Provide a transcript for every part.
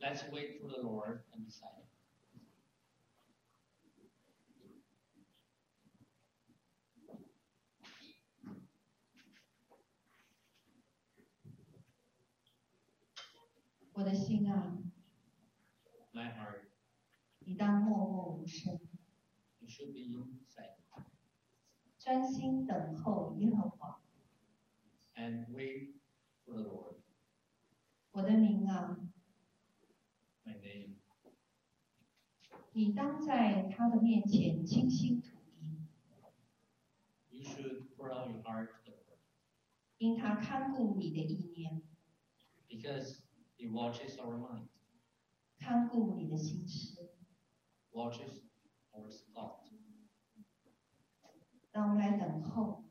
Let's wait for the Lord and decide. My heart. It should be silent. 专心等候耶和华。And wait for the Lord. 我的灵啊。你当在他的面前倾心吐意。因他看顾你的意念。看顾你的心思。让我们来等候。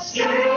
strength.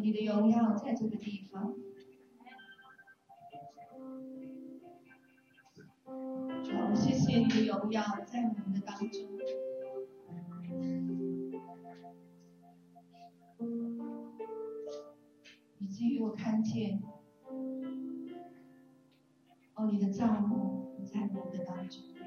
你的荣耀在这个地方，主，谢谢你的荣耀在我们的当中，以至于我看见，哦，你的帐幕在我们的当中。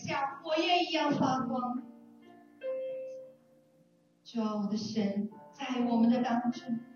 像火焰一样发光，主啊，我的神，在我们的当中。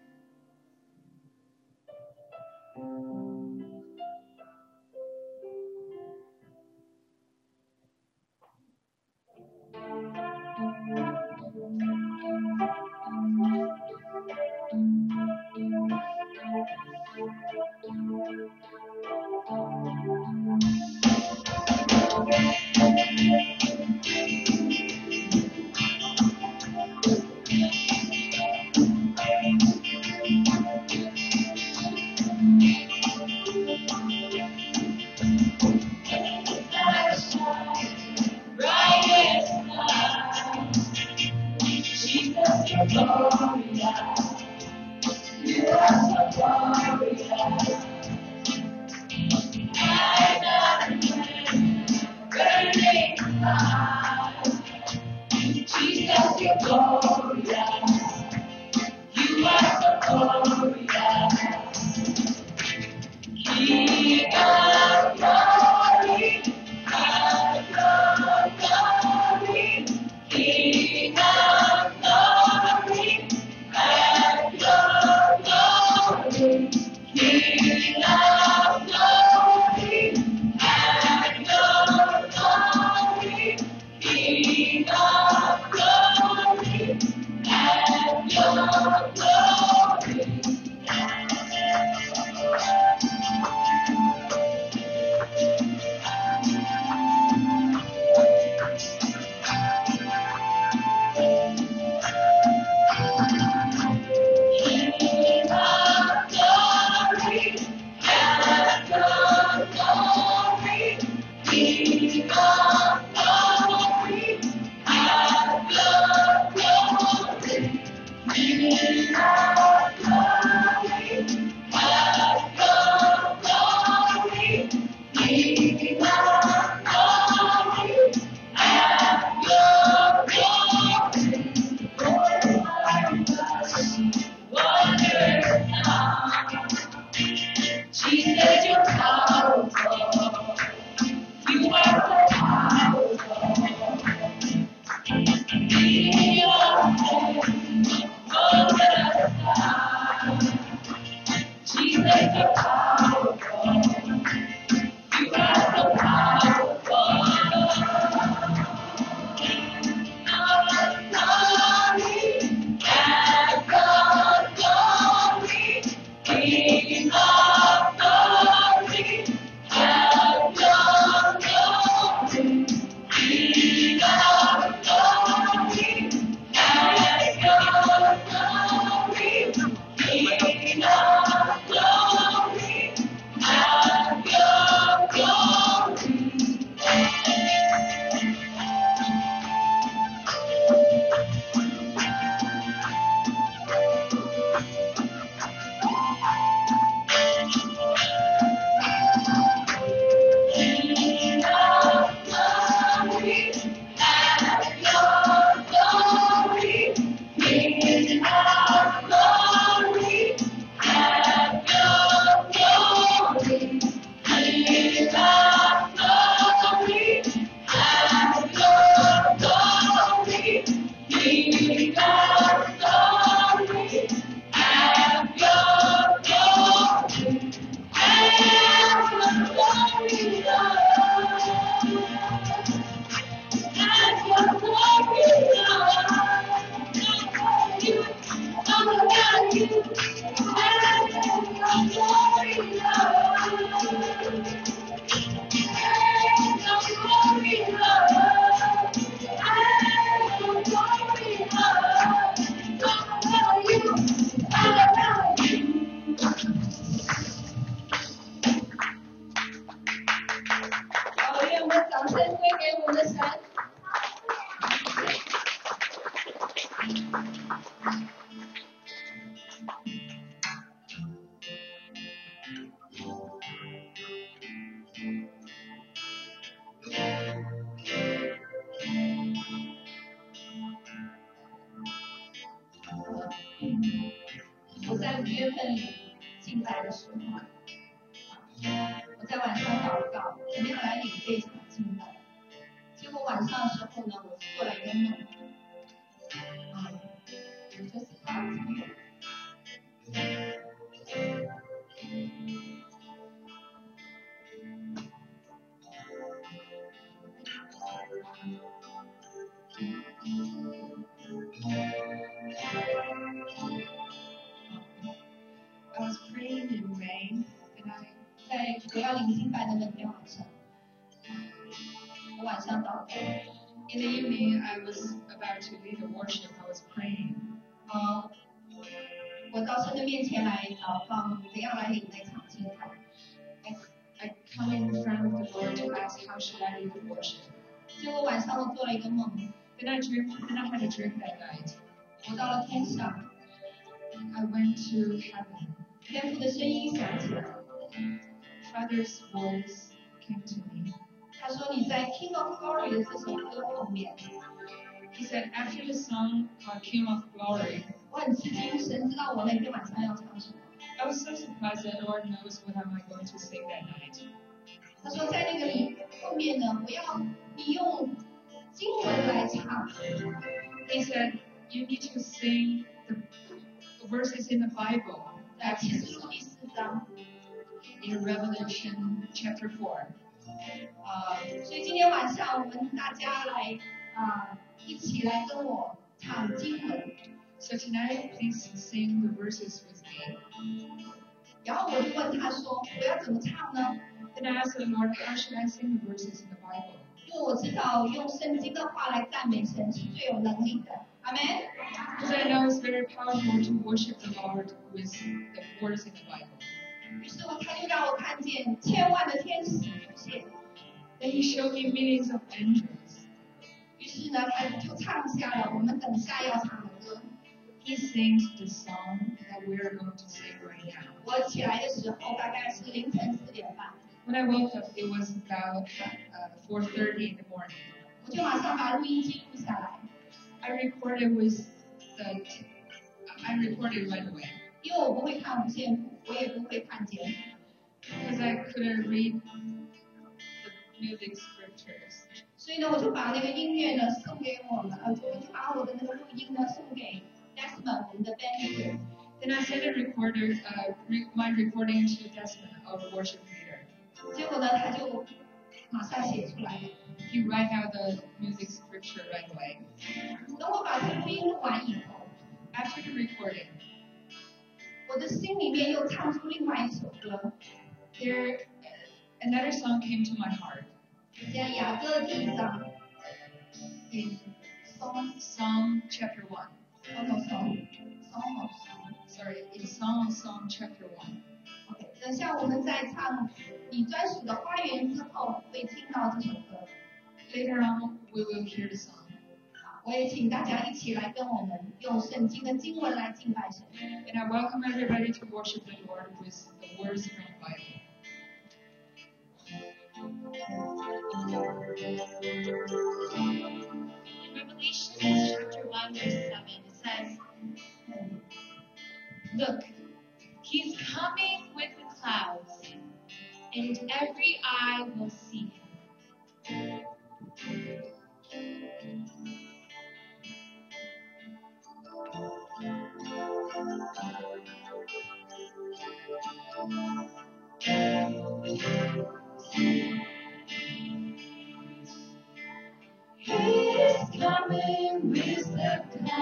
was about to lead the worship. I was praying. 啊，我到神的面前来祷告，怎样来领那场敬拜。 I, I come in front of the Lord to ask how should I lead the worship. 结果晚上我做了一个梦， Then I dream. Then I had a dream that night. 我到了天上， I went to heaven. 天父的声音响起来， Father's voice came to me. 他说你在《King of Glory》的这首歌后面， He said, after the song called King of Glory, 我很吃惊，神知道我那天晚上要唱什么。 I was so surprised that Lord knows what am I going to sing that night. 他说在那个里后面呢，我要你用经文来唱， He said, you need to sing the verses in the Bible. 在启示录第四章。 in Revelation chapter 4. 啊，所以今天晚上我们大家来啊，一起来跟我唱经文。 So tonight, please sing the verses with me. 然后我就问他说，我要怎么唱呢？ Then I asked the Lord, how should I sing the verses in the Bible? 因为我知道用圣经的话来赞美神是最有能力的。阿门。 Because I know it's very powerful to worship the Lord with the words in the Bible. 于是我他就让我看见千万的天使出现， Then He showed me millions of angels. 于是呢，他就唱下了我们等下要唱的歌。 He sings the song that we are going to sing right now. 我起来的时候大概是凌晨四点半， When I woke up, it was about uh, 4:30 in the morning. 我就马上把录音机录下来， I recorded with the. I recorded right away 因为我不会看五线谱，我也不会看节目。 because I couldn't read the music scriptures. 所以呢，我就把那个音乐呢送给我们，呃，我就把我的那个录音呢送给 Desmond 我们的 band Then I sent a recorder, uh, re- my recording to Desmond, our worship leader. 结果呢，他就马上写出来了。 He write out the music scripture right away. 等我把这录音录完以后， After the recording, 我的心里面又唱出另外一首歌， there uh, another song came to my heart 叫雅歌第一章 in Song Psalm chapter one. Song of Song Song of Song。 Sorry, in Song of Song chapter one. OK，等下我们在唱你专属的花园之后，会听到这首歌。 Later on, we will hear the song. 我也请大家一起来跟我们用圣经的经文来敬拜神。 And I welcome everybody to worship the Lord with the words from the Bible. In Revelation chapter 1, verse 7, it says, Look, he's coming with the clouds, and every eye will see him. He is coming with the clouds.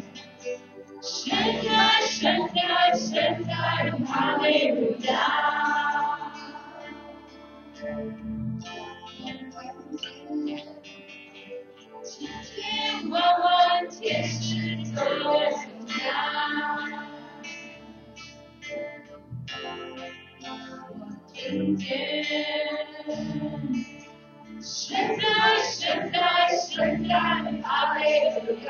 Shaddai, Shaddai, Shaddai, Hallelujah. Shaddai, Wawan, Hallelujah.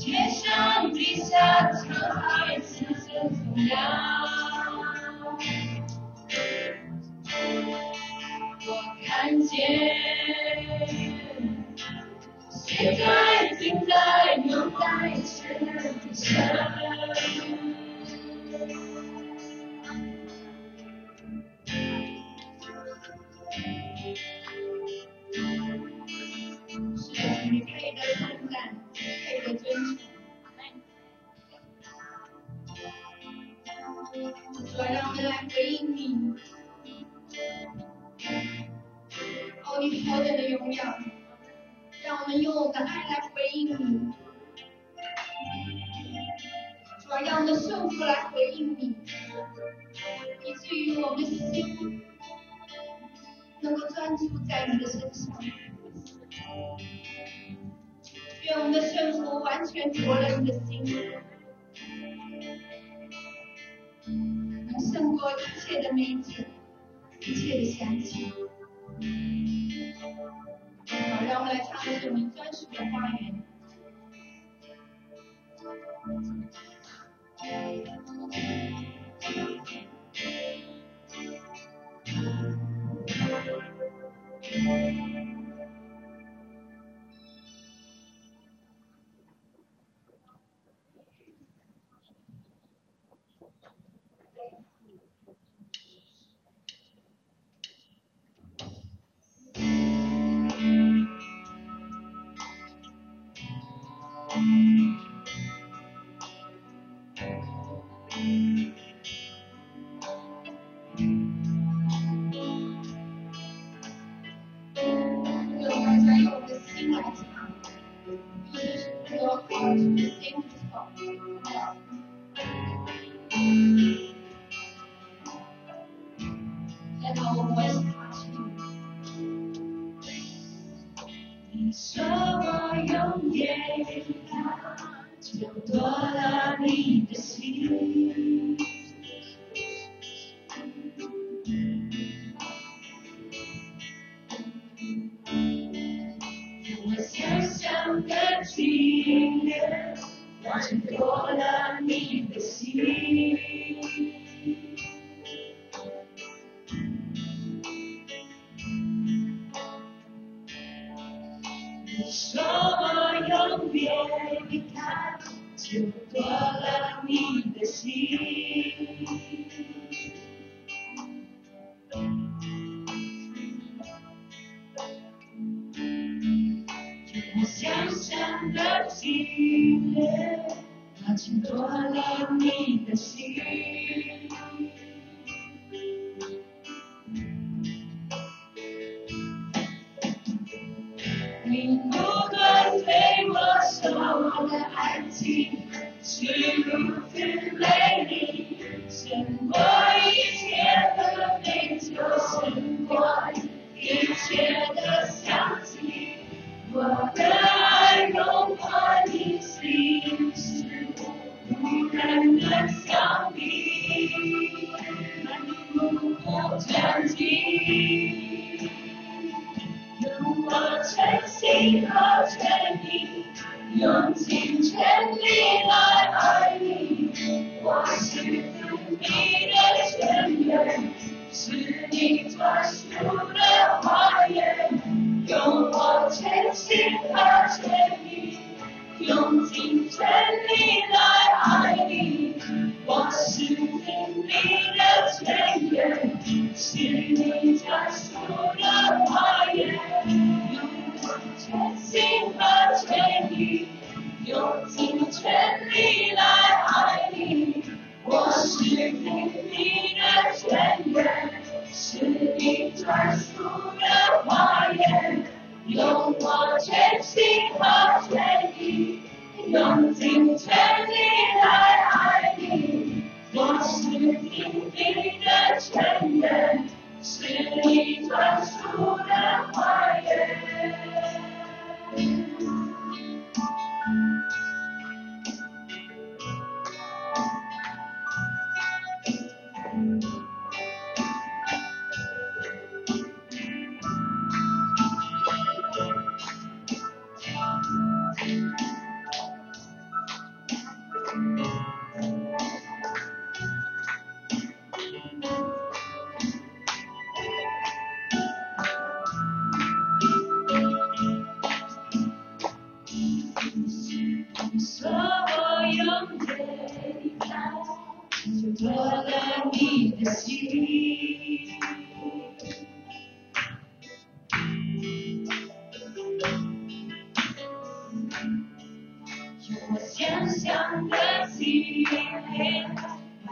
天上地下沧海桑田走要。我看见，现在、现在、能在、现在、现在。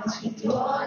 请坐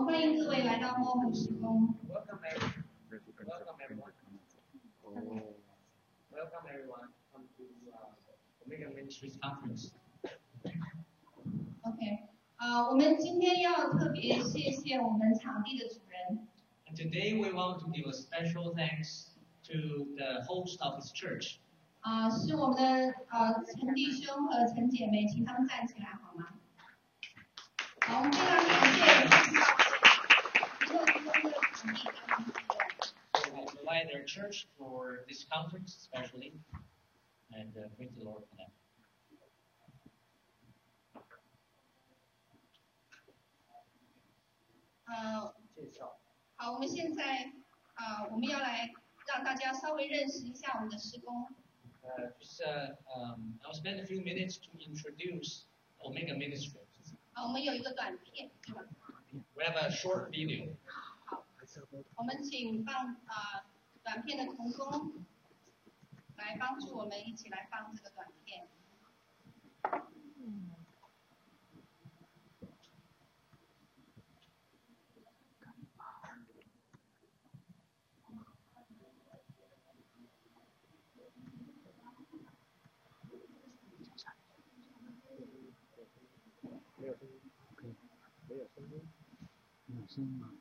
们欢迎各位来到摸本时工。Welcome, everyone. Welcome, everyone. Welcome, everyone. Come to uh, Omega Ministries Conference. OK，啊，我们今天要特别谢谢我们场地的主人，And today we want to give a special thanks to the host of this church. 啊、是我们的呃陈弟兄和陈姐妹，请他们站起来 provide their church for this conference, especially, and uh, praise the Lord for that. 呃，介绍。好，我们现在啊、我们要来让大家稍微认识一下我们的施工。 Uh, just, uh, um, I'll spend a few minutes to introduce Omega Ministries. 啊、我们有一个短片，对吧？ We have a short video. 我们请放啊、 短片的童工来帮助我们一起来放这个短片。没有声音吗？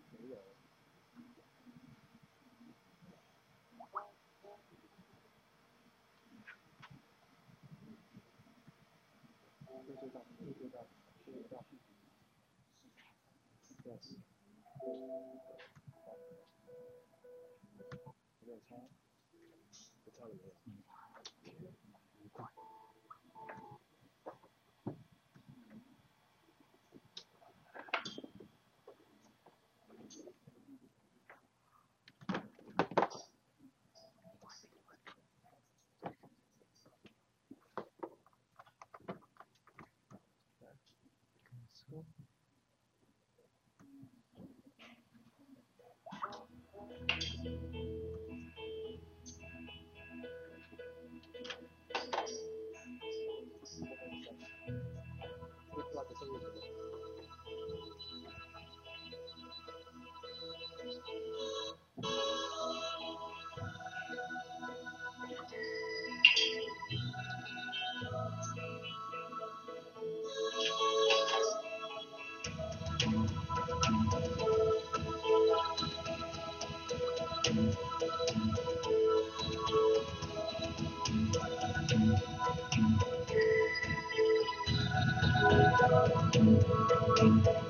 无关。呃，我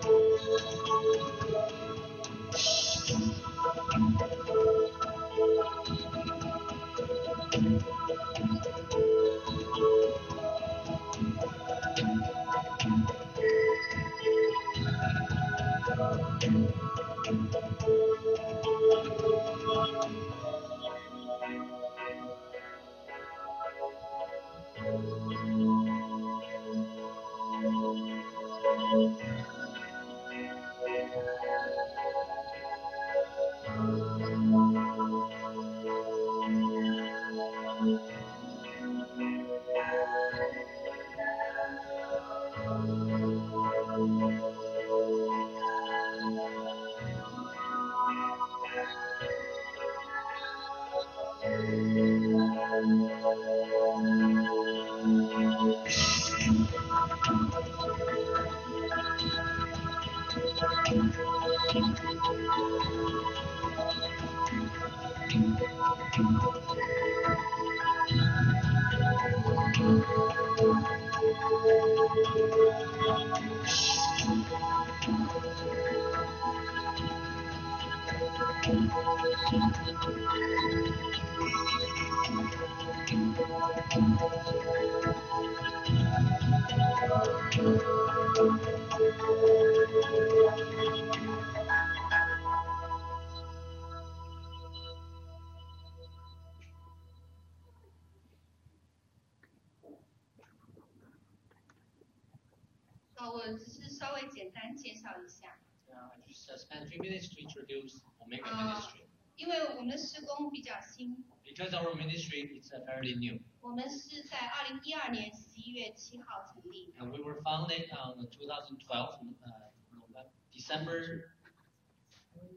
工比较新， Because our ministry is uh, fairly new, 我们是在二零一二年十一月七号成立， and we were founded on 2012, uh, November- December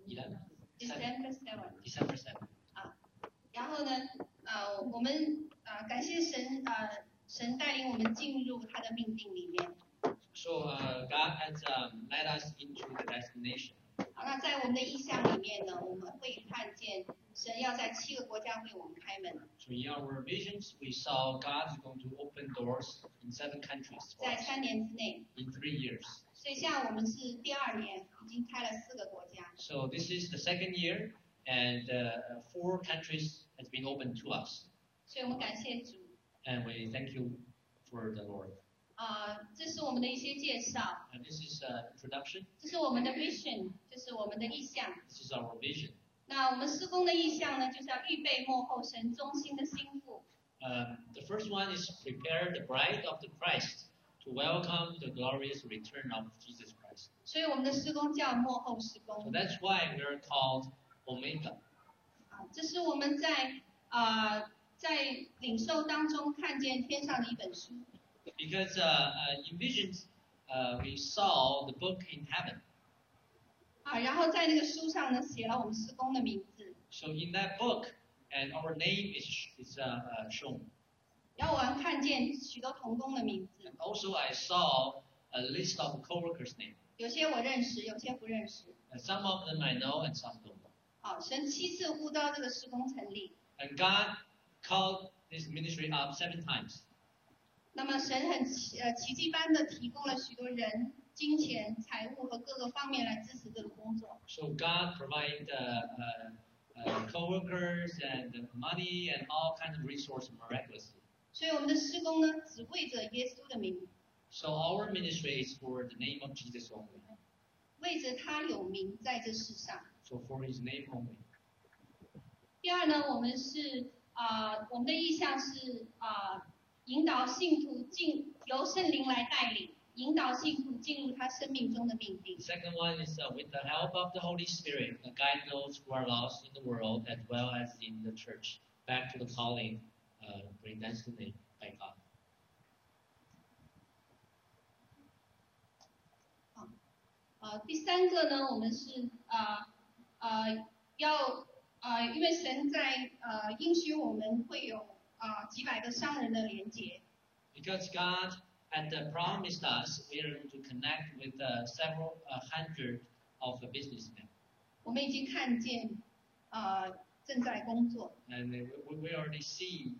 11, December seven。 December 7. 然后呢，呃，我们呃感谢神，呃，神带领我们进入他的命定里面。 So uh, God has um, led us into the destination. 好，那在我们的异象里面呢，我们会看见神要在七个国家为我们开门。So in our visions, we saw God is going to open doors in seven countries. 在三年之内。In three years. 所以现在我们是第二年，已经开了四个国家。So this is the second year, and uh, four countries has been opened to us. 所以我们感谢主。And we thank you for the Lord. 啊、这是我们的一些介绍，And this is uh, introduction. 这是我们的 vision，就是我们的意向。This is our vision. 那我们施工的意向呢，就是要预备幕后神中心的心腹。Um, the first one is prepare the bride of the Christ to welcome the glorious return of Jesus Christ. 所以我们的施工叫幕后施 So 工。that's why we're called Omega. 啊，这是我们在啊、在领受当中看见天上的一本书。Because uh, uh, in visions, uh, we saw the book in heaven. so in that book, and our name is is uh, shown. 然后我们看见许多同工的名字。And also I saw a list of co-workers' names. some of them I know, and some don't. and God called this ministry up seven times. 那么神很奇呃奇迹般的提供了许多人、金钱、财物和各个方面来支持这个工作。So God provided uh, uh, uh, co-workers and money and all kinds of resources miraculously. 所以我们的施工呢，只为着耶稣的名，So our ministry is for the name of Jesus only. 为着他有名在这世上。So for His name only. 第二呢，我们是啊、呃我们的意向是啊、呃引导信徒进由圣灵来带领，引导信徒进入他生命中的命定。second one is uh, with the help of the Holy Spirit, uh, guide those who are lost in the world as well as in the church back to the calling uh, predestinated by God. 呃，第三个呢，我们是呃呃要呃，因为神在呃应许我们会有 啊、呃几百个商人的连接， Because God had uh, promised us we are going to connect with uh, several uh, hundred of the businessmen. 我们已经看见呃正在工作， And uh, we, we already see,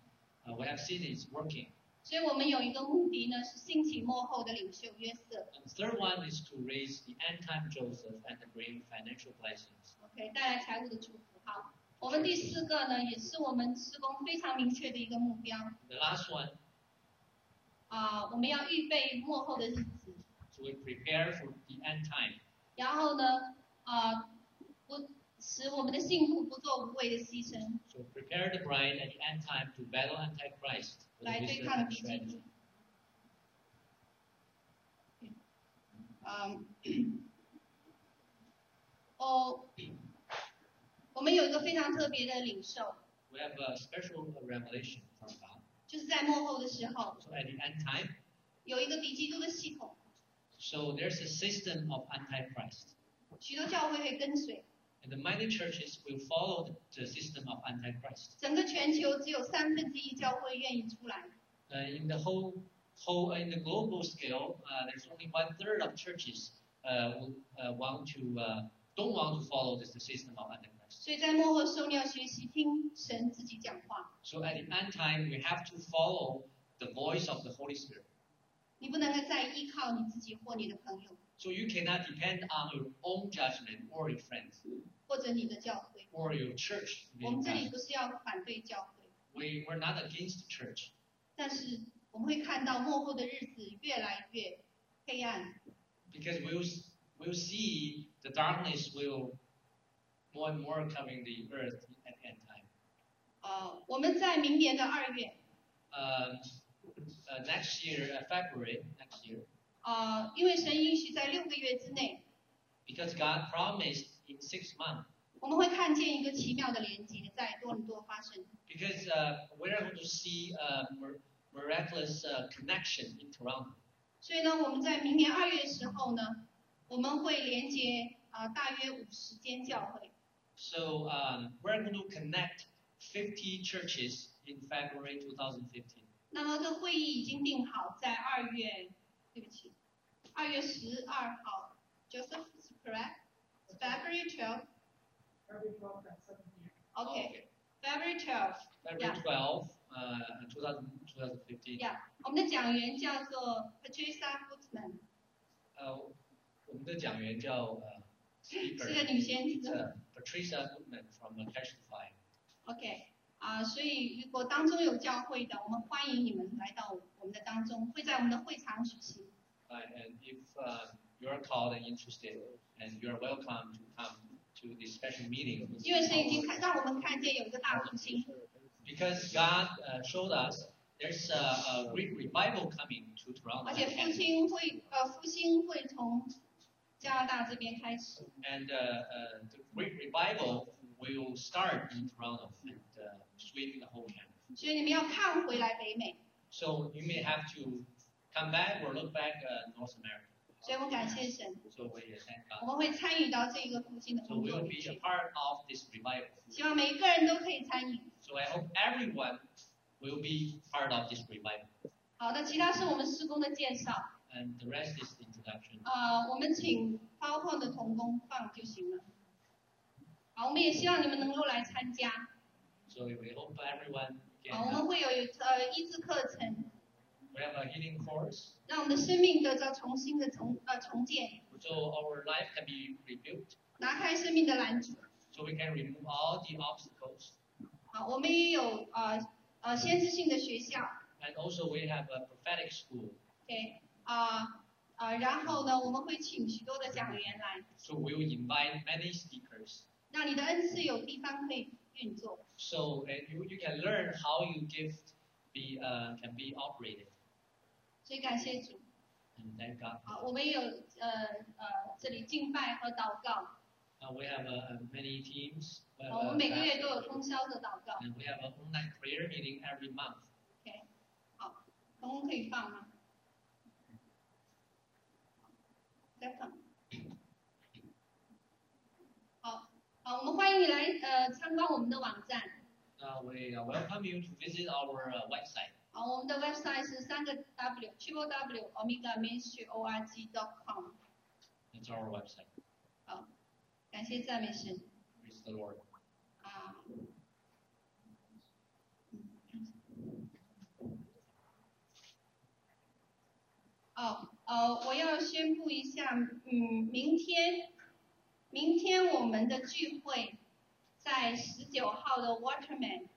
uh, we have seen it's working. 所以我们有一个目的呢，是兴起幕后的领袖约瑟 And the third one is to raise the end time Joseph and to bring financial blessings. ，OK，带来财务的祝福。好， 我们第四个呢，也是我们施工非常明确的一个目标 The last one, 啊、我们要预备幕后的日子，so we prepare for the end time. 然后呢，啊、不使我们的信徒不做无谓的牺牲，So prepare the bride at the end time to battle Antichrist 来对抗 and 敌基.督。嗯，哦，我们有一个非常特别的领受， We have a special revelation from God. 就是在幕后的时候， So at the end time, 有一个敌基督的系统， so there's a system of Antichrist. 许多教会会跟随， And the many churches will follow the, the system of Antichrist. 整个全球只有三分之一教会愿意出来， Uh, in the whole, whole in the global scale, uh, there's only one third of churches uh, who uh, want to uh, don't want to follow this the system of Antichrist. 所以在幕后的时候，你要学习听神自己讲话， So at the end time, we have to follow the voice of the Holy Spirit. 你不能够再依靠你自己或你的朋友 So you cannot depend on your own judgment or your friends 或者你的教会。 or your church. 我们这里不是要反对教会， We, we're not against the church, 但是我们会看到幕后的日子越来越黑暗， because we'll, we'll see the darkness will more and more covering the earth at the end time. 呃，我们在明年的二月， Um, uh, next year, uh, February next year, 呃，因为神允许在六个月之内， because God promised in six months, 我们会看见一个奇妙的连接在多伦多发生。 because uh, we're going to see a mir- miraculous uh, connection in Toronto. 所以呢，我们在明年二月的时候呢，我们会连接啊、大约五十间教会。 So um, we're going to connect 50 churches in February 2015. 那么这个会议已经定好，在二月，对不起，二月十二号，Joseph is correct? February 12th. Okay. February 12th. February 12, uh, 2000, 2015. Yeah. 我们的讲员叫做 Patricia Footman，呃，我们的讲员叫呃是个 speaker 女先知。 呃 Patricia Goodman from uh, Testify。 OK，啊、所以如果当中有教会的，我们欢迎你们来到我们的当中，会在我们的会场举行。 Uh, and if uh, you're called and interested, and you're welcome to come to this special meeting. 因为神已经看让我们看见有一个大复兴， Because God uh, showed us there's a, a great revival coming to Toronto. 而且复兴会呃复兴会从 加拿大这边开始。 And uh, uh, the great revival will start in Toronto and uh, sweep the whole campus. 所以你们要看回来北美。 So you may have to come back or look back uh, North America. 所以我们感谢神， So we thank 我 God. 们会参与到这个复兴的 So 工 we 作 will 里 be a 去。 part of this revival. 希望每一个人都可以参与。 So I hope everyone will be part of this revival. 好的，其他是我们施工的介绍。 And the rest is the introduction. 呃，我们请 PowerPoint 的童工放就行了。好，我们也希望你们能够来参加。So we hope everyone 好，我们 Uh, 会有呃医治课程，we have a healing course, 让我们的生命得到重新的重呃重建，so our life can be rebuilt. 拿开生命的拦阻。So we can remove all the obstacles. 好，我们也有呃呃先知性的学校 And also we have a prophetic school.，OK 啊啊，然后呢，我们会请许多的讲员来，So we will invite many speakers. 那你的恩赐有地方可以运作。So and you, you can learn how your gift be uh, can be operated. 所以感谢主。And thank God. 好，我们也有呃呃这里敬拜和祷告，Uh, we have uh, uh, many teams. 好，我 uh, 们每个月都有通宵的祷告。and we have an online prayer meeting every month. OK，好，童工可以放吗？再放。好，好，我们欢迎你来呃参观我们的网站。 Uh, we uh, welcome you to visit our uh, website. 好，我们的 website 是三个 w triple w omega ministry o r g dot com。 That's our website. 好，感谢赞美神 Praise the Lord. 啊。哦， 呃，我要宣布一下，嗯，明天，明天我们的聚会在十九号的 Waterman，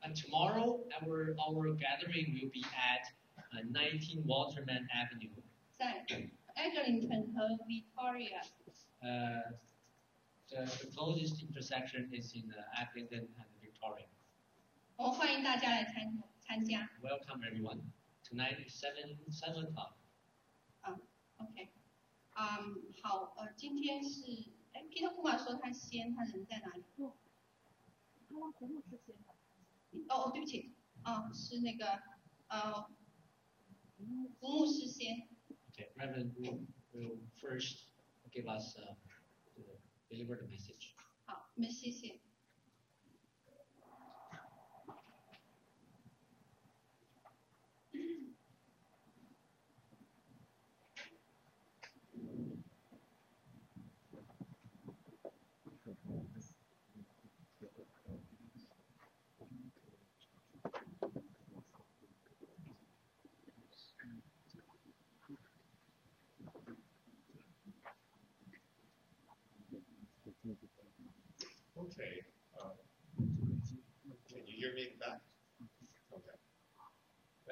And tomorrow, our our gathering will be at uh, 19 Waterman Avenue. 在 Eglinton 和 Victoria。 Uh, the, the closest intersection is in uh, Eglinton and Victoria. 我们欢迎大家来参参加。 Welcome everyone. Tonight is seven seven o'clock. OK，嗯，好，呃，今天是，哎，Peter 库马说他先，他人在哪里？哦，哦，对不起，哦，是那个，呃，吴牧师先。Okay, Reverend will, will first give us uh, the, deliver the message. 好，我们谢谢。hear me back? Okay.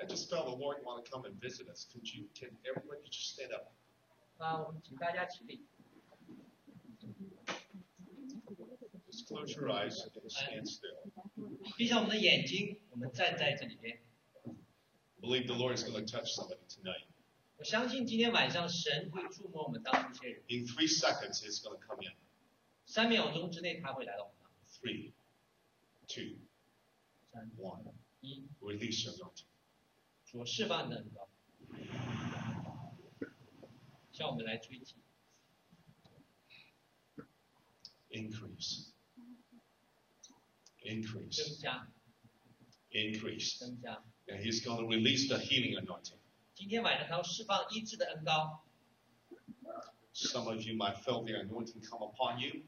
I just felt the Lord want to come and visit us. Could you, can everybody just stand up? 那我们请大家起立， Just close your eyes and stand still. 闭上我们的眼睛，我们站在这里边。 Believe the Lord is going to touch somebody tonight. 我相信今天晚上神会触摸我们当中一些人， In three seconds, He's going to come in. 三秒钟之内他会来到我们当中。 Three, two, 三 one. 一， Release your anointing. 主释放你的恩膏，向我们来吹气， Increase. 增 Increase. 加， Increase. 增加。 And he's going to release the healing anointing. 今天晚上他要释放医治的恩膏， Some of you might feel the anointing come upon you.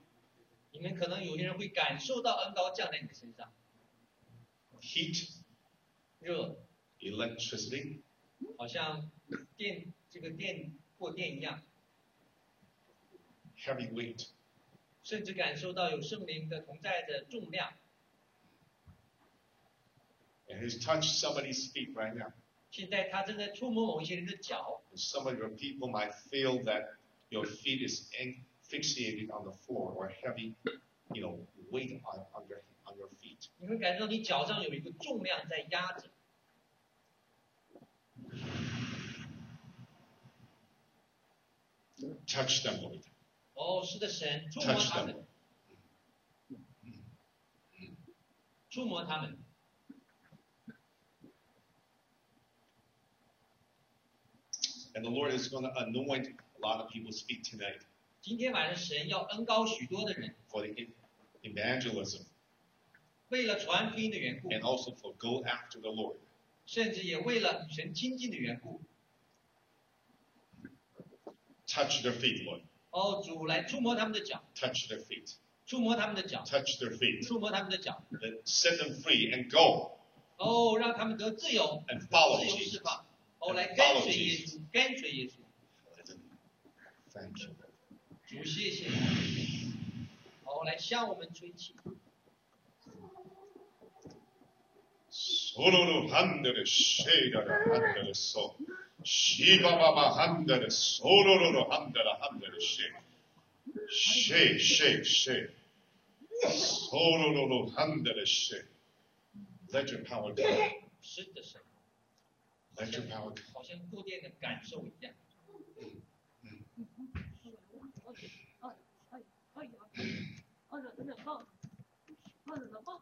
你们可能有些人会感受到恩膏降在你的身上， Heat, 热， electricity, 好像电这个电过电一样， heavy weight. 甚至感受到有圣灵的同在的重量。 And he's touched somebody's feet right now. 现在他正在触摸某一些人的脚， And some of your people might feel that your feet is in- fixated on the floor or heavy, you know, weight on, on your on your feet. 你会感受到你脚上有一个重量在压着。 Touch them, Lord. 哦，是的，神触摸 Touch 他 them. 们，触摸他们。 And the Lord is going to anoint a lot of people's feet tonight 今天晚上神要恩高许多的人， for the e- evangelism 为了传福音的缘故，and also for go after the Lord. 甚至也为了与神亲近的缘故。Touch their feet, Lord. 哦，主来触摸他们的脚，Touch their feet. 触摸他们的脚，Touch their feet. 触摸他们的脚。Then set them free and go 哦，让他们得自由，and follow 自由释 Jesus. 放。哦，来跟随耶稣，跟随耶稣。Thank you. 主，谢谢你。哦，来向我们吹气。咯咯咯，喊得嘞，谁敢来喊得嘞？嗦，稀巴巴巴喊得嘞，嗦咯咯咯喊得啦喊得嘞，谁？谁谁谁？嗦咯咯咯喊得嘞谁？在这块儿，在这块儿，好像过电的感受一样。嗯嗯。哎呀，胖子，能抱？胖子能抱？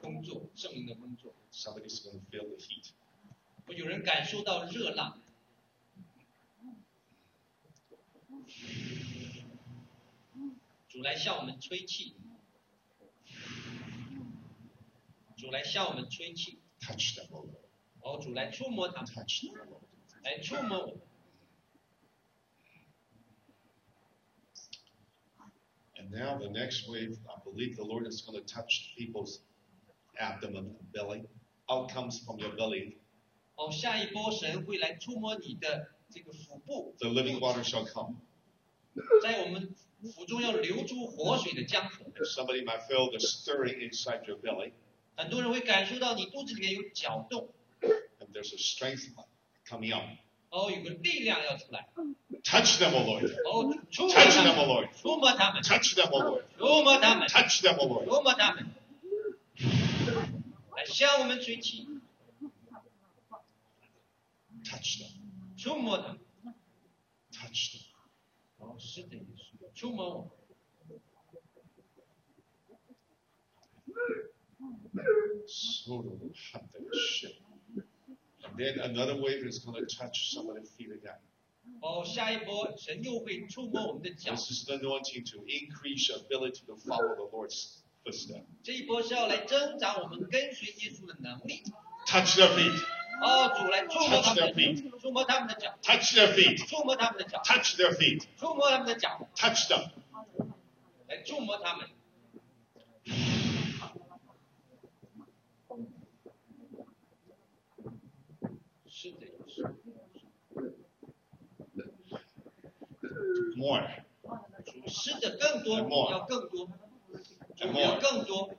工作，证明的工作。Somebody's going to feel the heat. 会有人感受到热浪，主来向我们吹气，主来向我们吹气，Touch them, O Lord. 哦，主来触摸他们，Touch Lord. 来触摸我们。And now the next wave, I believe the Lord is going to touch people's abdomen and belly. Out comes from your belly. 哦，下一波神会来触摸你的这个腹部， The living water shall come. 在我们腹中要流出活水的江河。 And somebody might feel the stirring inside your belly, 很多人会感受到你肚子里面有搅动， and there's a strength coming up. 哦，有个力量要出来，Touch them, O Lord. 哦，触摸他 O 们，Lord. 触摸他们，Touch them, O Lord. 触摸他们，Touch them, O Lord. 触摸他们，来向我们吹气，Touch them. 触摸他们。Touch them. 哦，是的，触摸我们。And then another wave is going to touch somebody's feet again. 哦，下一波神又会触摸我们的脚， This is the anointing to increase your ability to follow the Lord's footsteps. 这一波是要来增长我们跟随耶稣的能力。 Touch their feet. 哦，主来触摸他 Touch 们 their 的脚，触摸他们的脚， Touch their feet. 触摸他们的脚， Touch their feet. 触摸他们的脚， Touch them. 来触摸他们。 More. 主是的，更多，要更多。主我们要更多，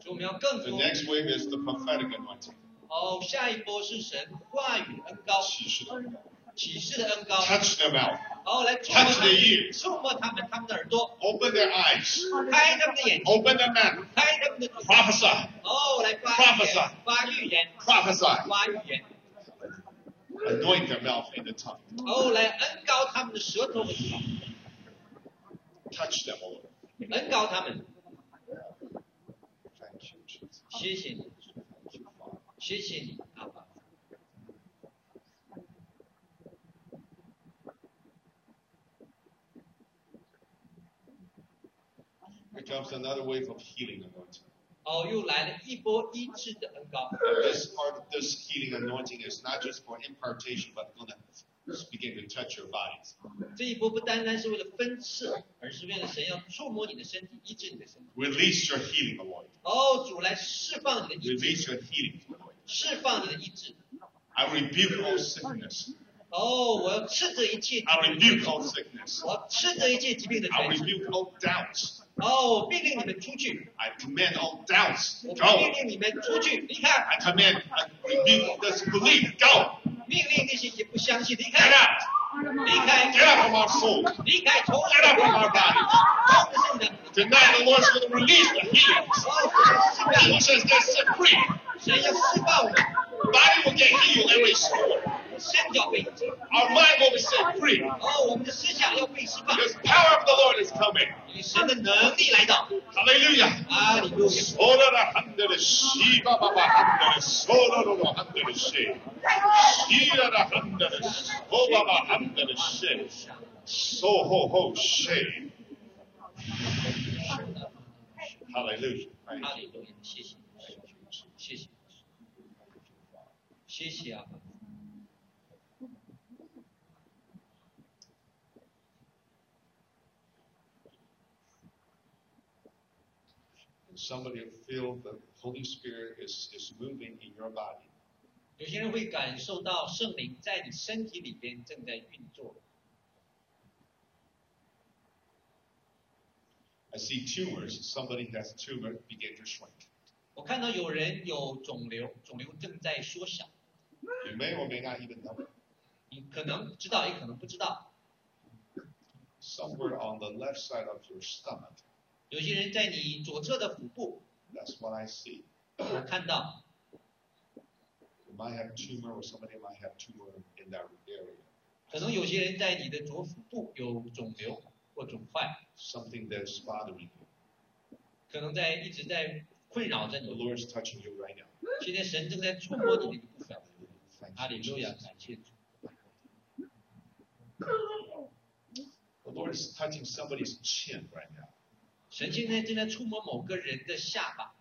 主我们要更多 The。next wave is the prophetic anointing。哦，下一波是神话语恩高，启示的恩高，启示的恩高。Touch their mouth。哦，来触摸他们，触摸他们，他们的耳朵。Open their eyes。开他们的眼睛。Open their mouth。开他们的。Prophesy 哦，来发预言，Prophesy. 发预言。Anoint their mouth and their tongue. 哦，来恩高他们的舌头和嘴巴， Touch them, O Lord. 恩高他们。 Thank you, Jesus. 谢谢你， Thank you, Father. 谢谢你，阿爸。 Here comes another wave of healing anointing. 哦，又来了一波医治的恩高。 And this part of this healing anointing is not just for impartation, but going to begin to touch your bodies. 这一波不单单是为了分赐，而是为了神要触摸你的身体，医治你的身体。 Release your healing anointing. 哦，主来释放你的医治， Release your healing anointing. 释放你的医治。 I rebuke all sickness. 哦，我要斥责一切疾 I 病的 rebuke 权 all 势， sickness. 我要斥责一切疾病的 I 权势。 rebuke all doubts. 哦，我命令你们出去， I command all doubts 我 go. 命令你们出去，离开， I command, I rebuke disbelief go. 命令那些也不相信离 Get 开， out. 离开， Get out from our souls. 离开，从 Get out from our bodies. 从的圣的。 Tonight the Lord's going to release the healings. 哦， He says they're set free. 神要释放我们， Body will get healed and restored. 身要被医治。 Our mind will be set free. 哦，我们的思想要被释放， Because the power of the Lord is coming. 因为神的能力来到。 Hallelujah. 阿里路亚。 Sola hundred she baba hundred sola no hundred she. She a hundred so baba hundred she. So ho ho she. Hallelujah. 阿里路亚，谢谢，谢谢，谢谢啊。 somebody will feel the Holy Spirit is, is moving in your body. 有些人会感受到圣灵在你身体里边正在运作。 I see tumors. Somebody has a tumor begin to shrink. 我看到有人有肿瘤，肿瘤正在缩小。 You may or may not even know. 你可能知道，也可能不知道。 Somewhere on the left side of your stomach. 有些人在你左侧的腹部，That's what I see. 我看到 You might have tumor or somebody might have tumor in that area. 可能有些人在你的左腹部有肿瘤或肿块，Something that's bothering you. 可能在一直在困扰着 The 你。Lord's touching you right now. 现在神正在触摸你的一部分。阿里路亚，感谢主。The Lord is touching somebody's chin right now. 神现在正在触摸某个人的下巴，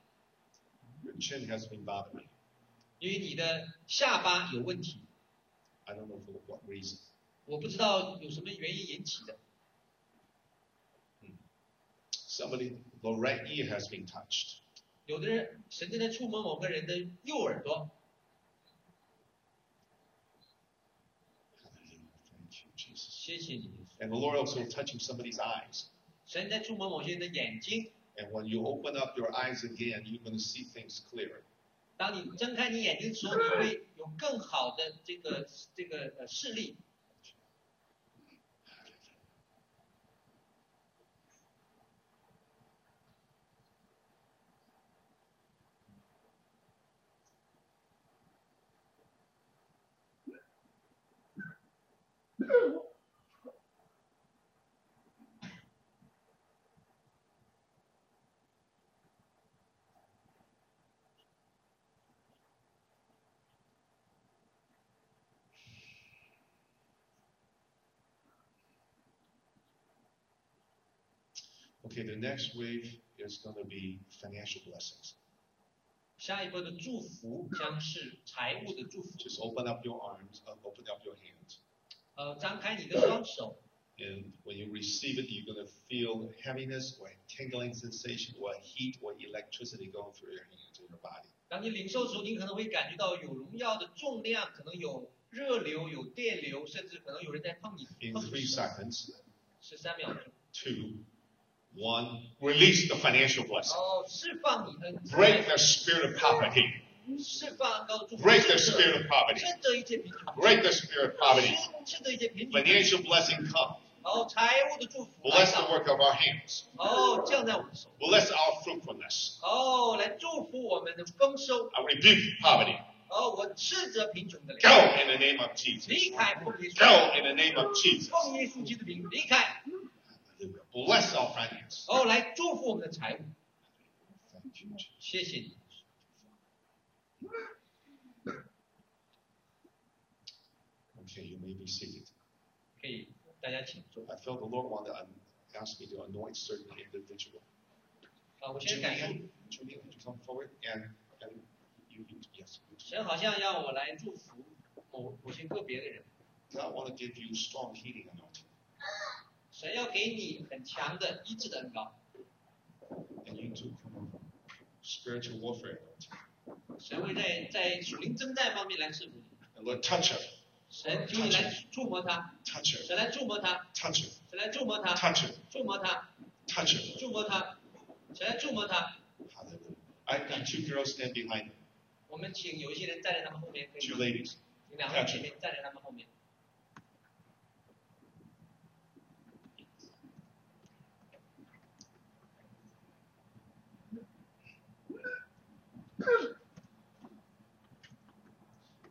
Your chin has been bothering you. 因为你的下巴有问题， I don't know for what reason. 我不知道有什么原因引起的。 Somebody, the right ear has been touched. 有的人神正在触摸某个人的右耳朵， Hallelujah. Thank you, Jesus. 谢谢你。 And the Lord also touching somebody's eyes. 神在触摸某些人的眼睛，And when you open up your eyes again, you're going to see things clearer. 当你睁开你眼睛的时候，你会有更好的这个这个呃视力。Okay, the next wave is going to be financial blessings. 下一波的祝福将是财务的祝福。 Just open up your arms, uh, open up your hands. 呃，张开你的双手， And when you receive it, you're going to feel heaviness or tingling sensation or heat or electricity going through your hands and your body. 当你领受的时候，你可能会感觉到有荣耀的重量，可能有热流、有电流，甚至可能有人在碰你 In 碰你 three 手。 seconds, 十三秒钟， two, One, release the financial blessing. Break the spirit of poverty. Break the spirit of poverty. Break the spirit of poverty. Financial blessing comes. Oh, Bless the work of our hands. Oh, Bless our fruitfulness. Oh, I rebuke poverty. Go in the name of Jesus. Go in the name of Jesus. Bless our finance. 哦，来祝福我们的财务， Thank you, Jesus. 谢谢你。 Okay, you may be seated. 可以，大家请坐。 I felt the Lord wanted to un- ask me to anoint certain individual. 啊，我先感受， Julian, Julian, could you come forward? And, and you, you, yes. you too. 神好像要我来祝福某某些个别的人， God want to give you strong healing anointing. 神要给你很强的医治的恩膏，And you too, come on. Spiritual warfare 神会在在属灵征战方面来赐福你。And Lord, touch her. 神求你来触摸他，Touch her. 神来触摸他，Touch her. 神来触摸他，Touch her. 触摸他，Touch her. 触摸他，神来触摸他。Hallelujah. I got two girls stand behind me. 我们请有一些人站在他们后面，可以 Two？ladies. 请两位姐妹站在他们后面。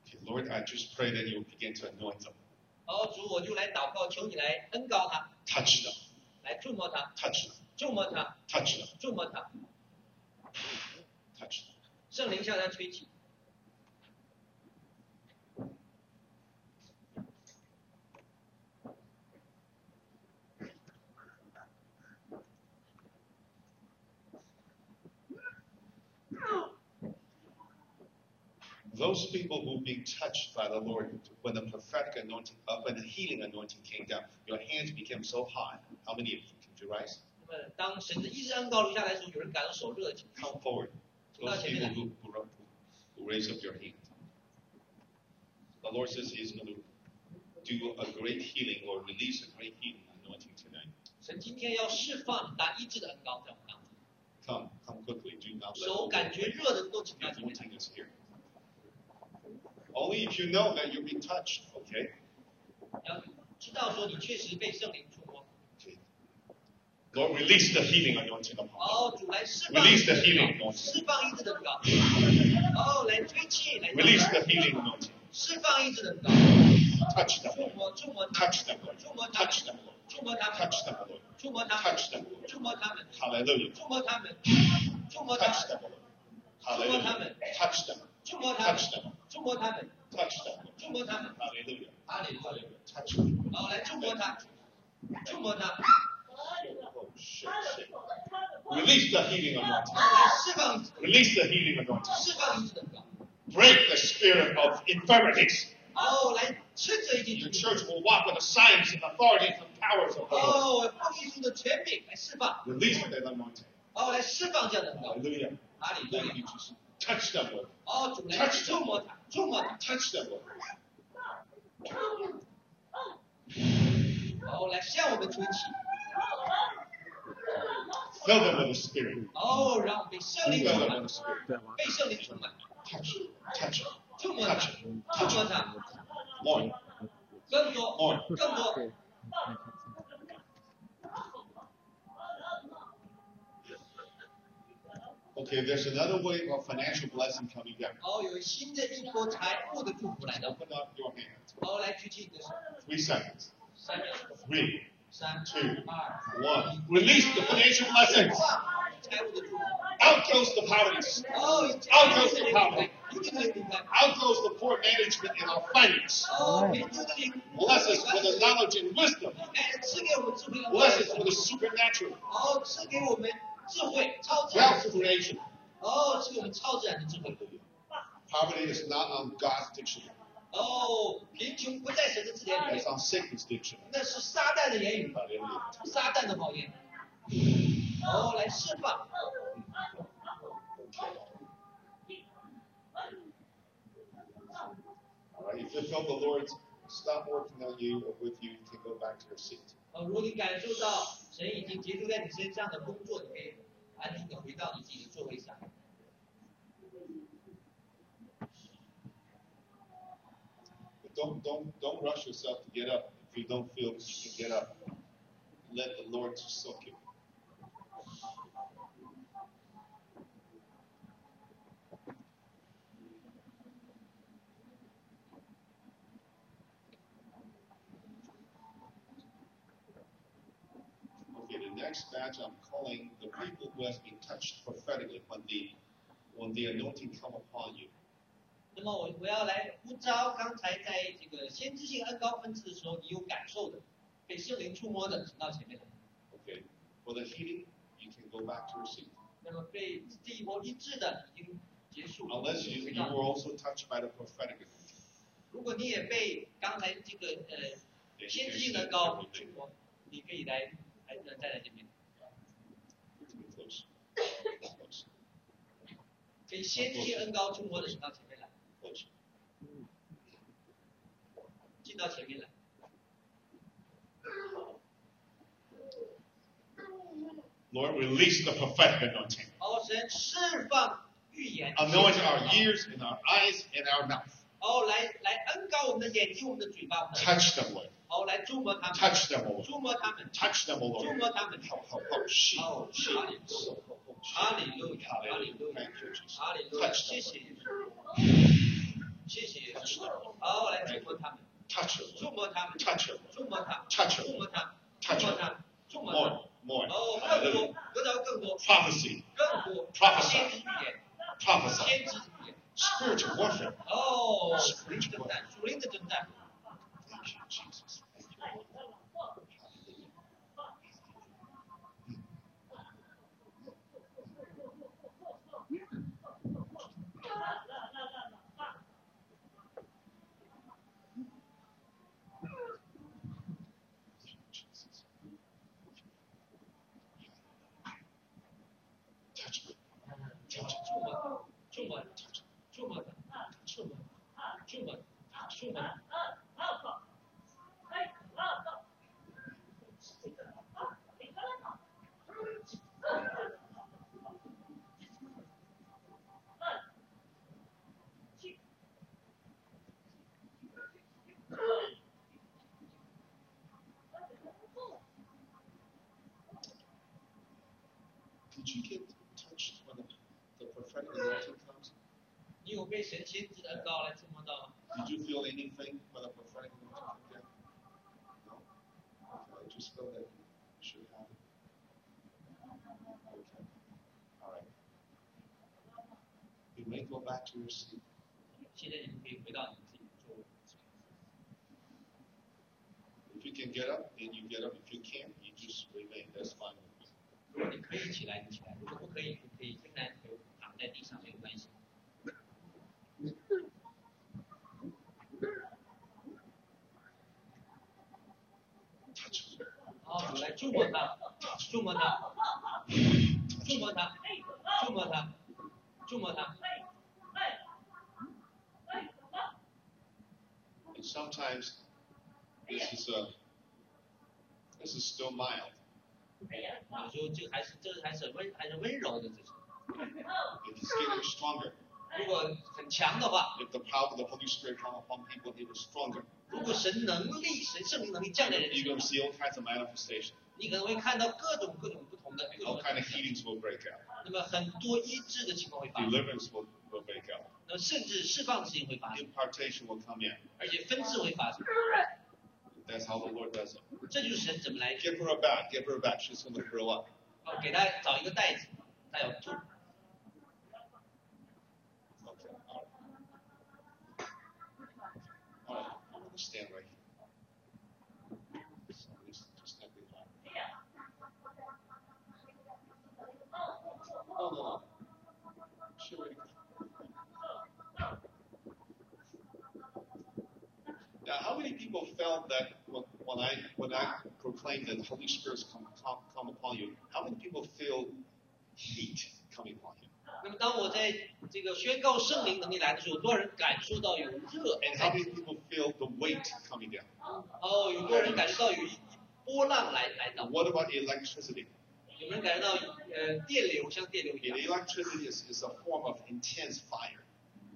Okay, Lord, I just pray that you will begin to anoint them. 哦，主，我就来祷告，求你来恩膏他，Touch them. 来触摸他，Touch them. 触摸他，Touch them. 触摸他，Touch them. 圣灵向他吹气。Those people who being touched by the Lord, when the prophetic anointing, uh, when the healing anointing came down, your hands became so hot. How many of you can you rise? 那么当神的医治恩膏流下来的时候，有人感到手热，请 Come forward. Those people who, who, who, who raise up your hand. The Lord says He's going to do a great healing or release a great healing anointing tonight. 神今天要释放大医治的恩膏在我们当中。 Come, come quickly. Do not let 手 the 感觉 Lord 热的都请 The 到前面来。 Only if you know that you've been touched, okay? 知道说你确实被圣灵触摸。God release the healing ok 好，主来释放。Release the healing. 释放医治的膏。好，来吹气。Release the healing. 释放医治的膏。Touch them. 触摸，触摸。Touch them. 触摸，触摸。Touch them. 触摸他们。Touch them. 触摸他们。Touch them. 触摸他们。Touch them. 触摸他们 Touch，them. 触摸他们， Touch them. 触摸他们。 Hallelujah. 阿里哈利， Touch them. 好，来触摸他，触摸他， Oh, shit, shit. Release the healing anointing. 好，来释放医治， Release the healing anointing. 释放医治的恩膏。 Break the spirit of infirmities. 哦，来斥责一切 Your 疾病。 church will walk with the signs and authorities and powers of the Lord. 哦，奉耶稣的权柄来释放， Release that anointing. 哦，来释放这样的恩膏。 Hallelujah. Touch them, Lord. 哦，主来触摸他，触摸他，Touch them, Lord. 哦，来向我们吹气，Fill them with the Spirit. 哦，让我被圣灵 Fill 充 them 满 with，the Spirit. 被圣灵充满，Touch. Touch. 触摸他，触摸他，More. 更多，More. 更多。Okay, there's another wave of financial blessing coming down. 哦，有新的一波财富的祝福来到， Open up your hand. 哦，来举起你的手， Three seconds. 三秒， Three, 三 two, 二 one. Release the financial blessings. 哇，财务的祝福， Out goes the poverty. 哦， Out goes the poverty. 一定会明白， Out goes the poor management in our finance. 哦，贫穷的灵， Bless us with the knowledge and wisdom. 哎，赐给我们智慧和 Bless us with the supernatural 哦，赐给我们 智慧，超自 wealth 然.哦，赐给我们超自然的智慧都有。Poverty is not on God's dictionary. 哦，贫穷不在神的字典里 It's，on Satan's dictionary. 那是撒旦的言语，撒旦的谎言。哦，来释放。All right. If you feel the Lord stop working on you or with you, you can go back to your seat. 哦，如果你感受到神已经结束在你身上的工作，你可以安静的回到你自己的座位上。Don't don't don't rush yourself to get up if you don't feel you can get up. Let the Lord soak you. next batch I'm calling the people who has been touched prophetically when the when the anointing come upon you. 那么我我要来呼召刚才在这个先知性恩膏分赐的时候，你有感受的，被圣灵触摸的，请到前面来。Okay, for the healing, you can go back to your seat. 那么被这一波医治的已经结束。Unless you you were also touched by the prophetic. 如果你也被刚才这个呃先知性的高触摸，你可以来。孩子站在这边。可以先贴恩高，中国的冲到前面来。进到前面来。Lord, release the prophetic content. 奥神释放预言。Aw, knowing our ears and our eyes and our mouth. 奥来来恩高，我们的眼睛，我们的嘴巴。Touch the Lord. 哦，来触摸他们，Touch them, O Lord. 触摸他们，Touch them, O 触 Lord. 摸他们。Ho, ho, ho. She. 哦，哈利路亚，哈利路亚，哈利路亚，Thank you, Jesus. 哈利路亚，谢谢 Lord. 耶稣，谢谢。好，来触摸他们，Touch 触摸他们，Touch 触摸他，Touch 触摸他们，触 Touch 触摸他，触摸他。More, more. 哦，更多，得到更多，Prophecy, 更多，Prophesy. 先知预言，prophesy, 先知预言。spiritual warfare. 哦，属灵的征战，属灵的征战。被神先知的恩高来触摸到吗？ Did you feel anything when the prophetic anointing came down? No? Okay, just feel that you should have it. Okay. All right. You may go back to your seat. 现在你们可以回到你们自己的座位。 If you can get up, then you get up. If you can't, you just remain. That's fine with me. 如果你可以起来，你起来；如果不可以，你可以仍然可以躺在地上，没有关系。 Touch me. 好，来触摸他，触摸他，触摸他，触摸他，触摸他。Sometimes this is a this is still mild. 有时候这个还是这个还是温还是温柔的，这是。If it's getting stronger, 如果很强的话，if the power of the Holy Spirit come upon people, it was stronger. 如果神能力、神圣灵能力降在人 You're 身 going to 上，see all kinds of manifestation. 你可能会看到各种各种不同的各种 All kind of healings will break out. 那么很多医治的情况会发生，Deliverance will, will break out. 那么甚至释放的事情会发生，Impartation will come in. 而且分治会发生。That's how the Lord does it. 这就是神怎么来 Give her a back. Give her a back. She's going to grow up. 哦，给他找一个袋子，他要做。I'm going to stand right here. So just, just stand behind. No. Now, how many people felt that when, when I when I proclaimed that the Holy Spirit's come, come come upon you? How many people feel heat coming upon you? 那么当我在这个宣告圣灵能力来的时候，有多少人感受到有热？And how many people feel the weight coming down? 哦，有多少人感受到有一波浪来来到。What about electricity? 有没有人感觉到呃电流像电流一样？electricity is, is a form of intense fire.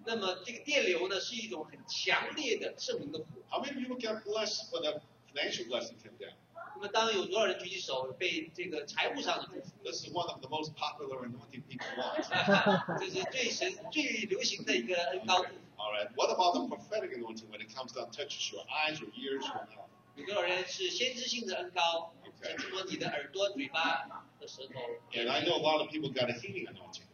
那么这个电流呢是一种很强烈的圣灵的火。How many people get blessed when a financial blessing came down? This is one of the most popular anointing people want. 这是最神最流行的一个恩膏。All right. What about the prophetic anointing when it comes down touches your eyes, your ears, your mouth? 有多少人是先知性的恩膏，神触摸你的耳朵、嘴巴和舌头？And I know a lot of people got a healing anointing.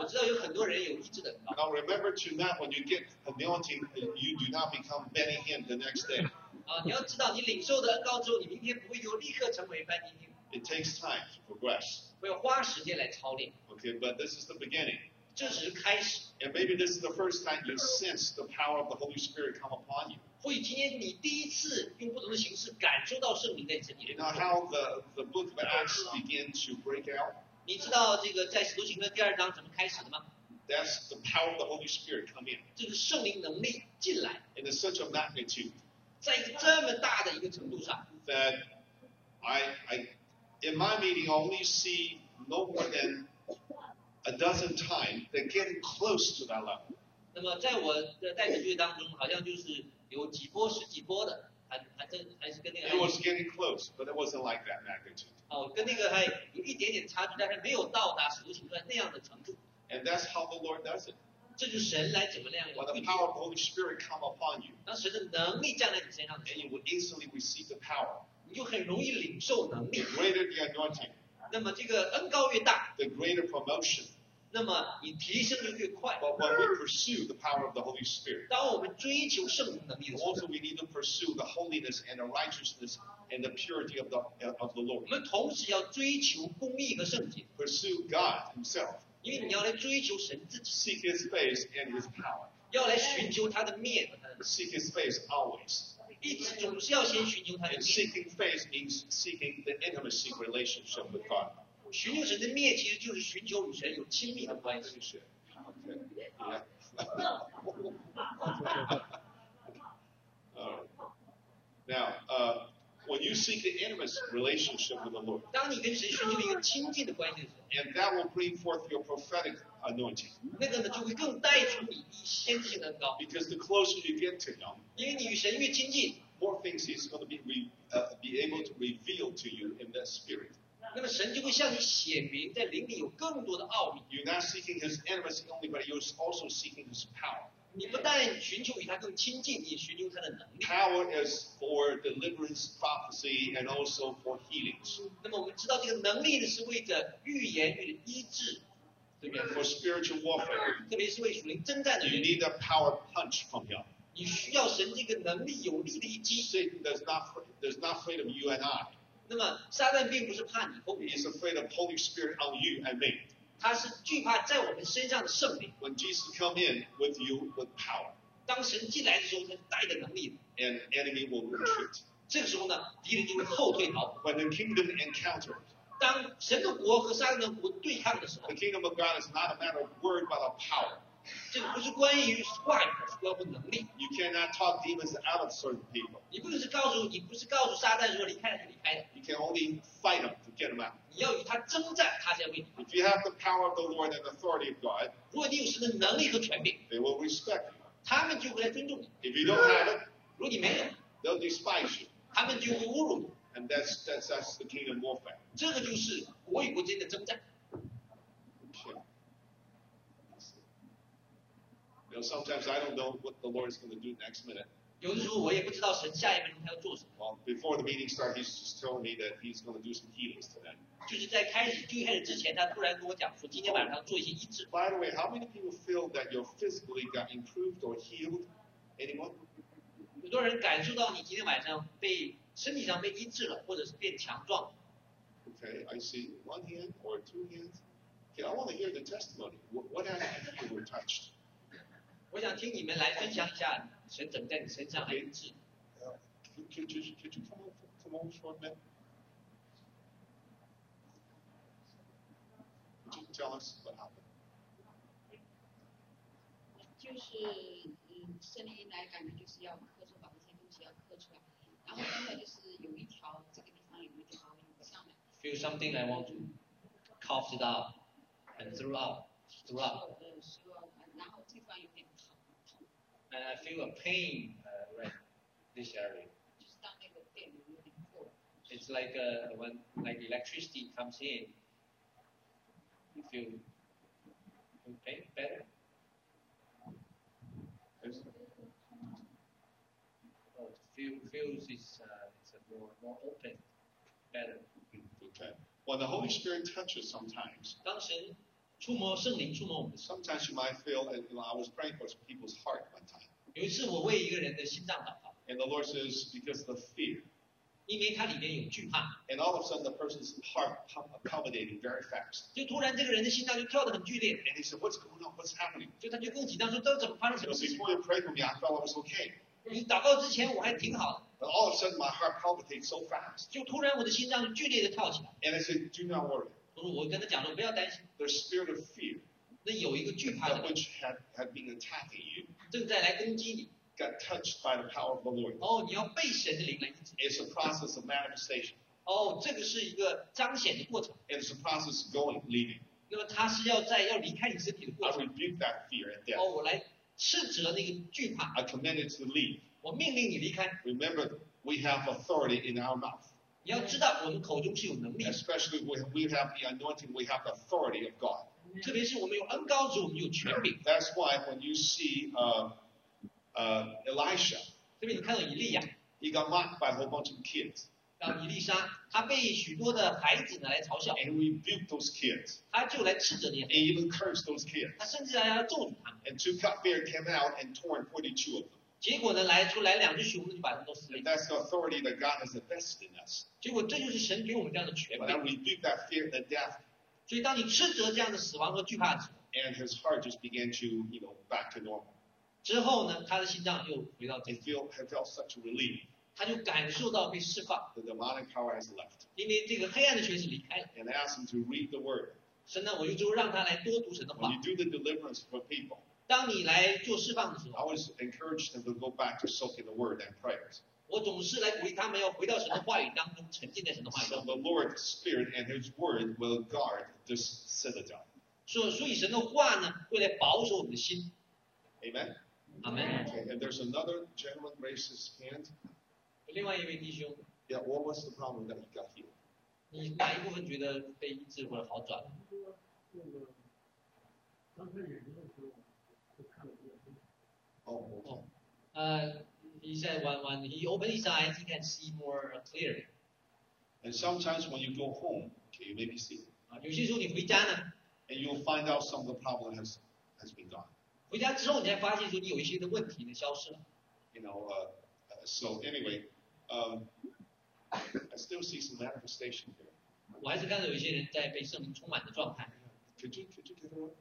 我知道有很多人有医治的。Now remember tonight when you get anointing, you do not become Benny Hinn the next day. 啊，你要知道，你领受的恩高之后，你明天不会就立刻成为班尼丁，It takes time to progress. 会要花时间来操练。Okay, but this is the beginning. 这只是开始。And maybe this is the first time you sense the power of the Holy Spirit come upon you. 或许今天你第一次用不同的形式感受到圣灵在这里 You。know how the, the book of Acts begin to break out? 你知道这个在使徒行传第二章怎么开始的吗？That's the power of the Holy Spirit come in. 这个圣灵能力进来，And it's such a magnitude 在一个这么大的一个程度上， that I, I in my meeting, I only see no more than a dozen times they're getting close to that level. 那么在我的代表队当中，好像就是有几波十几波的，还还真还是跟那个 It was getting close, but it wasn't like that magnitude. 哦，跟那个还有一点点差距，但是没有到达使徒行传那样的程度。 And that's how the Lord does it. 这就是神来怎么样？Let the power of the Holy Spirit come upon you. 当神的能力降在你身上的时 And 候 you，will instantly receive the power. 你就很容易领受能 The 力。greater the anointing, 那么这个恩膏越大，the greater promotion. 那么你提升的越快。But when we pursue the power of the Holy Spirit, 当我们追求圣灵能力的时候，also we need to pursue the holiness and the righteousness and the purity of the, of the 我 Lord. Pursue God Himself. 因为你要来追求神自己， Seek His face and His power. 要来寻求他的面和他的， Seek His face always. 一直总是要先寻求他的 And 面。 seeking face means seeking the intimacy relationship with God. 寻求神的面，其实就是寻求与神有亲密的关系。 Okay. Yeah. All right. Now, uh, when you seek the intimate relationship with the Lord, 当你跟神寻求一个亲近的关系的时候， and that will bring forth your prophetic anointing. 那个呢就会更带出你先知性的恩高， Because the closer you get to Him, 因为你与神越亲近， more things He's going to be re, uh, be able to reveal to you in that spirit. 那么神就会向你显明，在灵里有更多的奥秘。 You're not seeking His intimacy only, but you're also seeking His power. 你不但寻求与他更亲近，你也寻求他的能力。 Power is for deliverance, prophecy, and also for healings. 那么我们知道，这个能力呢是为着预言、为了医治，对不对？ For spiritual warfare, 特别是为属灵征战的 you 人， need a power punch from Him. 你需要神这个能力有力的一击。 Satan does not does not afraid of you and I. 那么撒旦并不是怕你或我 He，is afraid of Holy Spirit on you and me. 他是惧怕在我们身上的圣灵。When Jesus come in with you with power, 当神进来的时候，他带着能力。and enemy will retreat. 这个时候呢，敌人就会后退逃跑。When the kingdom encounter, 当神的国和撒旦的国对抗的时候 the，kingdom of God is not a matter of word but of power. 这个不是关于话语，是关乎能力。You cannot talk demons out of certain people. 你不是告诉你不是告诉撒旦说离开了就离开的，You can only fight them to get them out. 你要与他征战，他才会。If you have the power of the Lord and authority of God, 如果你有神的能力和权柄，they will respect you. 他们就会来尊重你；If you don't have it, 如果你没有，they'll despise you. 他们就会侮辱你。And that's that's that's the kingdom warfare. 这个就是国与国之间的征战。You know, sometimes I don't know what the Lord is going to do next minute. 有的时候我也不知道神下一分钟他要做什么， Well, before the meeting started, he's just telling me that he's going to do some healings today. 就是在开始最开始之前，他突然跟我讲说，今天晚上要做一些医治。 By the way, how many people feel that you're physically got improved or healed? Anyone? 有多少人感受到你今天晚上被身体上被医治了，或者是变强壮？ Okay, I see one hand or two hands. Okay, I want to hear the testimony. What, what happened if you were touched? 我想听你们来分享一下神怎么在你身上来医治。就是嗯，圣灵来感觉就是要刻出把这些东西要刻出来，然后刚才就是有一条这个地方有一条涌上来。Feel something I want to carve it out and throw out, throw out. and I feel a pain uh, right this area. It's like uh, when like electricity comes in, you feel you pain better. Oh, feel feels it's uh, it's a more more open, better. Okay. Well, the Holy Spirit touches sometimes. 当神触摸圣灵触摸我们的时候， sometimes you might feel, and you know, I was praying for people's heart one time. 有一次我为一个人的心脏祷告， And the Lord says, because of the fear. 因为它里面有惧怕， And all of a sudden, the person's heart pump- accommodating very fast. 就突然这个人的心脏就跳得很剧烈， And he said, What's going on? What's happening? 就他就更紧张，说这怎么发生什么 Because 事情？ before you prayed for me, I felt I was okay. 你祷告之前我还挺好 But all of a sudden, my heart palpitates so fast. 的，就突然我的心脏就剧烈的跳起来。 And I said, Do not worry. 我说我跟他讲说不要担心， The spirit of fear, 那有一个惧怕的 that 人 which had, had been attacking you, 正在来攻击你。 got touched by the power of the Lord. 哦，你要被神的灵来医治。 It's a process of manifestation. 哦，这个是一个彰显的过程。 And it's a process of going, leaving. 那么他是要在要离开你身体的 I 过程。 rebuke that fear and death. 哦，我来斥责那个惧怕， I command it to leave. 我命令你离开。 Remember, we have authority in our mouth. Especially when we have the anointing, we have the authority of God. That's why when you see um, um, uh, uh, Elisha, he got mocked by a whole bunch of kids. 让以利沙，她被许多的孩子呢来嘲笑。And we those kids. even cursed those kids. 她甚至还要咒诅他们。And two cupbearers came out and torn forty-two of them. 结果呢，来出来两只熊呢，就把他们都撕裂。that's the authority that God has invested in us. 结果这就是神给我们这样的权柄。rebuke that fear the death. 所以当你斥责这样的死亡和惧怕的时候，And his heart just began to, you know, back to normal. 之后呢，他的心脏又回到正 He 常 he felt such relief. 他就感受到被释放，The demonic power has left. 因为这个黑暗的权势离开了。And I asked him to read the word. 神呢，我就就让他来多读神的 When 话 you。do the deliverance for people, 当你来做释放的时 I 候，always encourage them to go back to soaking the word and prayers. 我总是来鼓励他们要回到神的话语当中，沉浸在神的话语 So 当 the 中。Lord's Spirit and His Word will guard this citadel. 所所以神的话呢，会来保守我们的心。Amen. 阿门。Okay, and there's another gentleman raised his hand. 另外一位弟兄，Yeah, what was the problem that he got healed? 你哪一部分觉得被医治或者好转 ？Oh, okay. 呃，he said when when he opened his eyes, he can see more clearly. And sometimes when you go home, okay, you maybe see, 啊，有些时候你回家呢， and you'll find out some of the problem has has been gone. 回家之后你才发现说你有一些的问题呢消失了。 You know. Uh, uh, so anyway, um, I still see some manifestation here. 我还是看到有一些人在被圣灵充满的状态， Could you could you get it?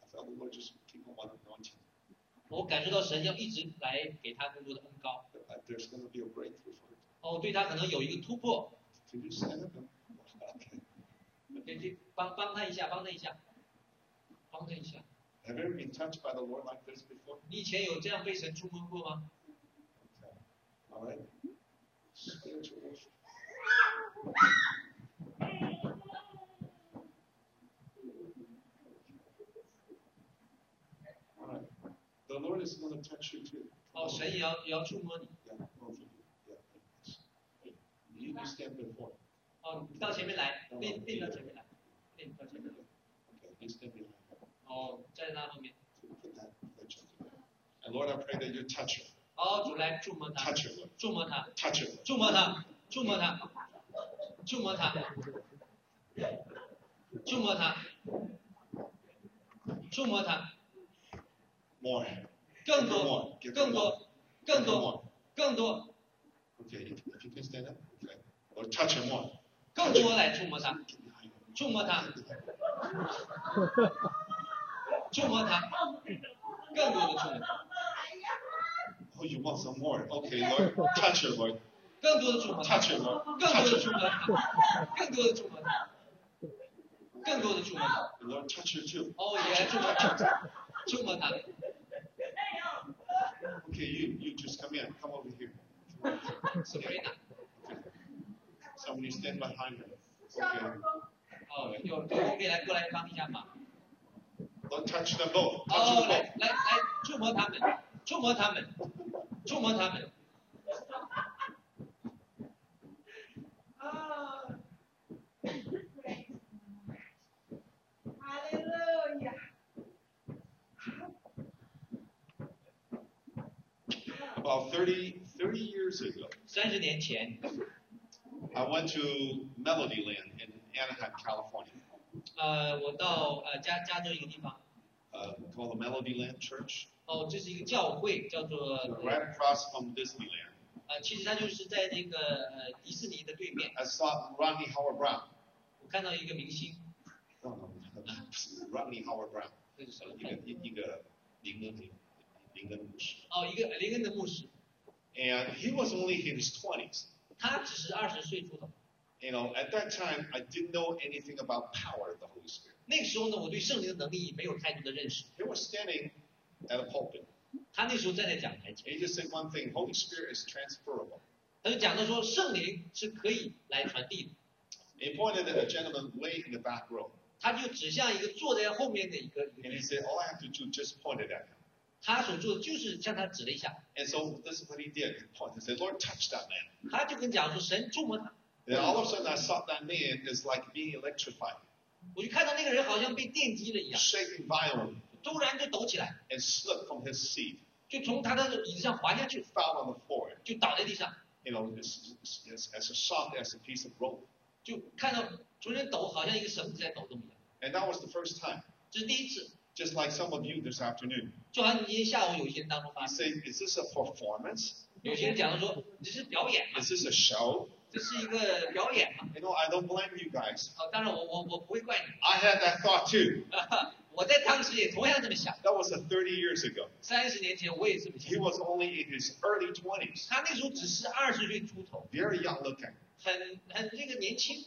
I felt the Lord just keep on anointing. 我感受到神要一直来给他更多的恩高。Uh, There's going to be a breakthrough for it. 哦，对他可能有一个突破帮帮他一下，帮他一下，帮他一下。Have you ever been touched by the Lord like this before? 你以前有这样被神触摸过吗？Okay. All right. Spiritual warfare. All right. The Touch you too. 哦，神也要也要触摸你。Yeah, both of you. Yeah. You, you stand before. 哦，你到前面来，练练到前面来，练到前面来。Okay. You stand behind. her. 哦，在他后面。Put that, that gentleman. And Lord, I pray that you touch her. 哦，主来触摸他，Touch her, Lord. 触摸他，Touch her. Lord. 触摸他，触摸他，触摸他，触摸他，触摸他，More. 更多，更多，更多，更多，Okay. If, if you can stand up. Okay. Lord, touch her more. 更多来触摸他.触摸他，触摸他，更多的触摸他，Oh, you want some more? Okay, Lord, touch her, Lord. 更多的触摸他，Touch her, Lord. 更多的触摸他，更多的触摸他，更多的触摸他。Lord, touch her too. 哦，也来触摸他，触摸他。Okay, you, you just come in. Come over here. Sabrina. Somebody stand behind her. Okay. Oh, come Don't touch them both. Touch oh, them like, both. like, like, Hallelujah. about 30, 30 years ago, 三十年前，I went to Melodyland in Anaheim, California, 呃，我到呃加加州一个地方，uh, called the Melodyland Church, 哦，这是一个教会，叫做 right across from Disneyland. 其实它就是在那个呃迪士尼的对面，I saw Rodney Howard Browne. 我看到一个明星，No, no, Rodney Howard Browne. 那是什么？一个一一个名人，林林恩牧师。哦，一个林恩的牧师， And he was only in his 20s. 他只是二十岁出头。 You know, at that time, I didn't know anything about power of the Holy Spirit. 那个时候呢，我对圣灵的能力没有太多的认识。 He was standing at a pulpit. 他那时候站在讲台 And 前， he just said one thing, Holy Spirit is transferable. 他就讲到说圣灵是可以来传递的。 And he pointed at a gentleman way in the back row. 他就指向一个坐在后面的一个一 And 个 he said, all I have to do just point it at him. 他所做的就是向他指了一下， And so this is what he did. He pointed and said, Lord, touch that man. 他就跟讲说神触摸他， And all of a sudden I saw that man is like being electrified, 我就看到那个人好像被电击了一样， shaking violently, 突然就抖起来， and slipped from his seat, 就从他的椅子上滑下去， fell on the floor. 就倒在地上， You know, as, as, as soft as a piece of rope. 就看到昨天抖好像一个绳子在抖动一样， And that was the first time. 这是第一次， Just like some of you this afternoon. 就好像今天下午有一些人当中发 You 生， say, is this a performance? 有些人讲的说这是表演嘛， Is this a show? 这是一个表演嘛， You know, I don't blame you guys. 啊，当然我我我不会怪你， I had that thought too. 我在当时也同样这么想， That was a 30 years ago. 三十年前我也这么 He 想， was only in his early 20s, 他那时候只是二十岁出头， very young looking. 很很这个年轻。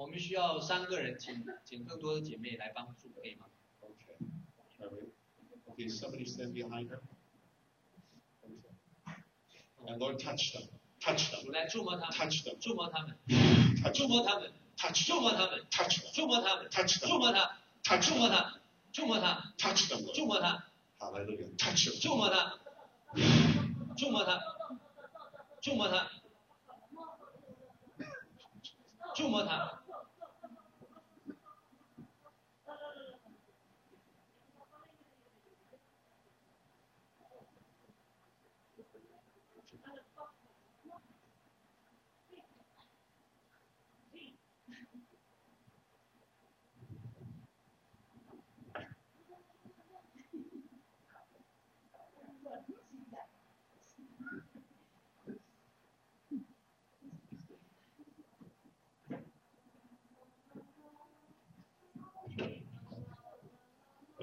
我们需要三个人，请请更多的姐妹来帮助，可以吗？Okay. All right. Okay, somebody stand behind her. Okay. And Lord, touch them. Touch them. 来触摸他们，Touch them. 触摸他们，Touch 触.摸他们，Touch 触 them. 摸他们，Touch them. 触摸他们，Touch 触.摸他，Touch 触.摸他，触摸他，Touch them. 触摸他，Hallelujah. Touch them. 触摸他，触摸他，触摸他，触摸他。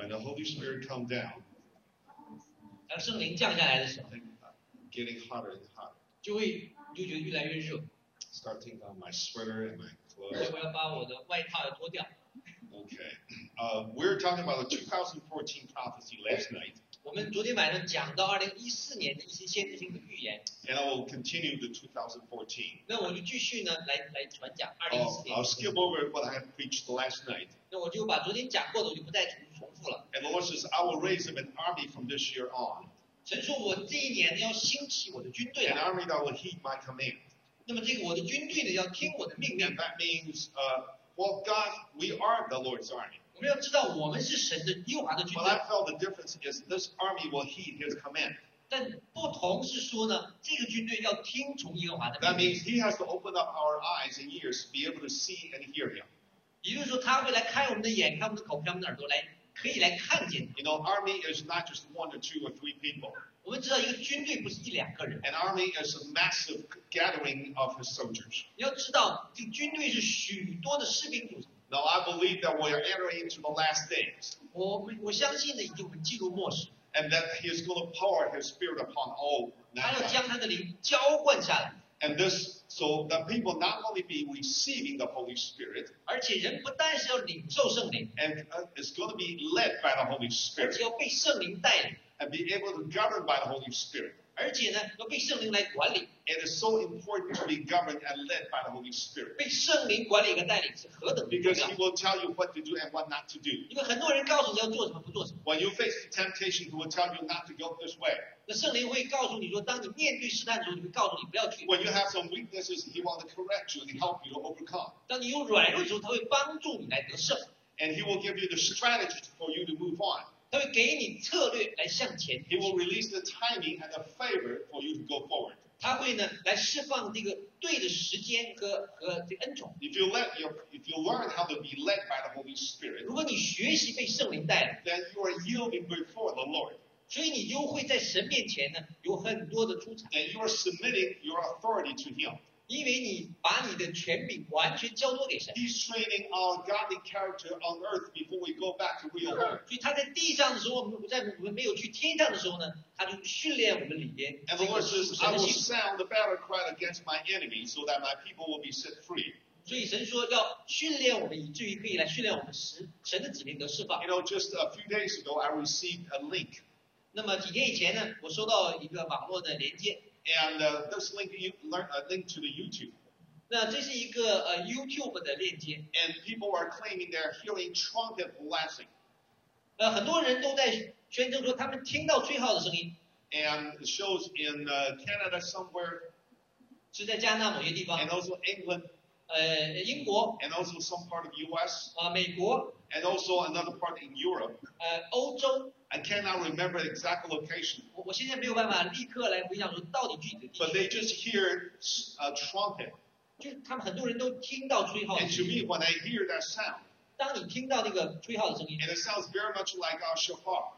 When the Holy Spirit come down, 当圣灵降下来的时候， I think uh, getting hotter and hotter. 就会就觉得越来越热， Start taking on my sweater and my 所以 clothes. 我要把我的外套要脱掉。 Okay. Uh, we were talking about the 2014 prophecy last night, 我们昨天晚上讲到二零一四年的一些先知性的预言， and I will continue to 2014. 那我就继续呢来来传讲二零一 I'll, 四年 I'll。skip over what I had preached last night. 那我就把昨天讲过的我就不再重重 复了。 And the Lord says, I will raise him an army from this year on, 神说我这一年呢要兴起我的军队 an 了， army that will heed my command. 那么这个我的军队呢要听我的命 And 令。 that means, uh, well, God, we are the Lord's army. 我们要知道我们是神的耶和华的军 But 队， I felt the difference is this army will heed his command. 但不同是说呢，这个军队要听从耶和华的 That 命 means 令， he has to open up our eyes and ears to be able to see and hear him. 也就是说他会来开我们的眼，开我们的口，开我们的耳朵，来 可以来看见他。 You know, army is not just one or two or three people. 我们知道一个军队不是一两个人， An army is a massive gathering of his soldiers. 你要知道这个军队是许多的士兵组成。 Now I believe that we are entering into the last days 我们我相信呢，已经我们进入末世， and that He is going to pour His Spirit upon all 他要 mankind. 将他的灵浇灌下来， And this, so that people not only be receiving the Holy Spirit 而且人不但是要领受圣灵， and uh, is going to be led by the Holy 而 Spirit 且要被圣灵带领， and be able to govern by the Holy Spirit. 而且呢要被圣灵来管理， It is so important to be governed and led by the Holy Spirit 被圣灵管理和带领是何等的重 because 要 He。will tell you what to do and what not to do. 因为很多人告诉你要做什么不做什么， When you face the temptation, He will tell you not to go this way. 那圣灵会告诉你说，当你面对试探的时候，你会告诉你不要去； When you have some weaknesses, He want to correct you and help you to overcome. 当你有软弱的时候，他会帮助你来得胜， And He will give you the strategy for you to move on. 他会给你策略来向前 He will release the timing and the favor for you to go forward. 他会呢来释放这个对的时间和和这个恩宠。If you let your, if you learn how to be led by the Holy Spirit, 如果你学习被圣灵带领，then you are yielding before the Lord. 所以你就会在神面前呢有很多的出彩，Then you are submitting your authority to Him. 因为你把你的权柄完全交托给神。He's training our godly character on earth before we go back to real. 所以他在地上的时候，我们在我们没有去天上的时候呢，他就训练我们里边 And the 个 Lord 属 says, I will。sound the battle cry against my enemies so that my people will be set free. 所以神说要训练我们，以至于可以来训练我们神神的子民得释放 You。know, just a few days ago, I received a link. 那么几天以前呢，我收到一个网络的连接，And uh, this link, you learn a link to the YouTube. 那这是一个呃 YouTube 的链接， And people are claiming they're hearing trumpet blasting. 呃很多人都在宣称说他们听到吹号的声音 And it shows in uh, Canada somewhere, 是在加拿大某些地方 and，also England, 呃英国 and also some part of US, 啊、美国 and also another part in Europe. 呃欧洲， I cannot remember the exact location, 我我现在没有办法立刻来回想说到底具体的地 but 区， they just hear a trumpet. 就是他们很多人都听到吹号的 And to 声音。 me, when I hear that sound, 当你听到那个吹号的声音， and it sounds very much like our shofar,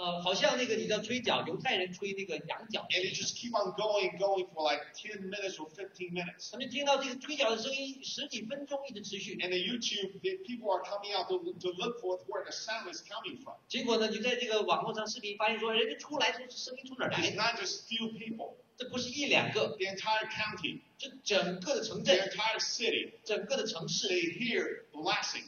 呃，好像那个你知道吹角，犹太人吹那个羊角，and it just keep on going, going for like 10 minutes or 15 minutes. 他们听到这个吹角的声音十几分钟一直持续，And the YouTube, the people are coming out to, to look for where the sound is coming from. 结果呢，你在这个网络上视频发现说，人家出来说声音从哪来 It's 的？not just few people, 这不是一两个，the entire county, 这整个的城镇 the，entire city, 整个的城市，they hear blasting.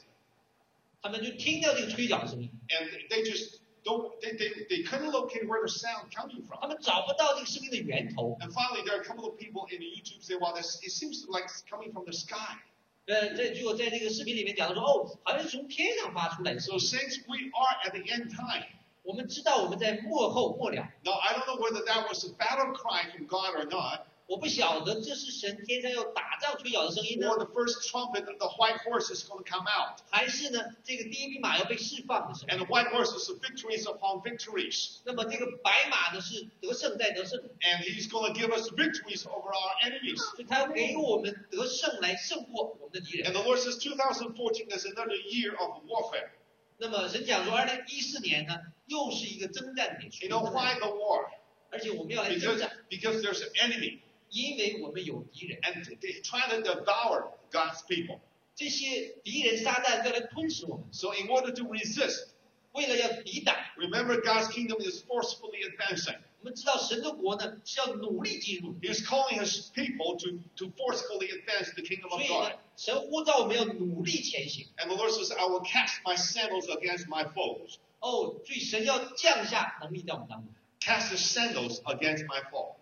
他们就听到这个吹角的声音，And they just don't, they, they, they couldn't locate where the sound coming 他 from. 们找不到这个声音的源头。 And finally, there are a couple of people in the YouTube say, well, this, it seems like it's coming from the sky. 呃，这结果在这个视频里面讲到说，哦，好像是从天上发出来的声 So 音。 since we are at the end time, 我们知道我们在幕后末了， now I don't know whether that was a battle cry from God or not, 我不晓得这是神天上要打仗吹角的声音呢 or，the first trumpet, the white horse is going to come out. 还是呢这个第一匹马要被释放的声 And 音？ the white horse is the victories upon victories. 那么这个白马呢是得胜在得胜， And he's going to give us victories over our enemies. 所以他要给我们得胜来胜过我们的敌 And 人。 the Lord says 2014 is another year of warfare. 那么神讲说，二零一四年呢又是一个征战年， You know why the war? 而且我们要来征 Because, 战， because there's an enemy. 因为我们有敌人， And they're trying to devour God's people. 这些敌人撒旦要来吞噬我们， So in order to resist, 为了要抵挡。 remember God's kingdom is forcefully advancing. 我们知道神的国呢是要努力进入， He's calling his people to, to forcefully advance the kingdom 所 of 以 God. 呢，神呼召我们要努力前行。 And the Lord says, I will cast my sandals against my foes. 哦，所以神要降下能力在我们当中。 Cast the sandals against my foe.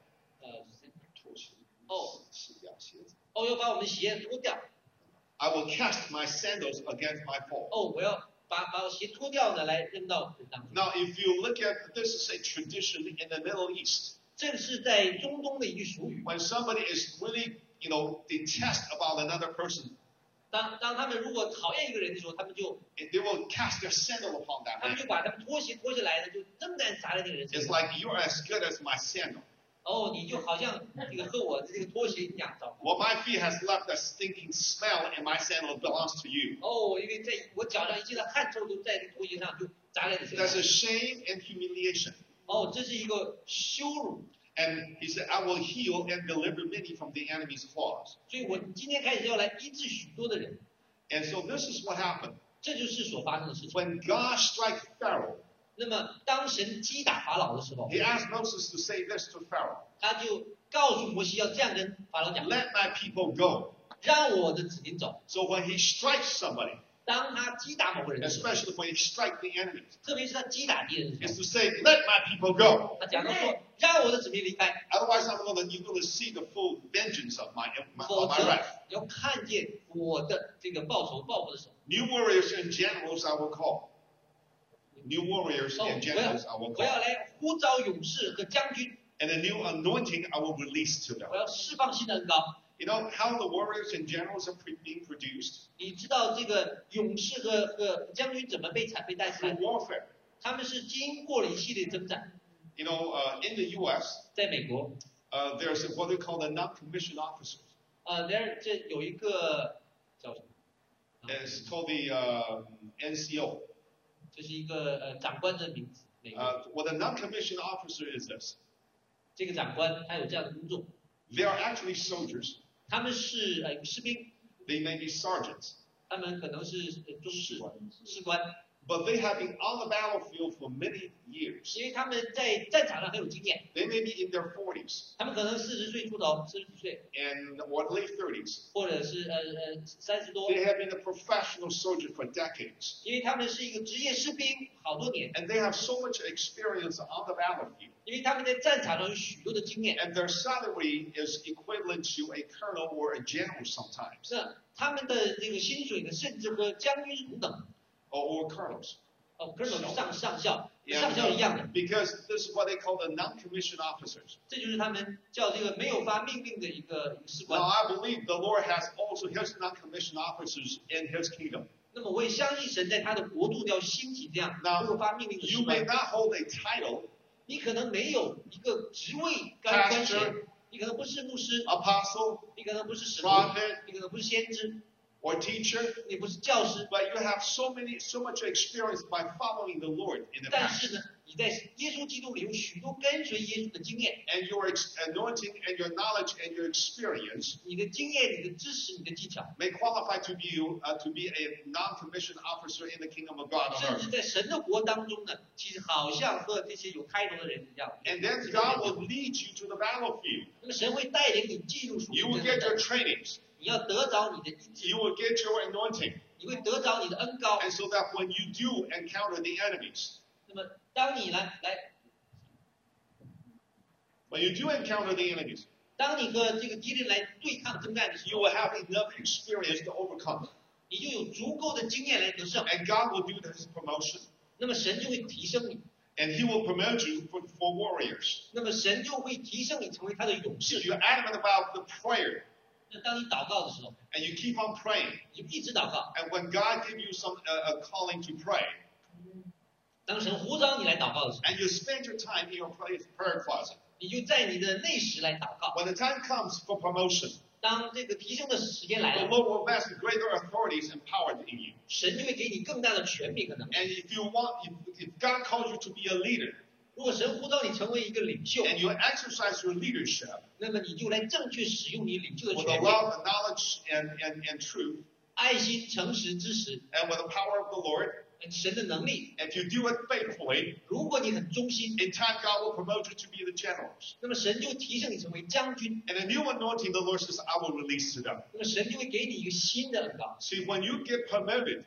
呃，哦，哦，要把我们的鞋脱掉。 I will cast my sandals against my foe. 哦，我要把把我鞋脱掉呢，来扔到人当中。 Now, if you look at this is a tradition in the Middle East. 这是在中东的一句俗语。 When somebody is really, you know, detest about another person, 当当他们如果讨厌一个人的时候，他们就 they will cast their sandal upon that 他们 man. 就把他们拖鞋脱下来呢，就扔在砸在那个人身 It's 上。 like you're as good as my sandal. 哦，你就好像这个和我的这个拖鞋一样糟糕。 Well, my feet has left a stinking smell, and my sandal belongs to you. 哦，因为在我脚上一切的汗臭都在这个拖鞋上，就砸在你身 That's 上。 a shame and humiliation. 哦，这是一个羞辱。 And he said, I will heal and deliver many from the enemy's claws. 所以我今天开始要来医治许多的人。 And so this is what happened. 这就是所发生的事情。 When God struck Pharaoh, 那么当神击打法老的时候， he asked Moses to say this to Pharaoh 他就告诉摩西要这样跟法老讲： Let my people go. 让我的子民走。 So when he strikes somebody, 当他击打某个人的时候， especially when he strikes the enemy, 特别是他击打敌人的 is 时 to say, Let my people go. 候，他讲到说：让我的子民离开， Otherwise, I'm going to, you're going to see the full vengeance of my, my, 否 of my 则 wrath. 要看见我的这个报仇报复的手。 New warriors and generals I will call. New warriors 哦， and 我要 generals I will 我要 call. 来呼召勇士和将军， And a new anointing I will release to them. 我要释放新的恩膏。 You know how the warriors and generals are pre- being produced? 你知道这个勇士和和将军怎么被产被带出来 Through 的？ warfare. 他们是经过了一系列征战。 You know, uh, in the U.S., 在美国， uh, there's what they call the non-commissioned officers. 呃，there 这有一个叫什么？ It's called the uh, NCO. 这是一个呃长官的名字。美国、Uh, what a non-commissioned officer is this? 这个长官他有这样的工作，They are actually soldiers. 他们是呃士兵，They may be sergeants, 他们可能是呃中士士官，but they have been on the battlefield for many years. 因为他们在战场上很有经验， They may be in their 40s 他们可能四十岁出头，四十几岁， and or late 30s. 或者是呃呃三十多， They have been a professional soldier for decades, 因为他们是一个职业士兵好多年， and they have so much experience on the battlefield. 因为他们在战场上有许多的经验， And their salary is equivalent to a colonel or a general sometimes, 那他们的这个薪水呢，甚至和将军是同等的， Or, or colonels. 哦，跟我们上上校上校一样的，because this is what they call the non-commissioned officers. 这就是他们叫这个没有发命令的一个一个士 Now, I believe the Lord has also His non-commissioned officers in His kingdom. 那么我也相信神在他的国度要兴起这样那没有发命令的士 You may。not hold a title, 你可能没有一个职位该官衔你可能不是牧师，apostle, 你可能不是使徒，prophet, 你可能不是先知，or teacher, 你不是教师， but you have so many, so much experience by following the Lord in the 但 past. 是呢，你在耶稣基督里有许多跟随耶稣的经验， And your ex- anointing and your knowledge and your experience 你的经验、你的知识、你的技巧， may qualify to be you uh, to be a non-commissioned officer in the kingdom of God on 甚 earth. 至在神的国当中呢，其实好像和这些有开头的人一样。 And then God will lead you to the battlefield. 那么神会带领你进入属 You 灵 will 的 get 征 your 战， trainings. 你要得着你的医治 You，will get your anointing. 你会得着你的恩高。 And so that when you do encounter the enemies, 那么当你来来， when you do encounter the enemies, 当你和这个敌人来对抗征战的时 you 候， will have enough experience to overcome. 你就有足够的经验来得胜。 And God will do this promotion. 那么神就会提升你， And He will promote you for, for warriors. 那么神就会提升你成为他的勇 If 士。 you're adamant about the prayer 那当你祷告的时候， and you keep on praying, 你就一直祷告。 and when God gives you some uh, a calling to pray, 当神呼召你来祷告的时候， and you spend your time in your prayer prayer closet, 你就在你的内室来祷告。 when the time comes for promotion, 当这个提升的时间来 the 了， Lord will vest greater authorities and power in you. 神就会给你更大的权柄和能力。 And if you want, if, if God calls you to be a leader, 如果神呼召你成为一个领袖， and you exercise your leadership 那么你就来正确使用你领袖的 with 权 the 柄， love and knowledge and, and, and truth, 爱心、诚实、知识、 and with the power of the Lord, 神的能力。 if you do it faithfully, 如果你很忠心， in time God will promote you to be the generals. 那么神就提升你成为将军， And a new anointing, the Lord says, I will release to them. 那么神就会给你一个新的恩膏。 See, when you get promoted,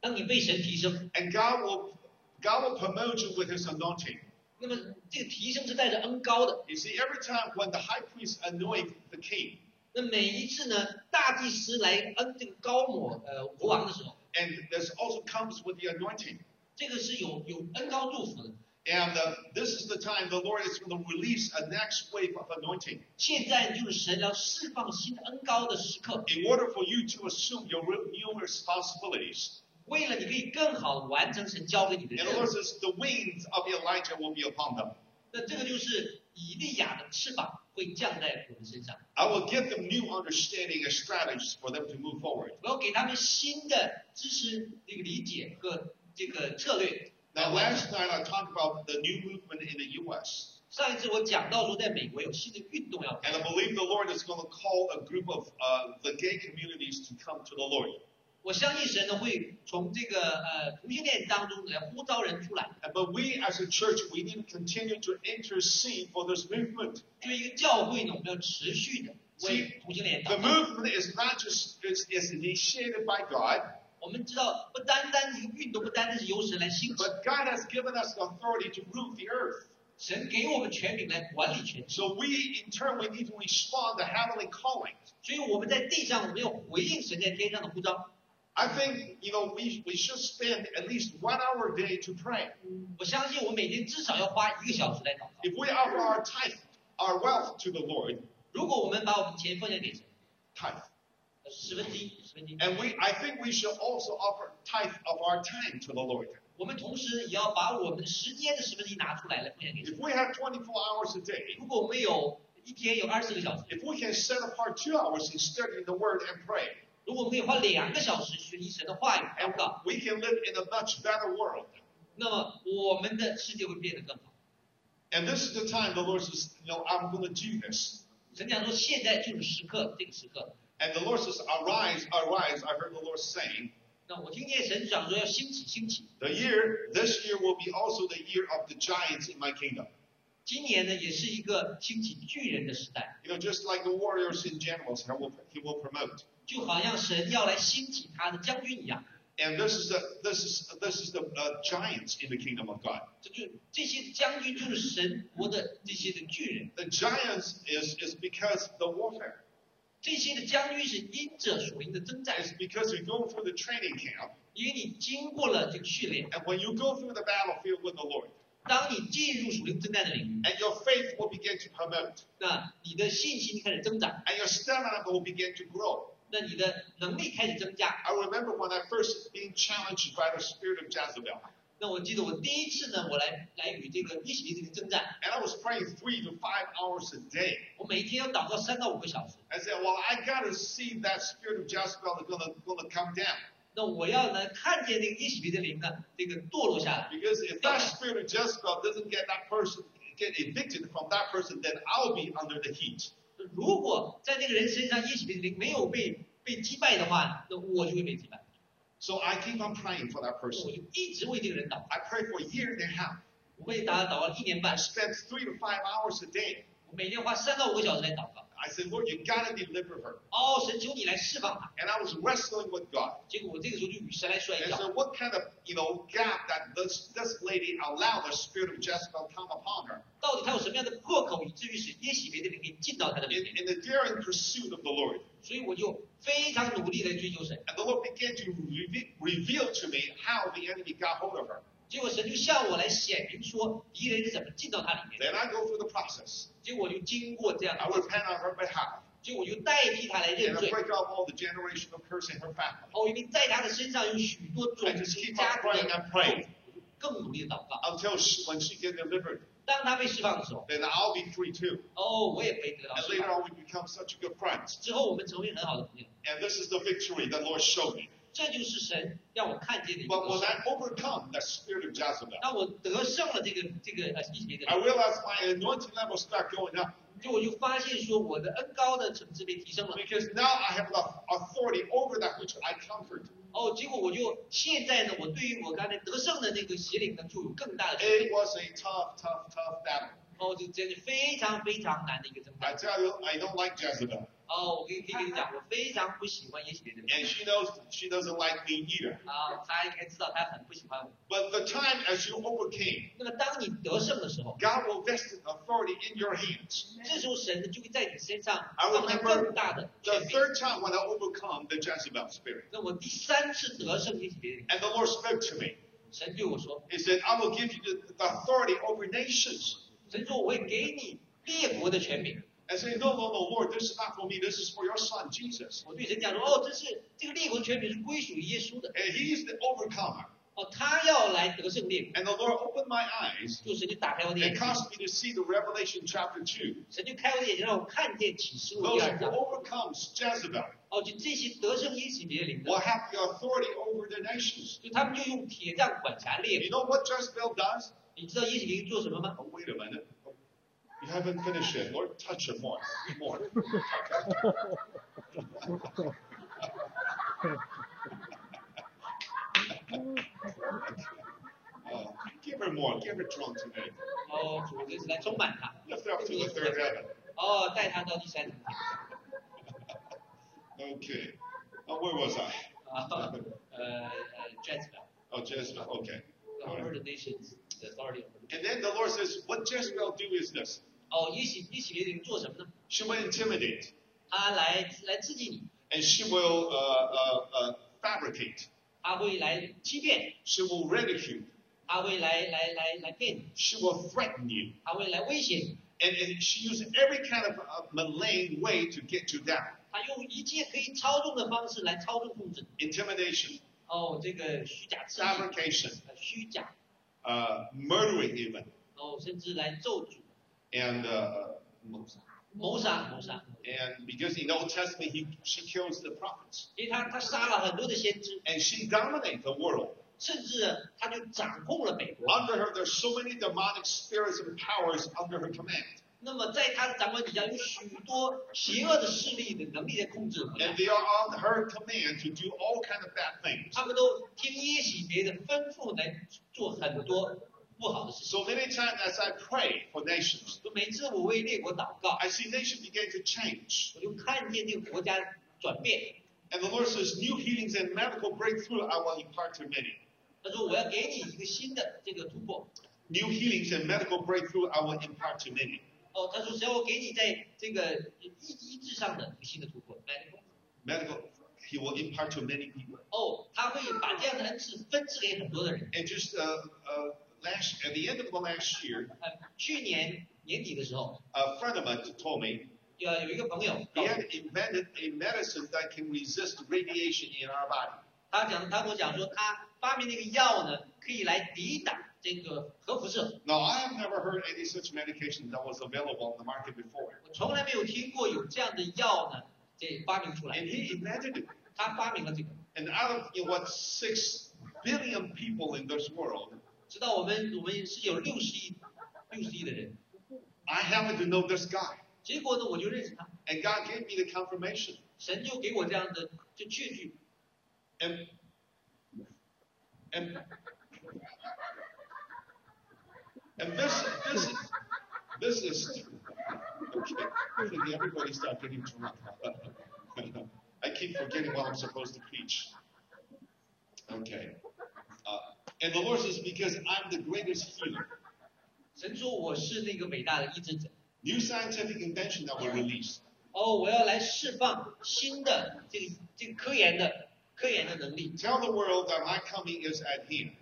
当你被神提升， and God will God will promote you with His anointing. 那么这个提升是带着恩膏的。You see, every time when the high priest anoint the king. 那每一次呢，大祭司来恩这个高抹呃国王的时候。And this also comes with the anointing. 这个是有有恩膏祝福的。And uh, this is the time the Lord is going to release a next wave of anointing. In order for you to assume your new responsibilities. 为了你可以更好地完成神交给你的 And 任 the 务 Lord。says, the wings of Elijah will be upon them. 那这个就是以利亚的翅膀会降在我们身上， I will give them new understanding and strategies for them to move forward. 我要给他们新的知识、这个理解和这个策略。 Now, last night I talked about the new movement in the U.S. 上一次我讲到说，在美国有新的运动要 And 开 I 始， believe the Lord is going to call a group of uh, the gay communities to come to the Lord. 我相信神呢会从这个呃同性恋当中来呼召人出来。 And- But we as a church, we need to continue to intercede for this movement. 作为一个教会呢，我们要持续的为同性恋 The 祷告。 movement is not just is, is initiated by God, 我们知道，不单单一个运动，不单单是由神来兴起， but God has given us the authority to rule the earth. 神给我们权柄来管理全地。 So we, in turn, we need to respond to heavenly calling. 所以我们在地上，我们要回应神在天上的呼召。 I think, you know, we, we should spend at least one hour a day to pray. 我相信我们每天至少要花一个小时来祷告。 If we offer our tithe, our wealth to the Lord, 如果我们把我们钱奉献给神， tithe. 呃十分之一，十分之一， And we, I think we should also offer tithe of our time to the Lord. 我们同时也要把我们时间的十分之一拿出来来奉献给神。 If we have 24 hours a day, 如果我们有一天有二十个小时， if we can set apart two hours in studying the Word and pray, 如果我们可以花两个小时学习神的话语祷 and 告， we can live in a much better world. 那么我们的世界会变得更好。 And this is the time the Lord says, you know, I'm going to do this. 神讲说，现在就是时刻，这个时刻。 And the Lord says, arise, arise. I heard the Lord saying, 那我听见神讲说要兴起，兴起。 the year, this year will be also the year of the giants in my kingdom. 今年呢，也是一个兴起巨人的时代， You know, just like the warriors and generals, he will, he will promote. 就好像神要来兴起他的将军一样。 And this is the this is this is the uh, giants in the kingdom of God. 这就这些将军就是神国的这些的巨人， The giants is is because the warfare. 这些的将军是因着属灵的征战， It's because you go through the training camp, 因为你经过了这个训练， and when you go through the battlefield with the Lord, 当你进入属灵征战的领域， and your faith will begin to promote, 那你的信心开始增长， and your stamina will begin to grow. 那你的能力开始增加。I remember when I first being challenged by the spirit of Jezebel. 那我记得我第一次呢，我来来与这个一起这个征战。And I was praying three to five hours a day. 我每天要祷告三到五个小时。I said, well, I gotta see that spirit of Jezebel is gonna gonna come down. 那我要呢看见那个耶洗别的灵呢，这个堕落下来。Because if that spirit of Jezebel doesn't get that person get evicted from that person, then I'll be under the heat. 如果在那个人身上耶洗别的灵没有被被击败的话，那我就会被击败。So I keep on praying for that person. 我就一直为这个人祷告，I pray for a year and a half. 我为他祷告了一年半，Spend three to five hours a day. 我每天花三到五个小时来祷告。I said, Lord, you gotta deliver her. 哦，神求你来释放他。 And I was wrestling with God. 结果我这个时候就与神来摔 And 跤。 so what kind of, you know, gap that this, this lady allowed the spirit of Jezebel come upon her 到底他有什么样的破口，以至于使耶洗别的灵可以进到他的里 in, 面？ in the daring pursuit of the Lord. 所以我就非常努力的追求神。 And the Lord began to reve- reveal to me how the enemy got hold of her. 结果神就向我来显明说敌人是怎么进到他里面。 Then I go through the process. 结果我就经过这样 I 的过程， repent on her behalf. 结果我就代替他来认 And I 罪。 break off all the generational curse in her family. 哦，因为在他的身上有许多种 I just keep 家 on 族 praying 的 and praying 更努力的祷告。 until she, when she gets delivered, 当他被释放的时候， then I'll be free too. 哦，我也被得到 And 释 later 放。 on, we become such good friends. 之后我们成为很好的朋友， And this is the victory that Lord showed me. 这就是神让我看见的 But 故 when。I overcome that spirit of Jezebel, 当我得胜了这个这个呃一别的 I realize my anointing level start going up 就我就发现说我的恩高的层次被提升了。because now I have the authority over that which I comfort. 哦，结果我就现在呢，我对于我刚才得胜的那个邪灵呢，就有更大的权 It。was a tough, tough, tough battle. 哦，这真是非常非常难的一个征 I。tell you, I don't like Jezebel. 哦，我可以可以跟你讲，我非常不喜欢耶洗别的人。 And she knows she doesn't like me either. 啊，他应该知道他很不喜欢我。 But the time as you overcame, 那么当你得胜的时候， God will vest authority in your hands. 这时候神呢就会在你身上 I 放下 remember 更大的 The 权柄。 third time when I overcome the Jezebel spirit, 那我第三次得胜耶洗别的人， and the Lord spoke to me. 神对我说， He said, I will give you the, the authority over nations. 神说我会给你列国的权柄。 I say, No, no, no, Lord, this is not for me. This is for your son, Jesus. 我对神讲说，哦，这是这个列国的权柄是归属于耶稣的。 And he's the overcomer. 哦，他要来得胜列国， And the Lord opened my eyes 就神就打开我的眼 and 睛， caused me to see the Revelation chapter 2. 神就开我的眼睛，让我看见启示录第 Those 二 who 章。 overcomes Jezebel 哦，就这些得胜耶洗别灵 will 的， have the authority over the nations. 就他们就用铁杖管辖列 You 国。 know what Jezebel does? 你知道耶洗别灵做什么吗？ Oh, wait a minute. You haven't finished yet. Lord, touch him more. More. oh, give her more. Give her drunk Lift 哦，主这次来充满他。Lift up to the third heaven. 哦，带他到第三层。Okay. Oh, uh, where was I? 啊，呃呃，Jezebel。Oh, Jezebel. Okay. The heard of nations, the authority of. And then the Lord says, "What Jezebel do is this." 哦，一起一起列人做什么呢？ She will intimidate 他来来刺激你， and she will uh, uh, uh, fabricate. 他会来欺骗， She will ridicule. 他会来来来来骗你， She will threaten you. 他会来威胁你， And, and she uses every kind of uh, malign way to get you down. 他用一切可以操纵的方式来操纵控制你。 Intimidation, 哦，这个虚假刺激， fabrication, 呃虚假， uh, murdering even, 哦，甚至来咒诅、 and uh, 谋杀、谋杀， and because in the Old Testament he, she kills the prophets 因为他他杀了很多的先知， and she dominates the world. 甚至呢他就掌控了美国。 Under her, there's so many demonic spirits and powers under her command, 那么在他的掌管底下，有许多邪恶的势力的能力在控制我 and 们， they are on her command to do all kind of bad things. 他们都听耶洗别的吩咐来做很多 不好的事情。 So many times as I pray for nations, 就每次我为列国祷告， I see nations begin to change. 我就看见这个国家转变。 And the Lord says, new healings and medical breakthrough I will impart to many. 他说我要给你一个新的这个突破。 New healings and medical breakthrough I will impart to many. 哦，他说只要我给你在这个医医治上的一个新的突破。来 Medical, He will impart to many people. 哦，他会把这样的恩赐分赐给很多的人。 And just uh, uh, last, at the end of the last year, 呃，去年年底的时候， a friend of mine told me 有有一个朋友 he 告诉我 had invented a medicine that can resist radiation in our body. 他讲，他跟我讲说，他发明了一个药呢，可以来抵挡这个核辐射。 Now, I have never heard any such medication that was available on the market before. 我从来没有听过有这样的药呢，这发明出来 And。he invented it. 他发明了这个， And out of you know, what six billion people in this world, 直到我们我们是有六十亿六十亿的人， I happen to know this guy. 结果呢，我就认识他， And God gave me the confirmation. 神就给我这样的就确据， And and and this this is this is okay. I think everybody start getting drunk. I keep forgetting what I'm supposed to preach. Okay. Uh, and the Lord says, because I'm the greatest healer. 神说我是那个伟大的医治者。 New scientific invention that will release. 哦，我要来释放新的这个这个科研的科研的能力， Tell the world that my coming is at hand.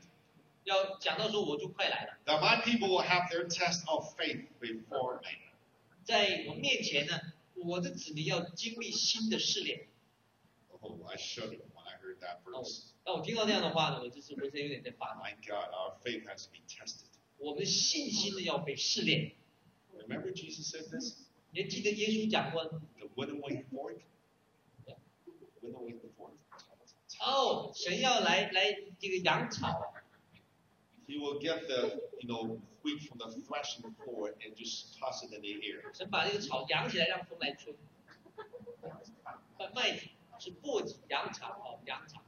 要讲到说我就快来了， That my people will have their test of faith before me. 在我面前呢，我的子民要经历新的试炼。 Oh, I shuddered when I heard that 哦 verse.， 当我听到这样的话呢，我就是浑身有点在发抖。My God, our faith has to be tested. 我们的信心呢要被试炼。Remember Jesus said this? 你还记得耶稣讲过，The winnowing fork? Winnowing the fork. 哦，神要来来这个扬草啊，He will get the, you know, wheat from the threshing floor and just toss it in the air. 神把这个草扬起来，让风来吹。麦麦子是簸箕扬草哦，扬草。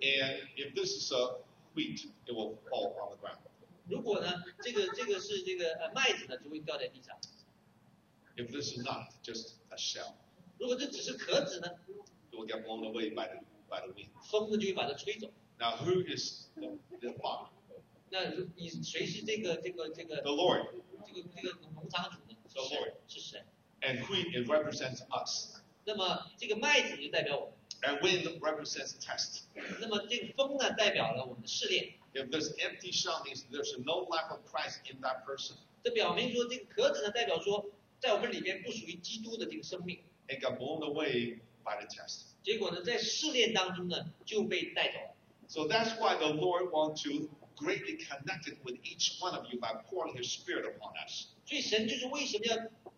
And if this is a wheat, it will fall on the ground. 如果呢，这个这个是这个呃麦子呢，就会掉在地上； If this is not just a shell, 如果这只是壳子呢， it will get blown away by the by the wind. 风呢就会把它吹走。 Now, who is the, the farmer? 那如你谁是这个这个这个 The Lord. 这个这个农场主呢？是 The 神 Lord.，是神。 And wheat, it represents us. 那么这个麦子就代表我们， And wind represents test. 那么这个风呢代表了我们的试炼。 If there's empty shell, means there's no life of Christ in that person. 这表明说这个壳子呢代表说，在我们里面不属于基督的这个生命。 It got blown away by the test. 结果呢，在试炼当中呢就被带走了。 So that's why the Lord wants to greatly connect it with each one of you by pouring His Spirit upon us. 所以神就是为什么要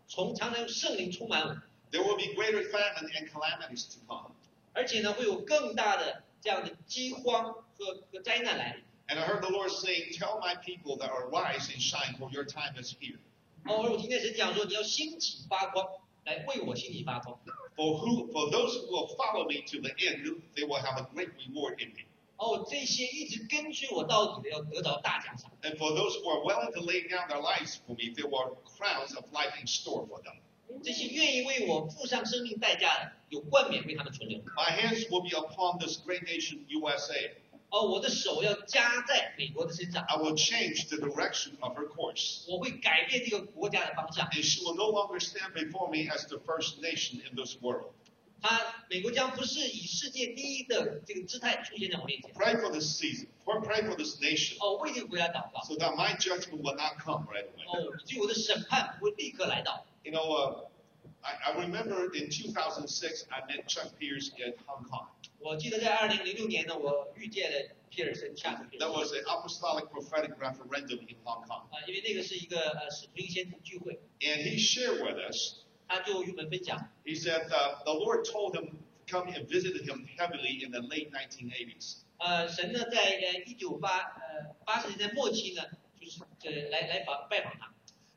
从常常用圣灵充满我们， There will be greater famine and calamities to come. 而且呢会有更大的这样的饥荒和和灾难来临。 And I heard the Lord saying, Tell my people that arise and shine, for your time is here. 哦，而我听见神讲说，你要兴起发光，来为我兴起发光。 For who for those who will follow me to the end, they will have a great reward in me. 哦，这些一直跟随我到底的要得着大奖赏。 And for those who are willing to lay down their lives for me, there were crowns of life in store for them. 这些愿意为我付上生命代价的，有冠冕为他们存留。 My hands will be upon this great nation, USA. 哦，我的手要加在美国的身上， I will change the direction of her course. 我会改变这个国家的方向。 And she will no longer stand before me as the first nation in this world. 他美国将不是以世界第一的这个姿态出现在我面前。 Pray for this season. Pray pray for this nation 哦，为这个国家祷告。 so that my judgment will not come right away. 哦，以至于我的审判不会立刻来到。 You know, uh, I, I remember in 2006, I met Chuck Pierce in Hong Kong. 我记得在二零零六年呢，我遇见了皮尔森恰克皮尔 That 森。 was an apostolic prophetic referendum in Hong Kong. 啊，因为那个是一个呃使徒性先知聚会， And he shared with us, 他就与我们分享， he said uh, the Lord told him to come and visited him heavily in the late 1980s. 呃，神呢在呃一九八呃八十年代末期呢，就是呃来来访拜访他，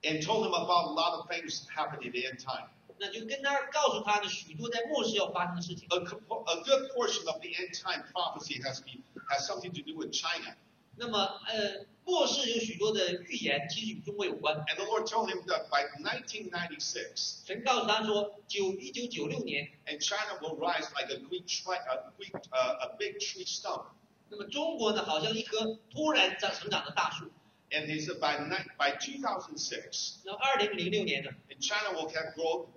And told him about a lot of things happening in the end time. 那就跟他告诉他呢许多在末世要发生的事情。 A, co- a good portion of the end time prophecy has, be, has something to do with China. 那么呃末世有许多的预言，其实与中国有关。 And the Lord told him that by 1996, 神告诉他说，九一九九六年， and China will rise like a great, tri- a, great, uh, a big tree stump. 那么中国呢好像一棵突然长成长的大树。 And he said by, ni- by 2006, 那二零零六年呢， and China will have grow,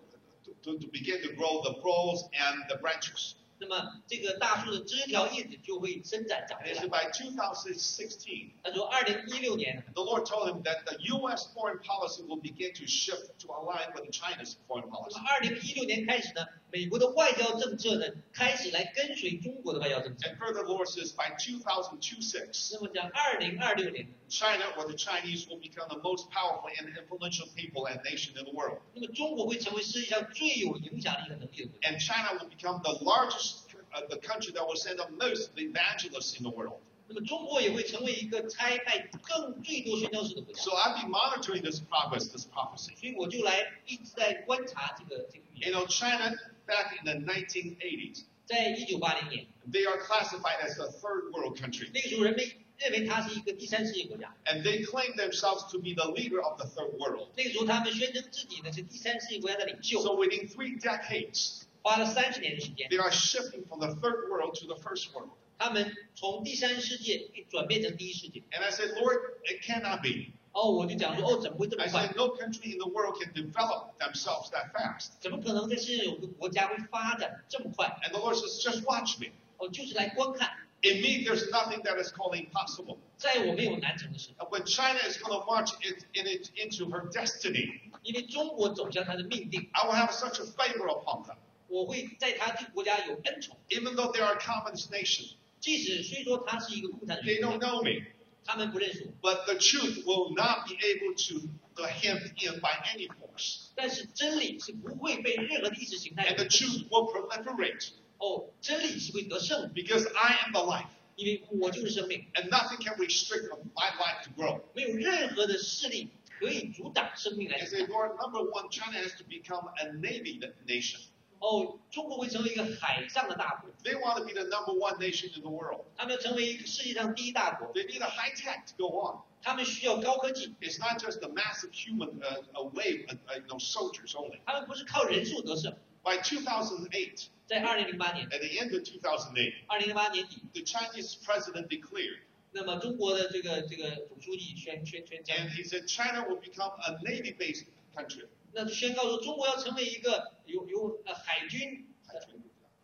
to, to, to begin to grow the balls and the branches. 那么这个大树的枝条叶子就会伸展长 And 出 he said 来。 by 2016, 他说，二零一六年呢， the Lord told him that the U.S. foreign policy will begin to shift to align with China's foreign 那 policy. 么二零一六年开始呢， 美国的外交政策呢开始来跟随中国的外交政策。 And further, the Lord says by 2026, 那么讲二零二六年， China or the Chinese will become the most powerful and influential people and nation in the world. 那么中国会成为世界上最有影响力和能力的国家。 And China will become the largest, uh, the country that will send the most evangelists in the world. 那么中国也会成为一个差派更最多宣教士的国家。 So I've been monitoring this progress, this prophecy. 所以我就来一直在观察这个这个预 You 言。 know, China back in the 1980s, 在一九八零年， they are classified as a third world country. 那个时候人们认为它是一个第三世界国家。 And they claim themselves to be the leader of the third world. 那个时候他们宣称自己呢是第三世界国家的领袖， So within three decades, 花了三十年的时间， they are shifting from the third world to the first world. 他们从第三世界转变成第一世界。 And I said, Lord, it cannot be. 哦，我就讲说，哦，怎么会这么 I 快 said,？no country in the world can develop themselves that fast. 怎么可能在世界有个国家会发展这么快？ And the Lord says, just watch me. 哦，就是来观看， In me, there's nothing that is called impossible. 在我没有难成的事， And when China is going to march it, in it, into her destiny, 因为中国走向它的命定， I will have such a favor upon them. 我会在他这个国家有恩宠。 Even though they are a communist nation, 即使虽说它是一个共产主 they 义国 don't 家， know me. 他们不认识我， But the truth will not be able to, to hem in by any force. 但是真理是不会被任何的意识形态 And the 所控制 truth will proliferate 哦，真理是会得胜的， because I am the life. 因为我就是生命， And nothing can restrict my life to grow. 没有任何的势力可以阻挡生命来 And 成 say, 长。 Lord, number one, China has to become a navy nation. 哦，中国会成为一个海上的大国， They want to be the number one nation in the world. 他们要成为一个世界上第一大国， They need a high tech to go on. 他们需要高科技， It's not just a massive human uh, a wave, uh, uh, you know, soldiers only. 他们不是靠人数得胜。 By 2008, 在二零零八年， at the end of 2008, 二零零八年底， the Chinese president declared, 那么中国的这个这个总书记宣宣宣讲 and，he said China will become a navy-based country. 那就宣告说中国要成为一个有有呃海军呃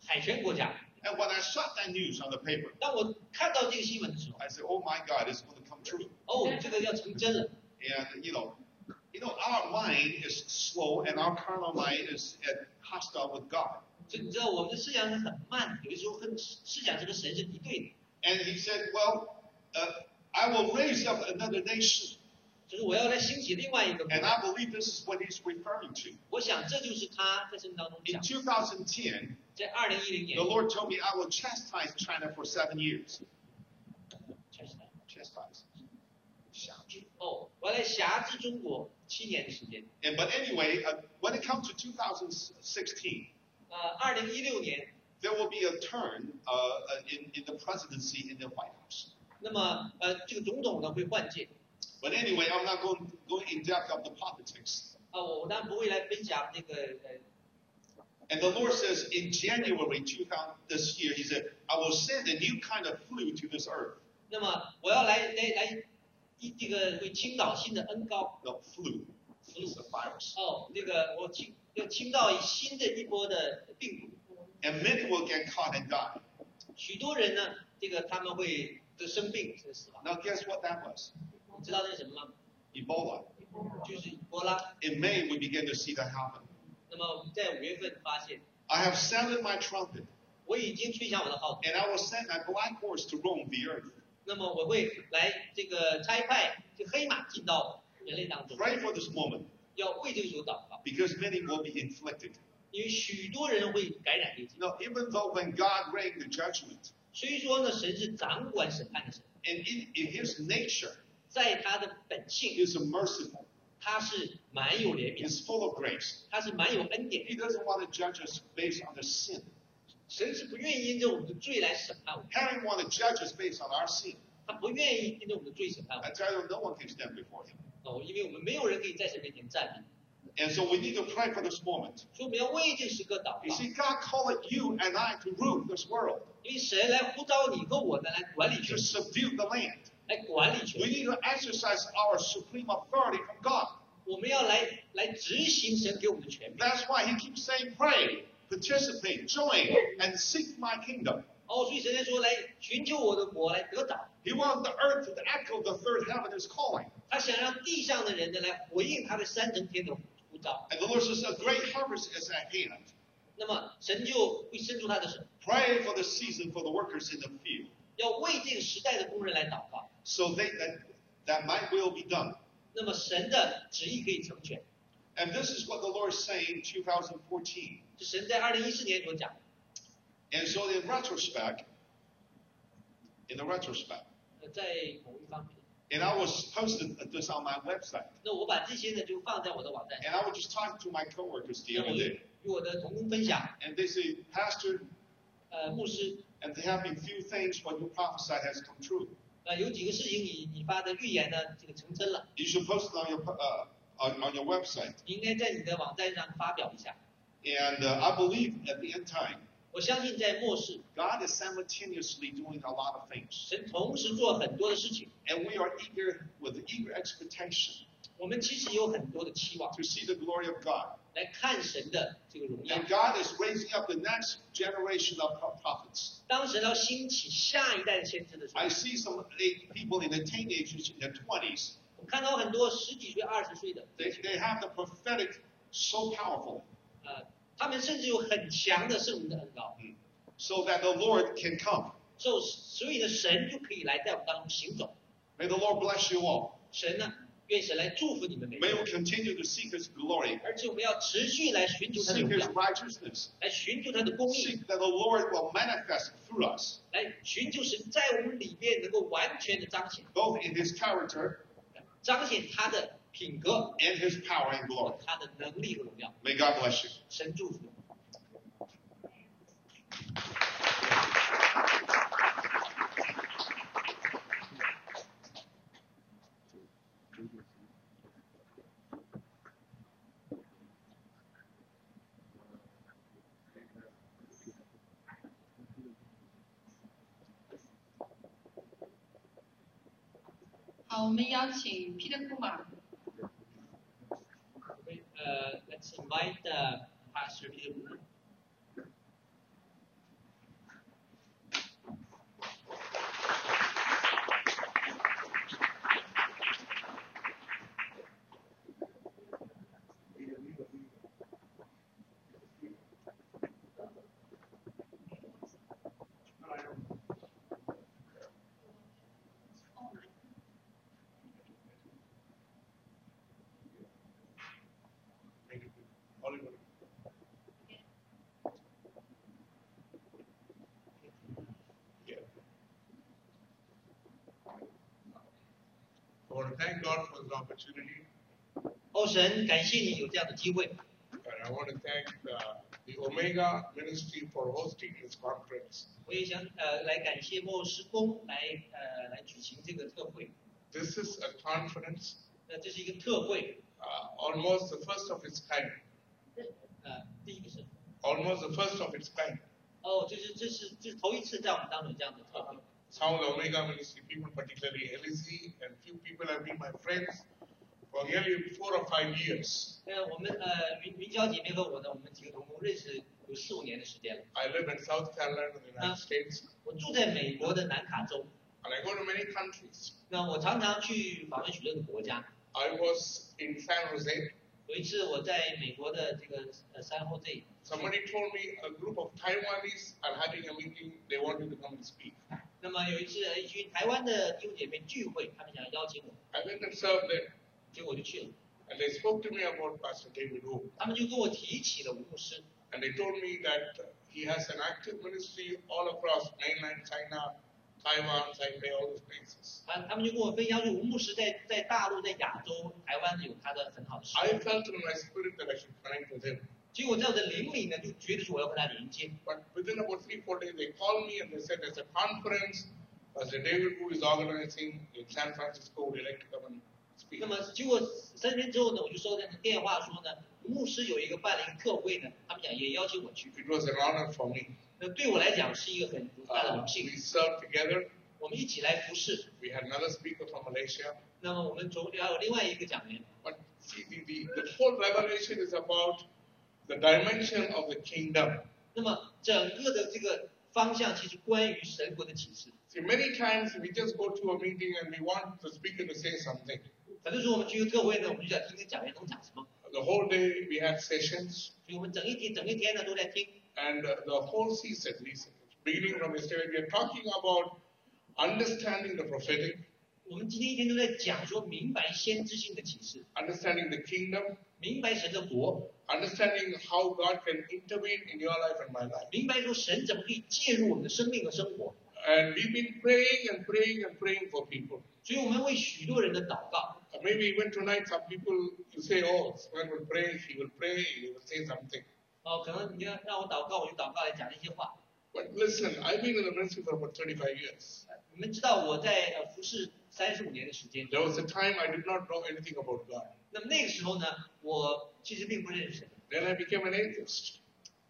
海权国家。 And when I saw that news on the paper, 当我看到这个新闻的时候， I said, "Oh my God, it's going to come true." 哦，这个要成真了。 And you know, you know, our mind is slow, and our carnal mind is uh, hostile with God. 所以你知道我们的思想是很慢，有的时候跟思想这个神是敌对的。 And he said, "Well, uh, I will raise up another nation." 就是我要来兴起另外一个国 And 家。 I believe this is what he's referring to. 我想这就是他在圣经当中 In 讲， 2010, 在二零一零年 the，Lord told me I will chastise China for seven years. 确实的 Chastise. 哦，我要来辖制中国七年的时间。 And but anyway, uh, when it comes to 2016, 呃，二零一六年 there will be a turn uh, uh, in, in the presidency in the White House. 那么呃，这个总统呢会换届 but anyway, I'm not going going in depth of the politics. And the Lord says in January 2000 this year, He said, I will send a new kind of flu to this earth. 那么我要来来来，一这个会倾倒新的恩膏，The flu. Flu is a virus. 哦，这个我倾要倾倒新的一波的病 And many will get caught and die. 毒，许多人呢，这个他们会得生病，这个死亡。Now guess what that was? 你知道那是什么吗？ Ebola. 就是伊波拉。 In May, we begin to see that happen. 那么我们在五月份发现， I have sounded my trumpet, 我已经吹响我的号角， and I will send my black horse to roam the earth. 那么我会来这个差派这黑马进到人类当中， Pray for this moment, 要为这个所祷告， because many will be inflicted. 因为许多人会感染这个疾 You know, even though when God reigned the judgment, 虽说呢，神是掌管审判的神， and in, in His nature, 在他的本性， He is merciful, 他是蛮有怜 He 悯， is full of grace. 他是蛮有恩典 He。doesn't want to judge us based on the sin. 神是不愿意因着我们的罪来审判我们， Heaven want to judge us based on our sin. 他不愿意因着我们的罪审判我 I 们。 tell you, no one can stand before Him. 哦，因为我们没有人可以在神面前站立， And so we need to pray for this moment. 所以我们要为这个时刻祷 You 告。 see, God called you and I to rule this world, 因为神来呼召你和我呢，来管理 to 全， subdue the land. 来管理 We 全。 need to exercise our supreme authority from God. 我们要来来执行神给我们的权柄。 That's why He keeps saying, pray, participate, join, and seek my kingdom. 哦，所以神在说来寻求我的国来得着， He wants the earth to echo the third heaven is calling. 他想让地上的人呢来回应他的三层天的呼召。 And the Lord says, a great harvest is at hand. 那么神就会伸出他的手， Pray for the season for the workers in the field, 要为这个时代的工人来祷告。 so they, that, that my will be done. 那么神的旨意可以成全， And this is what the Lord is saying in 2014. 是神在二零一四年所讲。 And so in retrospect, in the retrospect, 呃，在某一方面， and I was posted this on my website, 那我把这些呢就放在我的网站上， and I was just talking to my coworkers the 那我 other 就 day, 与我的同工分享， and they say, Pastor, 呃，牧师， and there have been few things what you prophesied has come true. 呃，有几个事情你你发的预言呢，这个成真了， You should post it on your uh, on, on your website. 你应该在你的网站上发表一下。 And uh, I believe at the end time, 我相信在末世， God is simultaneously doing a lot of things, 神同时做很多的事情， and we are eager with eager expectation 我们其实有很多的期望 to see the glory of God. 来看神的这个荣耀。And God is raising up the next generation of prophets. 当神要兴起下一代先知的时候，I see some people in the teenagers in their twenties. 我看到很多十几岁、二十岁的，They they have the prophetic so powerful, 呃，他们甚至有很强的圣灵的恩膏，so that the Lord can come. 所以所以呢，神就可以来在我们当中行走。May the Lord bless you all. 神呢，愿神来祝福你们每个 May we，continue to seek His glory, 而且我们要持续来寻求他的 seek His 耀，righteousness, 来寻求他的公义，seek that the Lord will manifest through us, 来寻求神在我们里面能够完全的彰显，both in His character 彰显他的品格 and His power and glory. 他的能力和荣耀。May God bless you. 神祝福。 같이 피드포마. Uh, let's invite uh, Pastor Peter Puma. thank God for this opportunity, 哦，神，感谢你有这样的机会， and I want to thank uh, the Omega Ministry for hosting this conference. 我也想呃来感谢幕后施工来呃来举行这个特会。 This is a conference, 那这是一个特会， uh, almost the first of its kind. 呃，第一个是 Almost the first of its kind. 哦，这是这是这是头一次在我们当中有这样的特会。 Some of the Omega Ministry people, particularly Elise and few people have been my friends for nearly four or five years. 呃，我们呃云云娇姐妹和我呢，我们几个同工认识有四五年的时间了。 I live in South Carolina in the United States, 我住在美国的南卡州， and I go to many countries. 那我常常去访问许多的国家。 I was in San Jose. 有一次我在美国的这个呃山后这里， Somebody told me a group of Taiwanese are having a meeting. They want you to come and speak. 那么有一次呃一群台湾的弟兄姐妹聚会，他们想邀请我， I went and served them, 结果我就去了。 and they spoke to me about Pastor David Wu. 他们就跟我提起了吴牧师， And they told me that uh, he has an active ministry all across mainland China, Taiwan, Taipei, all those places. 他他们就跟我分享说吴牧师在在大陆、在亚洲、台湾有他的很好的事。 I felt in my spirit that I should connect with him. 结果在我的灵里呢，就觉得说我要和他连接。 But within about three, four days, they called me and they said there's a conference Pastor David Wu is organizing in San Francisco. Would you like to come and speak? 那么结果三天之后呢，我就收到电话说呢，吴牧师有一个办了一个特会呢，他们讲也邀请我去。 It was an honor for me. 那对我来讲是一个很大的 Uh, 荣幸 we。served together. 我们一起来服侍。 We had another speaker from Malaysia. 那么我们总还有另外一个讲员。 But see, the, the, the whole revelation is about the dimension of the kingdom. 那么整个的这个方向其实关于神国的启示。 See, many times we just go to a meeting and we want the speaker to say something. 很多时候我们去一个特会呢，我们就想听听讲员能讲什么， The whole day we had sessions, 所以我们整一天整一天呢都在听。 and uh, the whole season, we- beginning from yesterday, we are talking about understanding the prophetic, 我们今天一天都在讲说明白先知性的启示， understanding the kingdom, 明白神的国， understanding how God can intervene in your life and my life. 明白说神怎么可以介入我们的生命和生活。 And we've been praying and praying and praying for people. 所以我们为许多人的祷告。 Uh, Maybe even tonight, some people you say, "Oh, someone will pray. He will pray. He will say something." 哦，可能你要让我祷告，我就祷告来讲那些话。 But listen, I've been in the ministry for about 35 years. 你们知道我在呃服侍三十五年的时间， There was a time I did not know anything about God. 那么那个时候呢，我 其实并不认识神。 Then I became an atheist.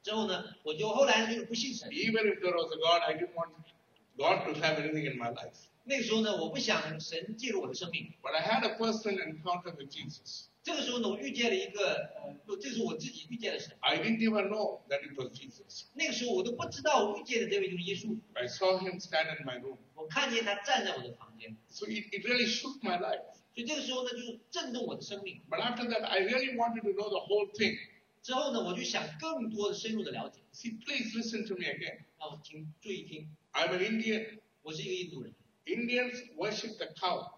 之后呢，我就后来就是不信神。 Even if there was a God, I didn't want God to have anything in my life. 那个时候呢，我不想神介入我的生命。 But I had a personal encounter with Jesus. 这个时候呢，我遇见了一个呃，不这是我自己遇见了神。 I didn't even know that it was Jesus. 那个时候我都不知道我遇见的这位就是耶稣。 I saw him stand in my room. 我看见他站在我的房间， So it, it really shook my life. 所以这个时候呢，就震动我的生命。But after that, I really wanted to know the whole thing. 之后呢，我就想更多的深入的了解。See, please listen to me again. 让我听注意听，I'm an Indian. 我是一个印度人。Indians worship the cow.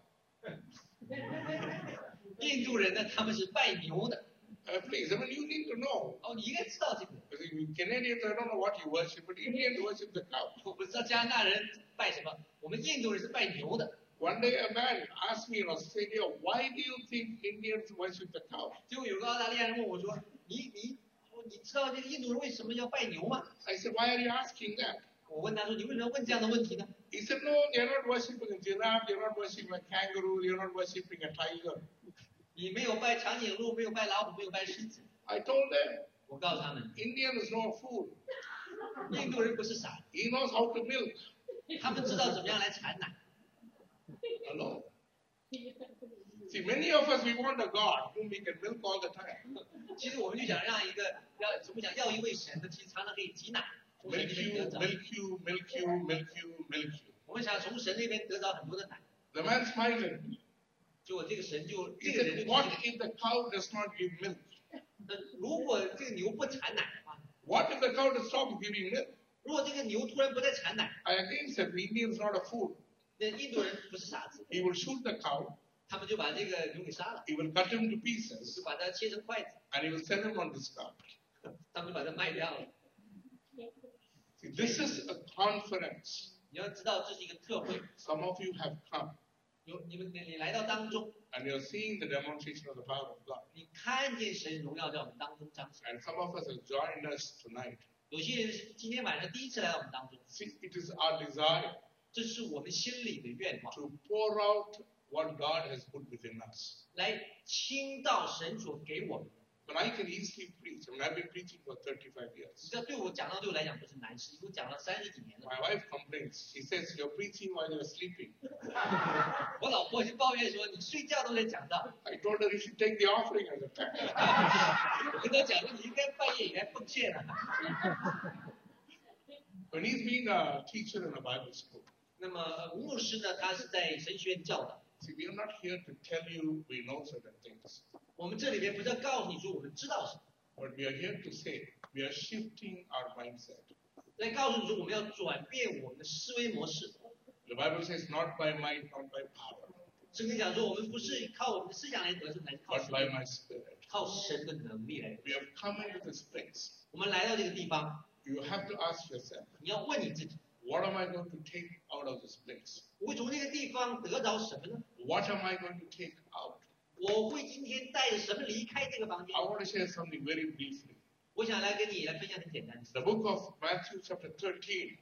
印度人呢，他们是拜牛的。Uh, please, I mean, you need to know. 哦，你应该知道这个。I think Canadians, I don't know what you worship, but Indians worship the cow. 我不知道加拿大人拜什么，我们印度人是拜牛的。One day a man asked me in Australia, why do you think Indians worship the cow? 结果有个澳大利亚人问我说：“你你哦你知道这个印度人为什么要拜牛吗 I said, why are you asking that?？” 我问他说：“你为什么问这样的问题呢 He said, no, they're not worshipping a giraffe, they're not worshipping a kangaroo, they're not worshipping a tiger.？” 你没有拜长颈鹿，没有拜老虎，没有拜狮子。 I told them, 我告诉他们， Indian is no fool. 印度人不是傻子， He knows how to milk. 他们知道怎么样来产奶。 Hello? See, many of us, we want a God whom we can milk all the time. 其实我们就想让一个要，我们想要一位神的，其实常常可以挤奶，从神 Milk 那边 you, 得着。 milk you, milk you, milk you, milk you. 我们想从神那边得着很多的奶。 The man smiled at me. 结果这个神就 He 这个人就 said, what 提 if the cow does not give milk? 那如果这个牛不产奶的话， What if the cow does stop giving milk? 如果这个牛突然不再产奶， I again said, the Indian is not a fool. 那印度人不是傻子， He will shoot the cow, 他们就把这个牛给杀了， he will cut him to 就 pieces, 把它切成筷子， and he will sell him on discount. 他们就把它卖掉了。 See, this is a conference. 你要知道这是一个特会， Some of you have come. 有你们你你来到当中， and you're seeing the demonstration of the power of God. 你看见神荣耀在我们当中彰显。 And some of us have joined us tonight. 有些人是今天晚上第一次来到我们当中， See, it is our desire 这是我们心里的愿望， to pour out what God has put within us. 来倾倒神所给我们的。 But I can easily preach. I mean, I've been preaching for 35 years. 这对我讲到对我来讲不是难事，因为我讲了三十几年了。 My wife complains. She says, You're preaching while you're sleeping. 我老婆就抱怨说，你睡觉都在讲道。 I told her you should take the offering as a tithe. 我跟她讲说，你应该半夜也该奉献了。 When he's been a teacher in a Bible school, 那么呃吴牧师呢，他是在神学院教导。see, we are not here to tell you we know certain things, 我们这里面不是要告诉你说我们知道什么，but we are here to say we are shifting our mindset. 来告诉你说我们要转变我们的思维模式。The Bible says, not by might, not by power, 圣经讲说，我们不是靠我们的思想来得胜，乃是靠 but spirit. 靠神的能力来 We have come into this place. 我们来到这个地方，You have to ask yourself, 你要问你自己，what am I going to take out of this place? 我会从这个地方得着什么呢？ What am I going to take out? 我会今天带着什么离开这个房间 I？want to share something very briefly. 我想来跟你来分享很简单的事。 The book of Matthew, chapter 13,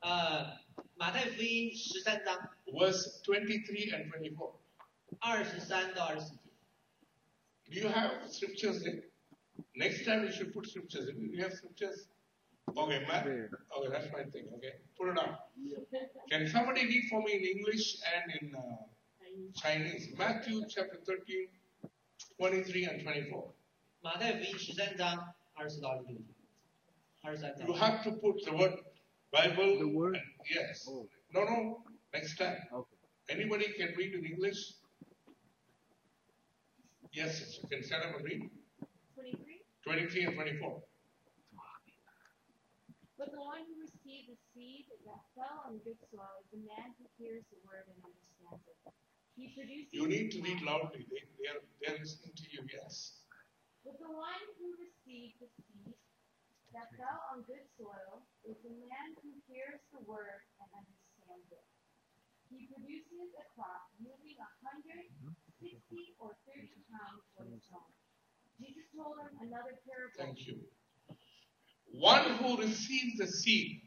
呃，马太福音十三章 verse 23 and 24. 二十三到二十四节， Do you have scriptures there? Next time you should put scriptures. in. Do you have scriptures? Okay, man. Okay, that's my thing. Okay, put it on. Can somebody read for me in English and in uh, Chinese? Matthew chapter 13, 23 and 24. You have to put the word Bible. The word? yes. Oh. No, no. Next time. Okay. Anybody can read in English? Yes, you can stand up and read. 23? 23 and 24. But the one who received the seed that fell on good soil is the man who hears the word and understands it. He produces. You need to read loudly. They, they, are, they are listening to you, yes. But the one who received the seed that fell on good soil is the man who hears the word and understands it. He produces a crop yielding a hundred, mm-hmm. sixty, or thirty times what is sown. Jesus told him another parable. Thank you. One who receives the seed.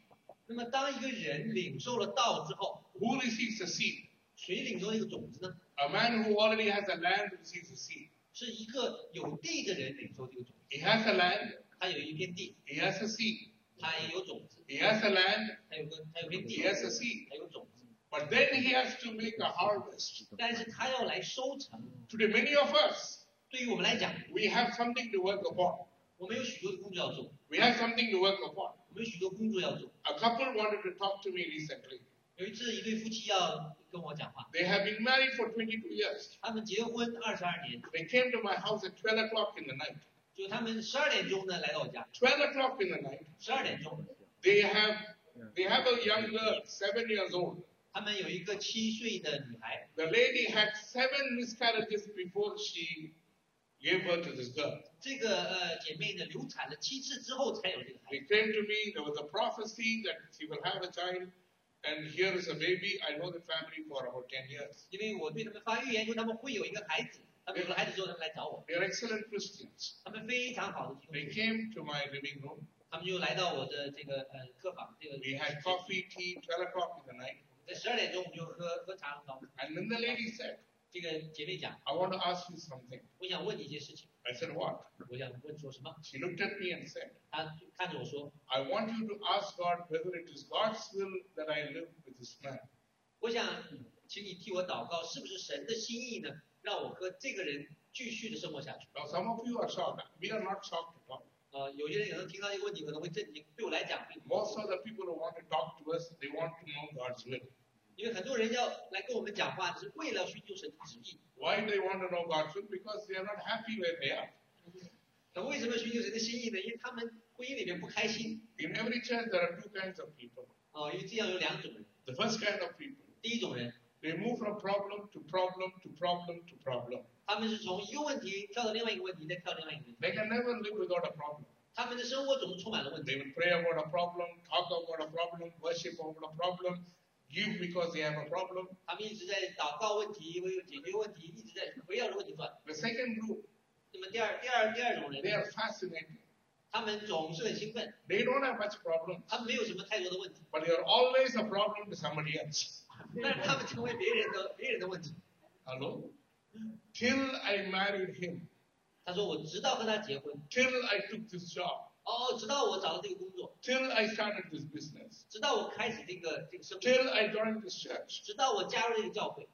那么当一个人领受了道之后， Who receives the seed? 谁领受那个种子呢？ A man who already has a land receives the seed. 是一个有地的人领受这个种子。 He has a land, 他有一片地， he has a seed. 他也有种子， He has a land, 他有个他有片 he 地， has a seed. 还有种子， But then he has to make a harvest. 但是他要来收成。 Today, many of us, 对于我们来讲， we have something to work upon. 我们有许多的工作要做， We have something to work upon. 我们有许多工作要做。 A couple wanted to talk to me recently. 有一次，一对夫妻要跟我讲话， They have been married for 22 years. 他们结婚二十二年， They came to my house at 12 o'clock in the night. 就他们十二点钟呢来到我家， 12 o'clock in the night. 十二点钟， They have they have a young girl, seven years old. 他们有一个七岁的女孩， The lady had seven miscarriages before she gave birth to this girl. 这个呃姐妹呢流产了七次之后才有这个孩 They 子。came to me, there was a prophecy that she will have a child, and here is a baby. I know the family for about ten years. 因为我对他们发预言说他们会有一个孩子，他们有了孩子之后，他们来找我，They are excellent Christians. 他们非常好的弟兄 They 姊妹，came to my living room. 他们就来到我的这个呃客房，这个 We had coffee, tea, twelve o'clock in the night. 在十二点钟我们就喝喝茶。And then the lady said, 这个姐妹讲， I want to ask you something. 我想问你一件事情， I said, What? 我想问说什么？ She looked at me and said, 她就看着我说， I want you to ask God whether it is God's will that I live with this man. 我想请你替我祷告，是不是神的心意呢？让我和这个人继续的生活下去。 Now, some of you are shocked. We are not shocked at all. 呃，有些人可能听到这个问题可能会震惊，对我来讲并不， Most of the people who want to talk to us, they want to know God's will. 因为很多人要来跟我们讲话，是为了寻求神的旨意。 Why they want to know God's will? Because they are not happy where they are. 那为什么寻求神的心意呢？因为他们婚姻里面不开心 In every church, there are two kinds of people. 啊、因为这样有两种人， The first kind of people, 第一种人， they move from problem to problem to problem to problem. 他们是从一个问题跳到另外一个问题，再跳另外一个问题， They can never live without a problem. 他们的生活总是充满了问题 They。will pray about a problem, talk about a problem, worship about a problem, give because they have a problem. 他们一直在祷告问题，为了解决问题，一直在围绕着问题转。 The second group, 那么第二第二第二种人 they 呢， are fascinated. 他们总是很兴奋， They don't have much problem, 他们没有什么太多的问题， but they are always a problem to somebody else. 但是他们成为别人的别人的问题。 Hello? Till I married him, 他说我直到和他结婚， till I took this job, 哦，直到我找到这个工作， till I started this business, 直到我开始这个这个生活， till I joined this church. 直到我加入这个教会，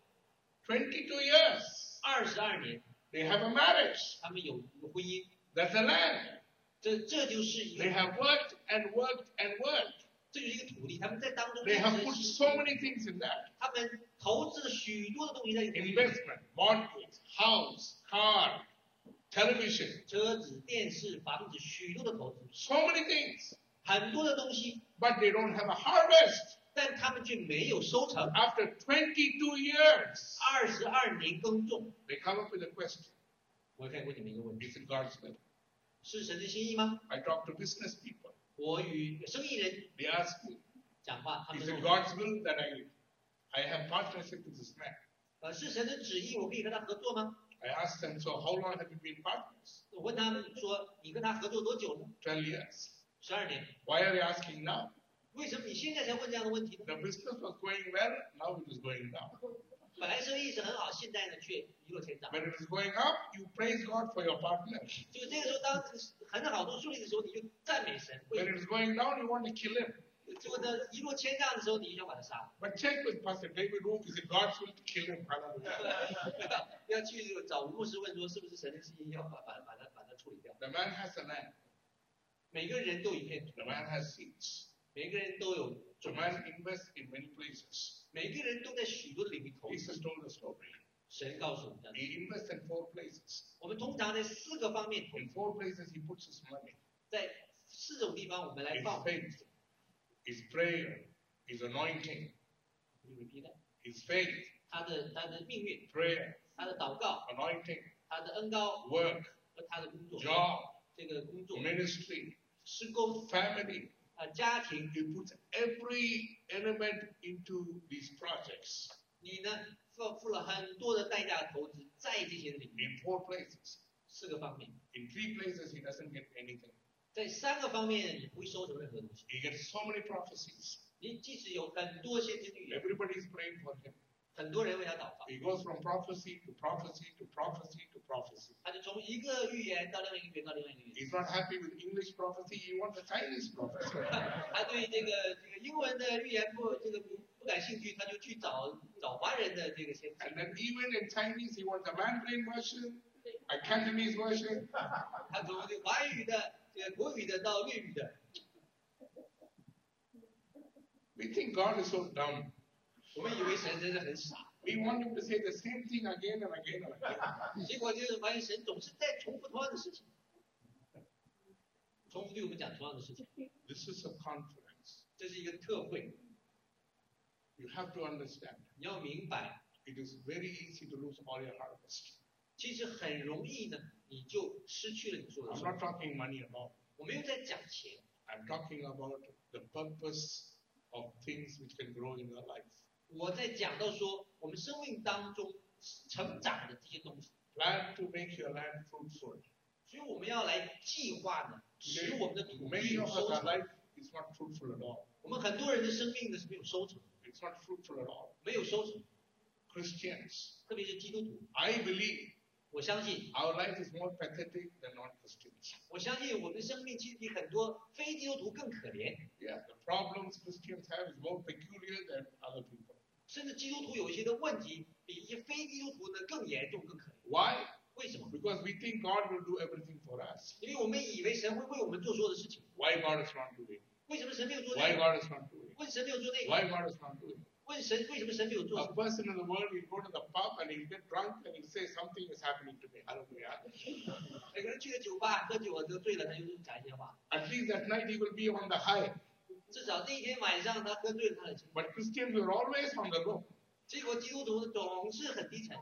22 years. 二十二年， They have a marriage. 他们有一个婚姻， That's the land. 这这就是一 They 个， have worked and worked and worked. 这就是一个土地，他们在当中 They have 一 put 直 so many things in that. 他们投资了许多的东西在这个土地里 Investment, mortgage, house, car, television, 车子、电视、房子，许多的投资， so many things. 很多的东西， But they don't have a harvest. 但他们却没有收成。 After 22 years, 二十二年耕种， they come up with a question. 我可以问你们一个问题： Is it God's will? 是神的心意吗？ I talk to business people. 我与生意人 They ask me, 讲话，他们 is 说 it God's will that I, I have partnership with this man? 呃，是神的旨意，我可以和他合作吗？ I asked them, so how long have you been partners? 我问他们说，你跟他合作多久呢？ 12 years. 十二年。 Why are you asking now? 为什么你现在才问这样的问题呢？ The business was going well, now it is going down. 本来生意是很好，现在呢却一落千丈。 When it is going up, you praise God for your partner. 就这个时候，当这个很好都顺利的时候，你就赞美神；为 When it is going down, you want to kill him. 结果呢一落千丈的时候，你就把他杀了。But check with Pastor David Wu, is it God's will to kill him? Hallelujah. 要去找牧师问说，是不是神的心意要把把把他把他处理掉？The man has a land. 每个人都有一片土，The man has seeds. 每个人都有 The，man invests in many places. 每个人都在许多领域投资。Jesus told a story. 神告诉我们这样，He invests in four places. 我们通常在四个方面投 In，four places, he puts his money. 在四种地方我们来放。faith, His prayer, His anointing, His faith, 他的他的命运，prayer，他的祷告，anointing，他的恩膏，work，和他的工作，job，这个工作，ministry，施工，family，啊家庭，He puts every element into these projects。你呢，付付了很多的代价投资在这些里面。In four in three places he doesn't get anything. 在三个方面你不会收成任何东西。 He gets so many prophecies. 你即使有很多先知预言， Everybody is praying for him. 很多人为他祷告， He goes from prophecy to prophecy to prophecy to prophecy. 他就从一个预言到另外一个预言到另外一个预言。 He's not happy with English prophecy. He wants a Chinese prophecy. 他对这个这个英文的预言不这个不不感兴趣，他就去找找华人的这个先知。 And then even in Chinese, he wants a Mandarin version, a Cantonese version. 他从这个华语的、这个 国语的到粤语的，We think God is so dumb. 我们以为神真的很傻，We want him to say the same thing again and again and again. 结果就是发现神总是在重复同样的事情，重复对我们讲同样的事情。This is a conference. 这是一个特会，You have to understand. 你要明白，It is very easy to lose all your harvest. 其实很容易呢，你就失去了你所有的 I'm。not talking money at all. 我没有在讲钱，I'm talking about the purpose of things which can grow in your life. 我在讲到说我们生命当中成长的这些东西，Plan to make your land fruitful. 所以我们要来计划呢，使我们的土地有收成。life is not fruitful at all. 我们很多人的生命呢是没有收成，It's not fruitful at all. 没有收成，Christians, 特别是基督徒。I believe 我相信， our life is more pathetic than non-Christians. 我相信我们的生命其实比很多非基督徒更可怜， Yeah, the problems Christians have is more peculiar than other people. 甚至基督徒有一些的问题比一些非基督徒呢更严重、更可怜。 Why? 为什么？ Because we think God will do everything for us. 因为我们以为神会为我们做所有的事情， Why God is not doing? 为什么神没有做 Why 那个？ God is not doing? 问神没有做那个？ Why God is not doing? 问神为什么神没有做 A？person in the world will go to the pub and he'll get drunk and he'll say something is happening to me. Hallelujah. 每个人去了酒吧喝酒了，喝醉了，他就讲一些话。 At least at night he will be on the high. 至少那一天晚上他喝醉了，他很清楚。 But Christians are always on the low. 结果基督徒总是很低沉。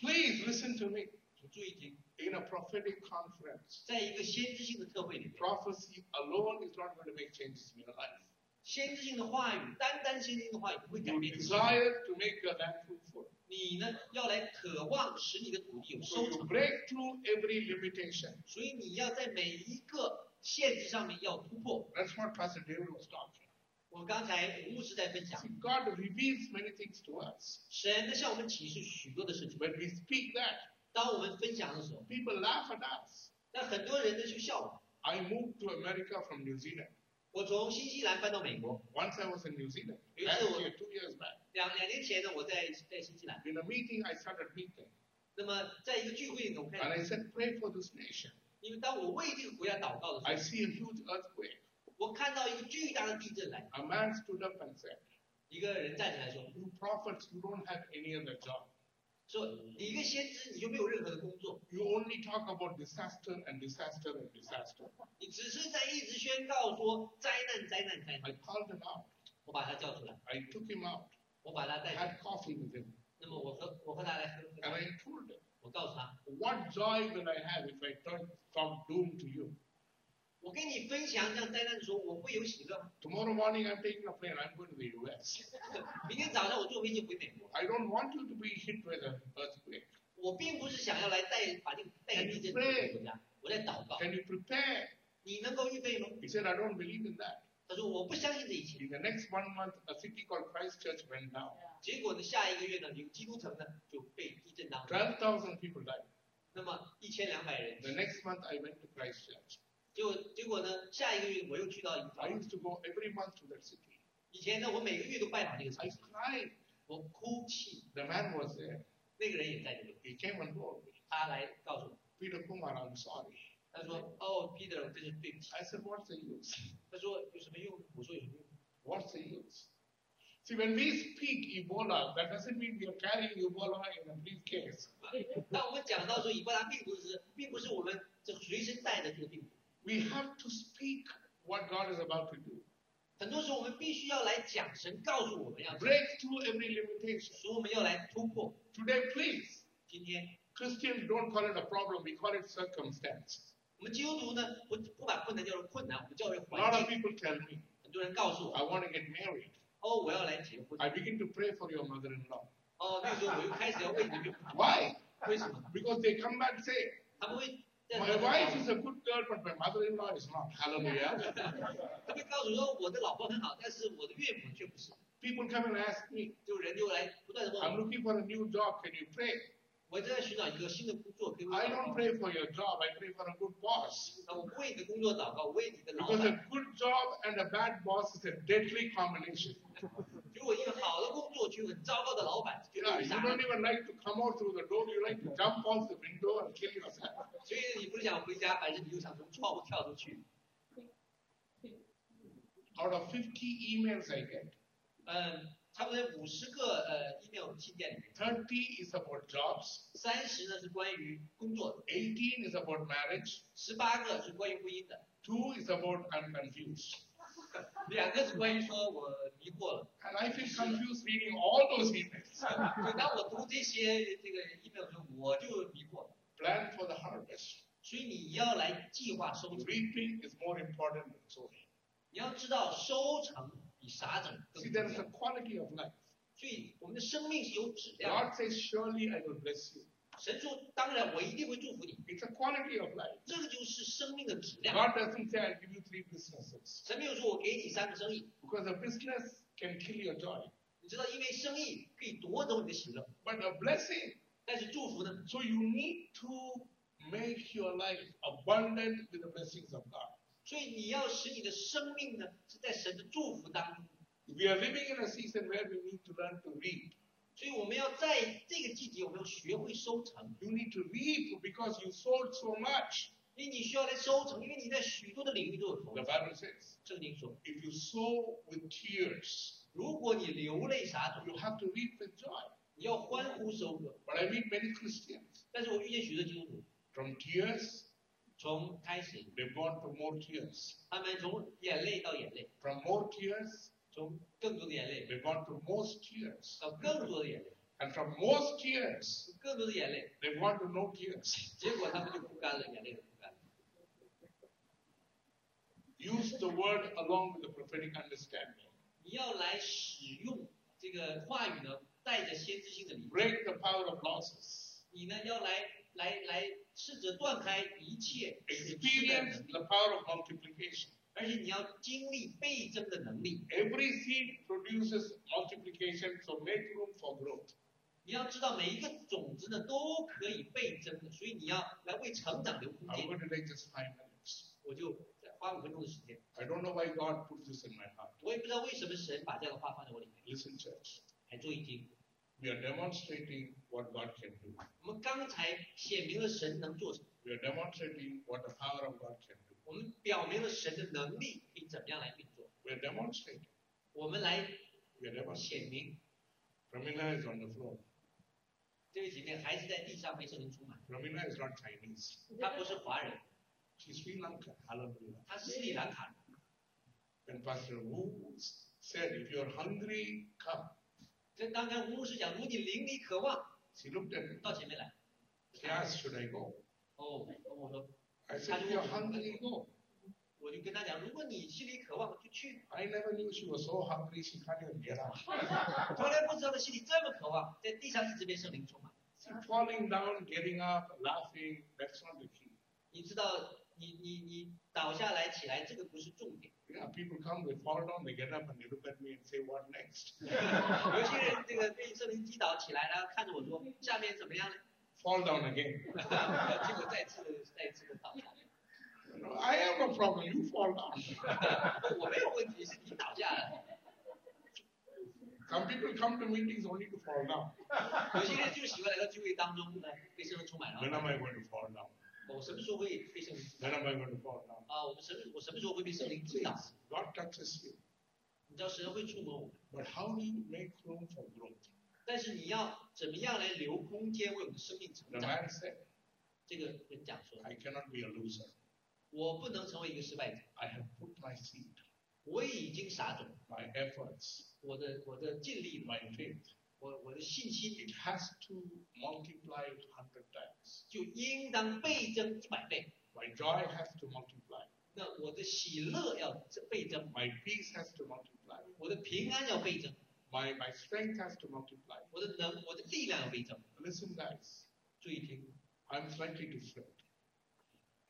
Please listen to me. 请注意听， In a prophetic conference, 在一个先知性的特会里面， prophecy alone is not going to make changes in your life. 先知性的话语，单单先知性的话语不会改变你。desire to make your land fruitful. 你呢要来渴望使你的土地有收成，break through every limitation. 所以你要在每一个限制上面要突破。That's what Pastor David was talking. 我刚才吴牧师在分享 See,，God reveals many things to us. 神呢向我们启示许多的事情。When we speak that, 当我们分享的时候，people laugh at us. 那很多人呢就笑我。I moved to America from New Zealand. 我从新西兰搬到美国， Once I was in New Zealand. You Last too. year, two years back. 两两年前呢我在在新西兰。 In a meeting, I started meeting. 那么在一个聚会里头，我 And 看 I said, pray for this nation. 因为当我为这个国家祷告的 I 时候， see a huge earthquake. 我看到一个巨大的地震来， A man stood up and said, 一个人站起来说 You prophets, you don't have any other job. 说你一个先知你就没有任何的工作， You only talk about disaster and disaster and disaster. 你只是在一直宣告说灾难灾难灾 I 难。 called him out. 我把他叫出来， I took him out. 我把他 I 带出 had 来， coffee with him. 那么我和我和他来喝喝 And 咖 I 啡， told him, 我告诉他， What joy will I have if I turn from doom to you? 我跟你分享这样灾难的时候，我会有喜乐。Tomorrow morning, I'm taking a plane. I'm going to the US. 明天早上我坐飞机回美国，I don't want you to be hit with an earthquake. 我并不是想要来带把这个带地震给国家，我在祷告。Can you prepare? 你能够预备吗？He said, I don't believe in that. 他说我不相信这一切。In the next one month, a city called Christchurch went down. 结果呢，下一个月呢，有基督城呢就被地震当中，12,000 people died. 那么一千两百人 The。next month, I went to Christchurch. 结果结果呢，下一个月我又去到一个 I 地方。 used to go every month to that city. 以前呢，我每个月都拜访这个城 I 市， cried. 我哭泣。 The man was there. 那个人也在这里， He came and told me, 他来告诉我， Peter Kumar, I'm sorry. 他说：“哦，Peter，我真是对不起。 I said, What's the use? ”他说：“有什么用？”我说：“有什么用 What's the use? See, when we speak Ebola, that doesn't mean we are carrying Ebola in a briefcase.？” 当我们讲到说以波拉病毒时，并不是我们这随身带的这个病毒， We have to speak what God is about to do. 很多时候我们必须要来讲神告诉我们要， Break through every limitation. 所以我们要来突破。 Today, please, 今天 Christians don't call it a problem, we call it circumstance. 我们基督徒呢，不不把困难叫做困难，我们叫做 A 环 lot of 境。 people tell me, 很多人告诉我， I want to get married. 哦，我要来结婚。 I begin to pray for your mother in law. 哦，那个时候我又开始要为你的岳母祷告 Why? 为什么？ Because they come back and say, 他们会在 My wife is a good girl, but my mother in law is not. Hallelujah. 他会告诉说我的老婆很好，但是我的岳母却不是。 People come and ask me, 就人就来不断的问 I'm 我， looking for a new job, can you pray? 我正在寻找一个新的工作，可以为我 I 祷 don't 告。 pray for your job, I pray for a good boss. 那我不为你的工作祷告，我为你的老 Because 板。 a good job and a bad boss is a deadly combination. 如果一个好的工作，却有很糟糕的老板，就 Yeah, 会 you 杀 don't 人。 even like to come out through the door, you like to jump off the window and kill yourself. 所以你不是想回家，反正你就想从窗户跳出去。 Out of 50 emails I get, 嗯， 差不多五十个呃 email 信件里面，Thirty is about jobs, 三十呢是关于工作的，18 is about marriage, 十八个是关于婚姻的，Two is about I'm confused. 两个是关于说我迷惑了。And I feel confused reading all those emails. 所以当我读这些这个 email 的时候，我就迷惑了。Plan for the harvest. 所以你要来计划收成，Reaping is more important than sowing. 你要知道收成 比撒种更 See, 重 there is a 要。 quality of life. 所以我们的生命是有质量的。 God says, Surely I will bless you. 神说，当然我一定会祝福你， It's a quality of life. 这个就是生命的质量。 God doesn't say, I'll give you three businesses. 神没有说我给你三个生意， Because a business can kill your joy. 你知道，因为生意可以夺走你的喜乐， But a blessing, 但是祝福呢？ so you need to make your life abundant with the blessings of God. 所以你要使你的生命呢是在神的祝福当中。We are living in a season where we need to learn to reap. 所以我们要在这个季节，我们要学会收成，You need to reap because you sowed so much. 因为你需要来收成，因为你在许多的领域都有投 The 资。Bible says, 圣经说，if you sow with tears, 如果你流泪撒种，you have to reap with joy. 你要欢呼收割。But I meet many Christians. 但是我遇见许多基督徒，From tears, 从开始， they've gone to more tears. 他们从眼泪到眼泪， From more tears, 从更多的眼泪 they've gone to most tears. 到更多的眼泪， And from most tears, 从更多的眼泪， they've gone to no tears. 结果他们就哭干了，眼泪都哭干了。 Use the word along with the prophetic understanding. 你要来使用这个话语呢，带着先知性的理解， Break the power of losses. 你呢要来 来来试着断开一切属基的 Experience，the power of multiplication. 而且你要经历倍增的能力。Every seed produces multiplication, so make room for growth. 你要知道每一个种子呢都可以倍增的，所以你要来为成长留空 I'm 间。going to take just five minutes. 我就花五分钟的时间，I don't know why God put this in my heart. 我也不知道为什么神把这样的话放在我里面。Listen, church. 来注意听，We are demonstrating what God can do. 我们刚才显明了神能做什么， We are demonstrating what the power of God can do. 我们表明了神的能力可以怎么样来运作， We are demonstrating. 我们来 We are demonstrating. 显明。 Pramila is on the floor. 这位姐妹还是在地上被圣灵充满， Pramila is not Chinese. 她不是华人， She's Sri Lanka. Hallelujah. 她是斯里兰卡人。 And Pastor Wu said, if you're hungry, come. 这刚才吴牧师讲，如果你灵里渴望，She looked at me. 到前面来。She asked, should I go? 哦，我说，I said, if you're hungry, go. 我就跟他讲，如果你心里渴望，就去。I never knew she was so hungry she can't even get up. 从来不知道她心里这么渴望，在地上一直被圣灵充满。Falling down, getting up, laughing, that's not the key. 你知道，你你你倒下来起来，这个不是重点。Yeah, people come, they fall down, they get up and they look at me and say, what next? 有些人这个被圣灵击倒起来，然后看着我说，下面怎么样呢？ Fall down again. 结果再次的再次的倒下来。 You know, I have no problem, you fall down. 我没有问题，是你倒下来。 Some people come to meetings only to fall down. 有些人就喜欢来到聚会当中呢，被圣灵充满 When 了。 am I going to fall down? 我什么时候会被圣灵击倒 When am I going to fall down? 啊？我们什么我什么时候会被圣灵击倒？God touches you. 你知道神会触摸我们，But how do you make room for growth? 但是你要怎么样来留空间为我们的生命成 The 长？man said, 这个人讲说，I cannot be a loser. 我不能成为一个失败者，I have put my seed, 我已经撒种，my efforts, 我的我的尽力，my faith. 我我的信心 It has to multiply 100 times. 就应当倍增一百倍。 My joy has to multiply. 那我的喜乐要倍增， My peace has to multiply. 我的平安要倍增， My, my strength has to multiply. 我的能我的力量要倍增。 Listen, guys, 注意听， I'm slightly different.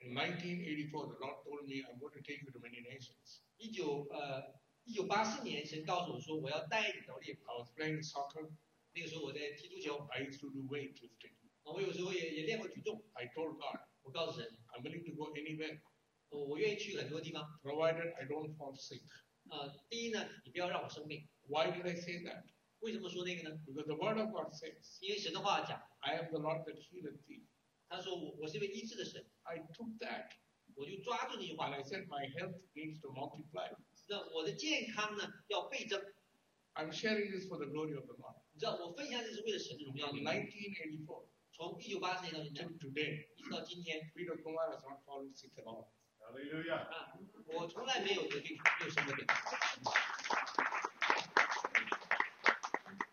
In 1984, the Lord told me, I'm going to take you to many nations. 一九呃一九八四年，神告诉我说我要带你到列国。 I was playing soccer. 那个时候我在踢足球， I used to do weightlifting. 啊我有时候也也练过举重。 I told God, 我告诉神， I'm willing to go anywhere, 我我愿意去很多地方。 provided I don't fall sick. 呃，第一呢，你不要让我生病。 Why did I say that? 为什么说那个呢？ Because the Word of God says, 因为神的话讲， I am the Lord that healeth thee. 他说我我是一位医治的神， I took that 我就抓住那句 and 话， I said, My health needs to multiply. 那我的健康呢要倍增。 I'm sharing this for the glory of the Lord. 你知道，我分享这是为了神的荣耀。1984从一九八四年到现在一直到今天.啊，我从来没有得病，没有生过病。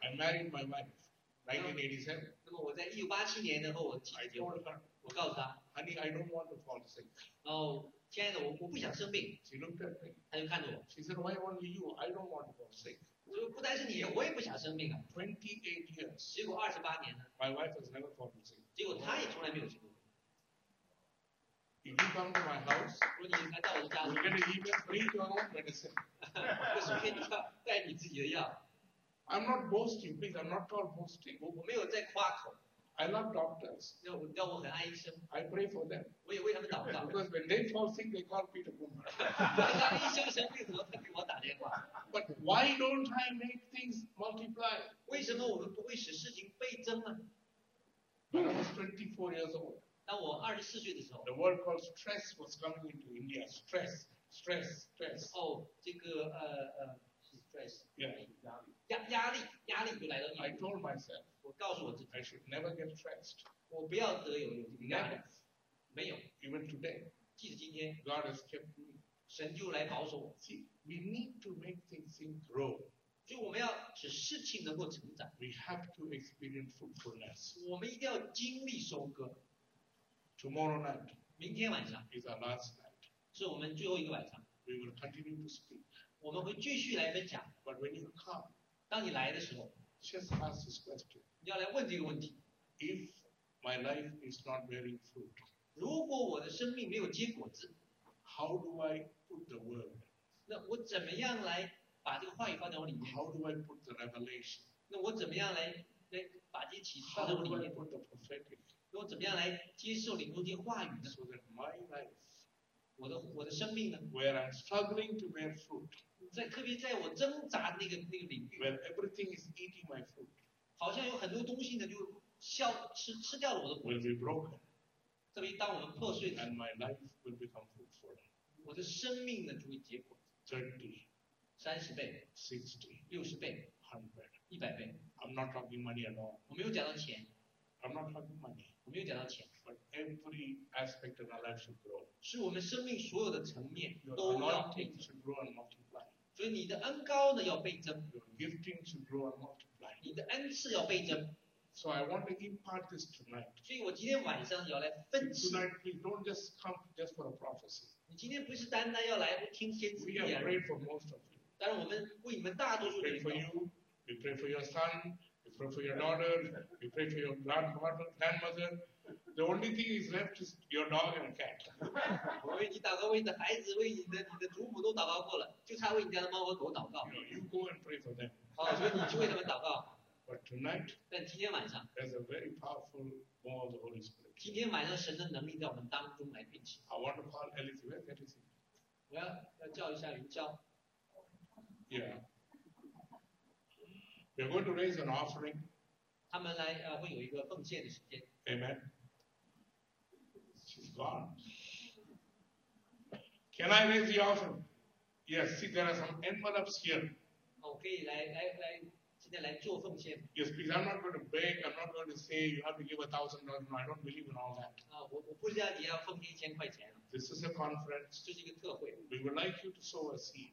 I married my wife, 1987. 那么我在一九八七年的时候我妻子结婚我告诉她，honey, I don't want to fall sick. 然后亲爱的，我我不想生病，She looked at me. 她就看着我，She said, why only you? I don't want to fall sick. 我说不单是你，我也不想生病啊。Twenty eight years，结果二十八年呢，my wife has never fallen sick. 结果她也从来没有生过病。If you come to my house, 如果你来到我的家，get an email, bring your own medicine. 我首先你要带你自己的药，I'm not boasting, please, I'm not called boasting. 我我没有在夸口，I love doctors. I pray for them. because when they fall sick, they call Peter Kumar. But why don't I make things multiply? 为什么我们不会使事情倍增呢？When I was 24 years old. the word called stress was coming into India. Stress, stress, stress. 哦，这个呃呃，stress，压力，压力，压力就来到。I told myself. 我告诉我自己，I should never get stressed. 我不要得有有这个压力 Never.，没有，Even today, 即使今天 God has kept me. 神就来保守我，See, we need to make things grow. 所以我们要使事情能够成长，We have to experience fruitfulness. 我们一定要经历收割。Tomorrow night 明天晚上 is our last night. 是我们最后一个晚上，We we will continue to speak. 我们会继续来分享。But when you come, 当你来的时候，just ask this question. 你要来问这个问题： If my life is not bearing fruit, 如果我的生命没有结果子， how do I put the word? 那我怎么样来把这个话语放在我里面？ How do I put the revelation? 那我怎么样来来把这些启示放 How 在我里 do I 面？ put the prophetic? 那我怎么样来接受领受这些话语呢？ So that my life, 我的我的生命呢， where I'm struggling to bear fruit, 在特别在我挣扎的那个那个领域，where everything is eating my fruit, 好像有很多东西呢就消吃吃掉了我的果 will 子。be broken, 特别当我们破碎的时 and 候，my life will become fruitful. 我的生命呢就会结果子，30, 三十倍、60, 六十倍、100. 一百倍。I'm not talking money at all. 我没有讲到钱，I'm not talking money. 我没有讲到钱，But every aspect of our life should grow. 是我们生命所有的层面都要倍 anointing。should grow and multiply. 所以你的恩高呢要倍增，Your gifting should grow and multiply. 你的恩赐要倍增。So I want to impart this tonight. 所以我今天晚上要来分析。Tonight, please don't just come just for a prophecy. 你今天不是单单要来听先知 We 预 have 言，prayed for most of you. 但是我们为你们大多数 We 人 pray for 告 you. We pray for your son. We pray for your daughter. We pray for your grandmother, grandmother. The only thing is left is your dog and cat. 我为你祷告，为你的孩子，为你的你的祖母都祷告过了，就差为你家的猫和狗祷告 You。go and pray for them. 啊，所以你去为他们祷告。But tonight, 但今天晚上，there's a very powerful more of the Holy Spirit. 今天晚上神的能力在我们当中来运行。I want to call Elizabeth. Where is he? 我要要叫一下云霄，Yeah. We're going to raise an offering. 他们来呃会有一个奉献的时间。Amen. Can I raise the offering? Yes, see, there are some envelopes here. Okay, Yes, please, I'm not going to beg, I'm not going to say you have to give a thousand dollars. No, I don't believe in all that. This is a conference. We would like you to sow a seed.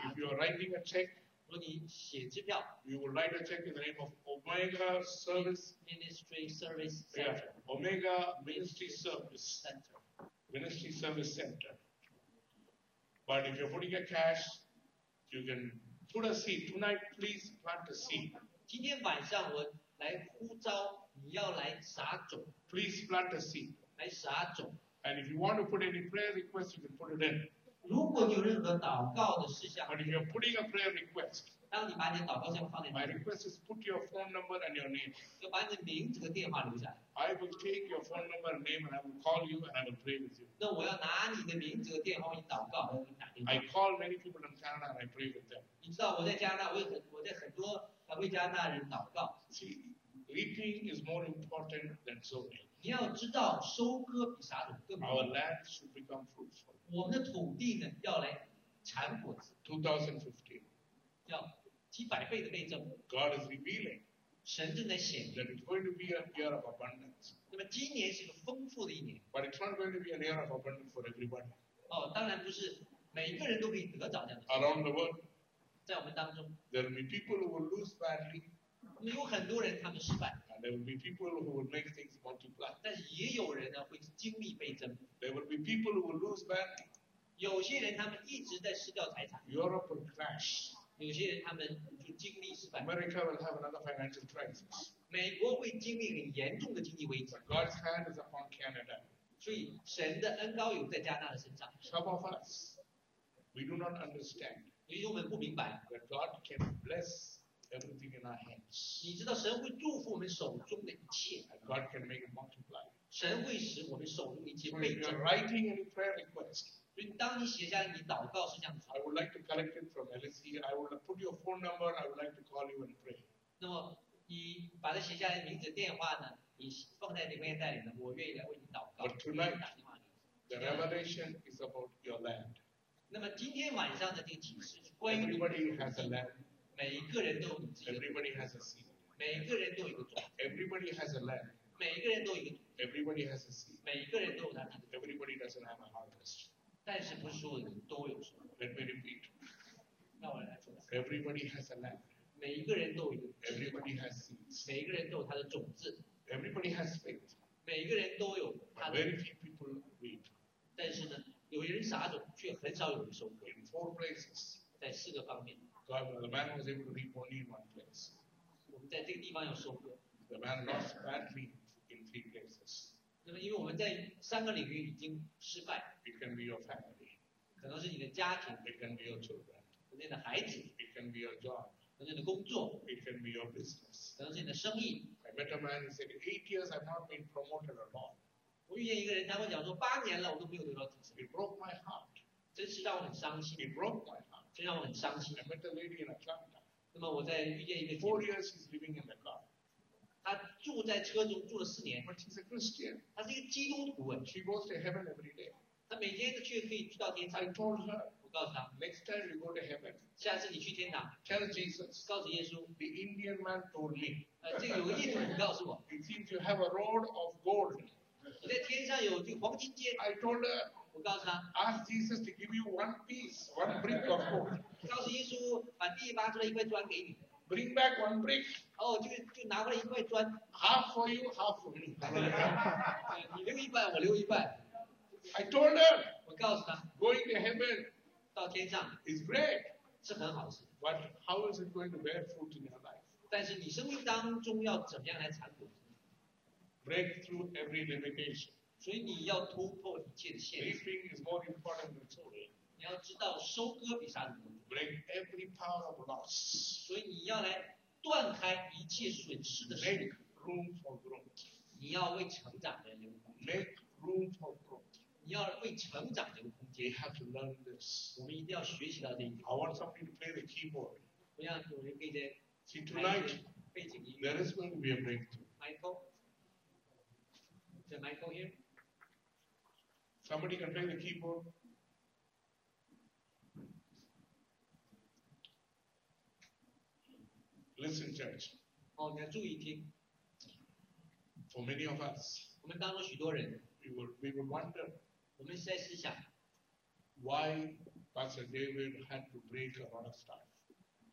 Mm-hmm. If you are writing a check, 如果你写支票 we will write a check in the name of Omega Service. Ministry Service Yeah, Center Omega Ministry Service. Center。 Ministry Service Center. But if you're putting a cash, you can put a seed. Tonight, please plant a seed. 今天晚上我来呼召你要来撒种， Please plant a seed. 来撒种。 And if you want to put any prayer request, you can put it in. 如果你有任何祷告的事项， But if you're putting a prayer request, 当你把你的祷告项放在 my 那里， request is put your phone number and your name. 要把你的名字和电话留下来。 I will take your phone number and name and I will call you and I will pray with you. 那我要拿你的名字和电话为你祷告，我给你打电话 I。call many people in Canada and I pray with them. 你知道我在加拿大，我有很我在很多呃为加拿大人祷告。 See, reaping is more important than sowing. 你要知道，收割比撒种更重 Our 要。land should become fruitful. 我们的土地呢，要来产果子，2015, 要几百倍的倍增。God is revealing 神正在显明。that it's going to be a year of abundance. 那么今年是个丰富的一年 But it's not going to be a year of abundance for everybody. 哦，当然不是每一个人都可以得到这样的。Around the world, 在我们当中，there will be people who will lose badly, 有很多人他们失败 There will be people who will make things multiply. 但是也有人呢会经历倍增。There will be people who will lose back. 有些人他们一直在失掉财产。Europe will crash. 有些人他们就经历失败。America will have another financial crisis. 美国会经历很严重的经济危机。God's hand is upon Canada. 所以神的恩膏有在加拿大的身上。Some of us, we do not understand. 有些我们不明白。That God can bless everything in our hands. 你知道神会祝福我们手中的一切， And God can make it multiply. 神会使我们手中的一切 So 倍 if 增 you're。writing any prayer request, 所以当你写下你祷告事项的时候， I would like to collect it from LSE. I would put your phone number. I would like to call you and pray. 那么你把它写下来，名字、电话呢，你放在那个袋里呢，我愿意来为你祷告， But tonight- 打电话给你。 The revelation is about your land. 那么今天晚上的这个启示是关于你 Everybody has a land. 每一个人都有自己的，Everybody has a seed. 每一个人都有一个种，Everybody has a land. 每一个人都有一个，Everybody has a seed. 每一个人都有他自己的，Everybody doesn't have a harvest. 但是不是所有人都有收获。Let me repeat. 那我来说，Everybody has a land. 每一个人都有一个，Everybody has seeds. 每一个人都有他的种子，Everybody has faith. 每一个人都有他的，very few people reap. 但是呢，有人撒种，却很少有人收割。In four places, 在四个方面，God, the man was able to reap only in one place. 我们在这个地方要收割。The man lost badly in three places. 那么，因为我们在三个领域已经失败，It can be your family, 可能是你的家庭，it can be your children, 可能的孩子，it can be your job, 可能的工作，it can be your business. 可能是你的生意。I met a man who said, Eight years I've not been promoted at all. 我遇见一个人，他会讲说，八年了我都没有得到提升，It broke my heart. 真是让我很伤心，It broke my heart. 真让我很伤心 I。met a lady in Atlanta. 那么我在遇见一个姐 Four 妹，years she's living in the car. 她住在车中住了四年，But she's a Christian. 她是一个基督徒哎，She goes to heaven every day. 她每天都去可以去到天堂 I。told her, 我告诉她，next time you go to heaven, 下次你去天堂，tell Jesus, 告诉耶稣，the Indian man told me, 呃，这个有个印度人告诉我，it seems you have a road of gold. 你在天上有这个黄金街。I told her, 我 告诉他， ask Jesus to give you one piece, one brick of gold. 告诉耶稣把地挖出来一块砖给你， Bring back one brick, 哦，就就拿过来一块砖， half for you, half for me. 呃你留一半，我留一半。 I told her, 我告诉他， going to heaven 到天上 is great, 是很好事， but how is it going to bear fruit in your life? 但是你生命当中要怎么样来产果？ Break through every limitation. 所以你要突破一切的限制，Reaping is more important than sowing. 你要知道收割比杀人更重 Break every power of loss. 所以你要来断开一切损失的势力 Make，room for growth. 你要为成长的留空间，Make room for growth. 你要为成长留空 We 间。have to learn this. 我们一定要学习到这一点。I want somebody to play the keyboard. 不要有人可以在 See, tonight 背景音乐。there is going to be a breakthrough. Michael. Is there Michael here? Somebody can play the keyboard. Listen, church. 哦，你要注意听。 For many of us, 我们当中许多人， we will we will wonder 我们在思想， why Pastor David had to break a lot of stuff.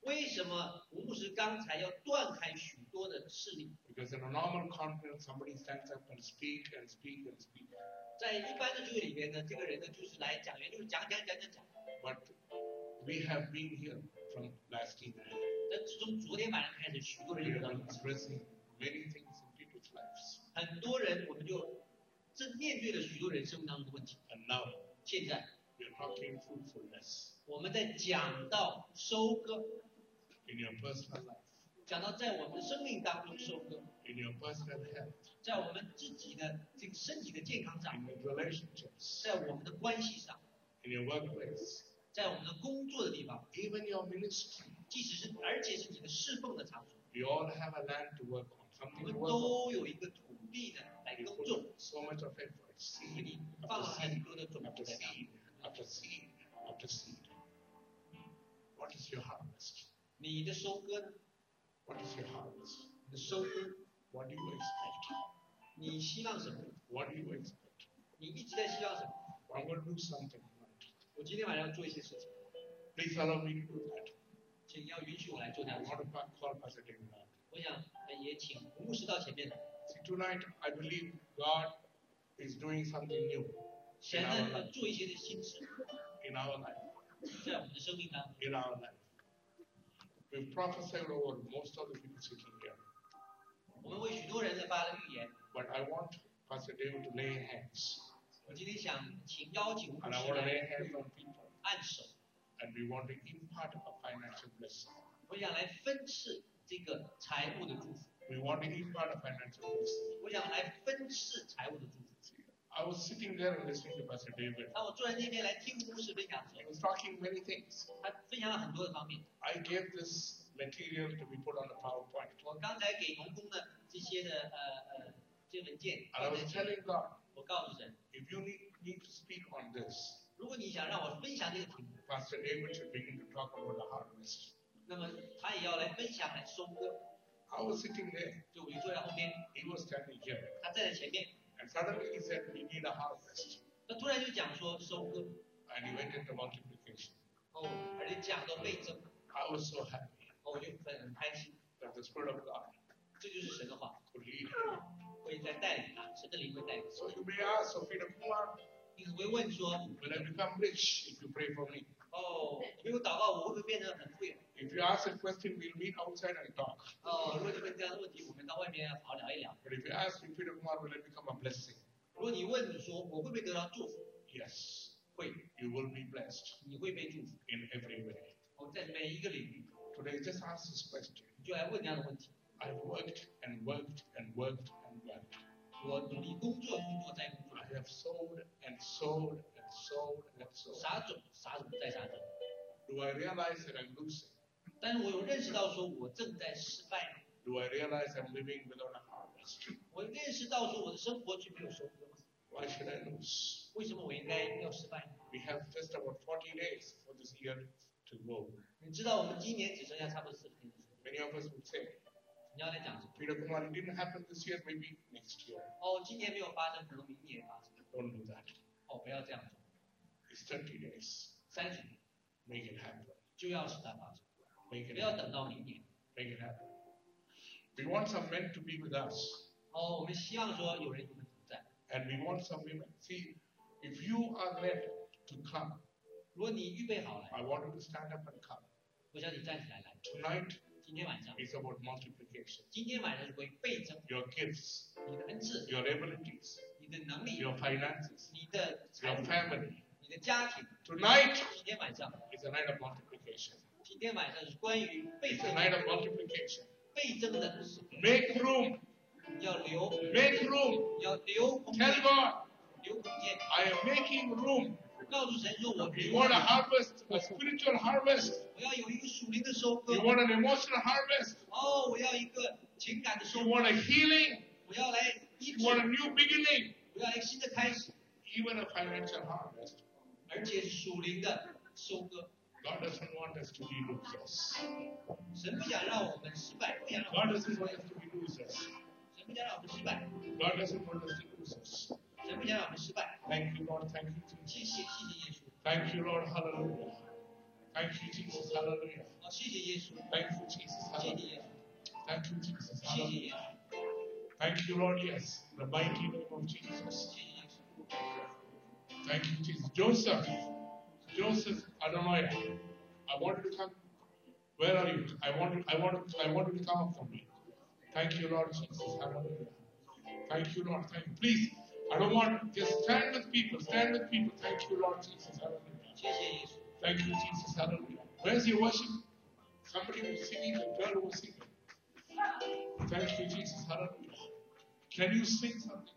为什么吴牧师刚才要断开许多的势力？ Because in a normal conference, somebody stands up and speak and speak and speak. 在一般的聚会里边呢，这个人呢就是来讲也，就是讲讲讲讲讲。But we have been here from last evening. 但自从昨天晚上开始，许多人有 have 到，expressing many things in people's lives. 很多人我们就正面对了许多人生命当中的问题。And now 现在 we are talking fruitfulness 我们在讲到收割，in your personal life, 讲到在我们的生命当中收割，in your personal health, 在我们自己的这个身体的健康上，in your relationships, 在我们的关系上，in your workplace, 在我们的工作的地方，even your ministry. 即使是而且是你的侍奉的场所，We all have a land to work on, 我们.都有一个土地的来耕种，so much of 你放了很多的种子在那 seed 里。after seed after seed. What is your harvest? 你的收割呢？What is your harvest? 你的收割， What do you expect? 你希望什么？ What do you expect? 你一直在希望什么？ I'm going to do something tonight. 我今天晚上要做一些事情， Please allow me to do that. 请要允许我来做这 I 样的事 want。to pa- call Pastor David out. 我想呃也请吴牧师到前面来。 See, tonight I believe God is doing something new 神呢要做一些的新事， in our life. 在我们的生命当中。 In our life. We've prophesied over most of the people sitting here. 我们为许多人呢发了预言。 But I want Pastor David to lay hands. 我今天想请邀请吴牧 And I 师 want to 来 lay hands on people. 按手， And we want to impart a financial blessing. 我想来分赐这个财务的祝福， We want to impart a financial blessing. 我想来分赐财务的祝福。 I was sitting there and listening to Pastor David. He was talking many things. I gave this material to be put on the PowerPoint. 我刚才给同工的这些的呃呃这些文件。And I was telling God. 我告诉神。If you need need to speak on this. 如果你想让我分享这个题目。Pastor David should begin to talk about the harvest. 那么他也要来分享来收割。I was sitting there. He was standing here. 他站在前面。And suddenly he said, we need a harvest. 他突然就讲说收割， And he went into multiplication. 哦，而且讲到倍增， I was so happy 哦，我就很很开心， that the Spirit of God 这就是神的话， could lead him. 会在带领他，神的灵会带领。 So you may ask Sophia Kumar, 你可能会问说， Will I become rich if you pray for me? 哦，你为我祷告，我会不会变得很富有？ If you ask a question, we'll meet outside and talk. 哦，如果你问这样的问题，我们到外面好好聊一聊。 But if you ask me, Peter Kumar, will I become a blessing? 如果你问你说我会不会得到祝福， Yes, 会， you will be blessed 你会被祝福。 in every way. 我在每一个领域， Today, just ask this question. 你就来问这样的问题。 I've worked and worked and worked and worked. 我努力工作，工作再工作 I，have sowed and sowed and sowed and sowed. 撒种，撒种再撒种。 Do I realize that I'm losing? 但是我有认识到说我正在失败， Do I realize I'm living without a harvest? 我认识到说我的生活却没有收割。 Why should I lose? 为什么我应该要失败？ We have just about 40 days for this year to go. 你知道我们今年只剩下差不多四十天的时间， Many of us would say, 你 要来讲什么？ Peter Kumar, it didn't happen this year, maybe next year. 哦，今年没有发生，可能明年发生。 Don't do that. 哦，不要这样做， It's 30 days. 三十年 Make it happen. 就要使它发生， Make 不 it 要 happen. 等到明年。 Make it happen. We want some men to be with us, 哦，我们希望说有人与我们同在。 and we want some women. See, if you are led to come, 如果你预备好了， I want you to stand up and come. 我想你站起来来。 Tonight 今天晚上， is about multiplication. 今天晚上会倍增 Your gifts, 你的恩赐、 your abilities, 你的能力、 your finances, 你的财 your 富、 family. 你的家庭。 Tonight 今天晚上， is a night of multiplication. 今天晚上是关于倍 It's 增 a night of multiplication. 倍增的时刻， Make room. 你要留， Make room. 你要留空间 Tell，God, 留空间。 I am making room. 告诉神说，我 You 留 want a harvest, a spiritual harvest. 我要有一个属灵的收割 You。want an emotional harvest. 哦，我要一个情感的收 You 割， want a healing. 我要来医 You 治， want a new beginning. 我要来新的开始， Even a financial harvest. 而且是属灵的收割。 God doesn't want us to be losers. 神不想让我们失败，不想让我 God 们 doesn't want us to be losers. 神不想让我们失败， God doesn't want us to be losers. 神不想让我们失败。 Thank you, Lord. Thank you, 谢 Jesus. 谢，谢谢耶稣。 Thank you, Lord. Hallelujah. Thank you, Jesus. Hallelujah. 好，谢谢耶稣， Thank you, Jesus. 谢谢 Hallelujah. 耶稣， Thank you, Jesus. 谢谢 Hallelujah. 耶稣， Thank you, Lord. Yes. In the mighty name of Jesus. 谢谢耶稣。 Thank you, Jesus. Joseph. Joseph Adonai. I want you to come. Where are you? I want you, I want I want you to come up for me. Thank you, Lord Jesus. Hallelujah. Thank you, Lord. Thank you. Please. I don't want, just stand with people, stand with people. Thank you, Lord Jesus. Hallelujah. Thank you, Jesus. Hallelujah. Where's your worship? Somebody was singing, A girl was singing. Thank you, Jesus. Hallelujah. Can you sing something?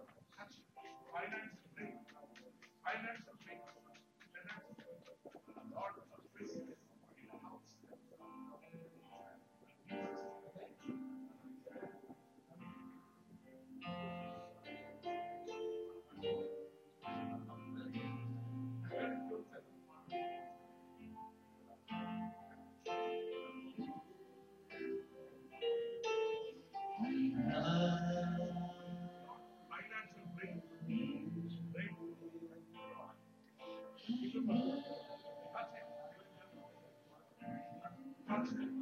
That's it.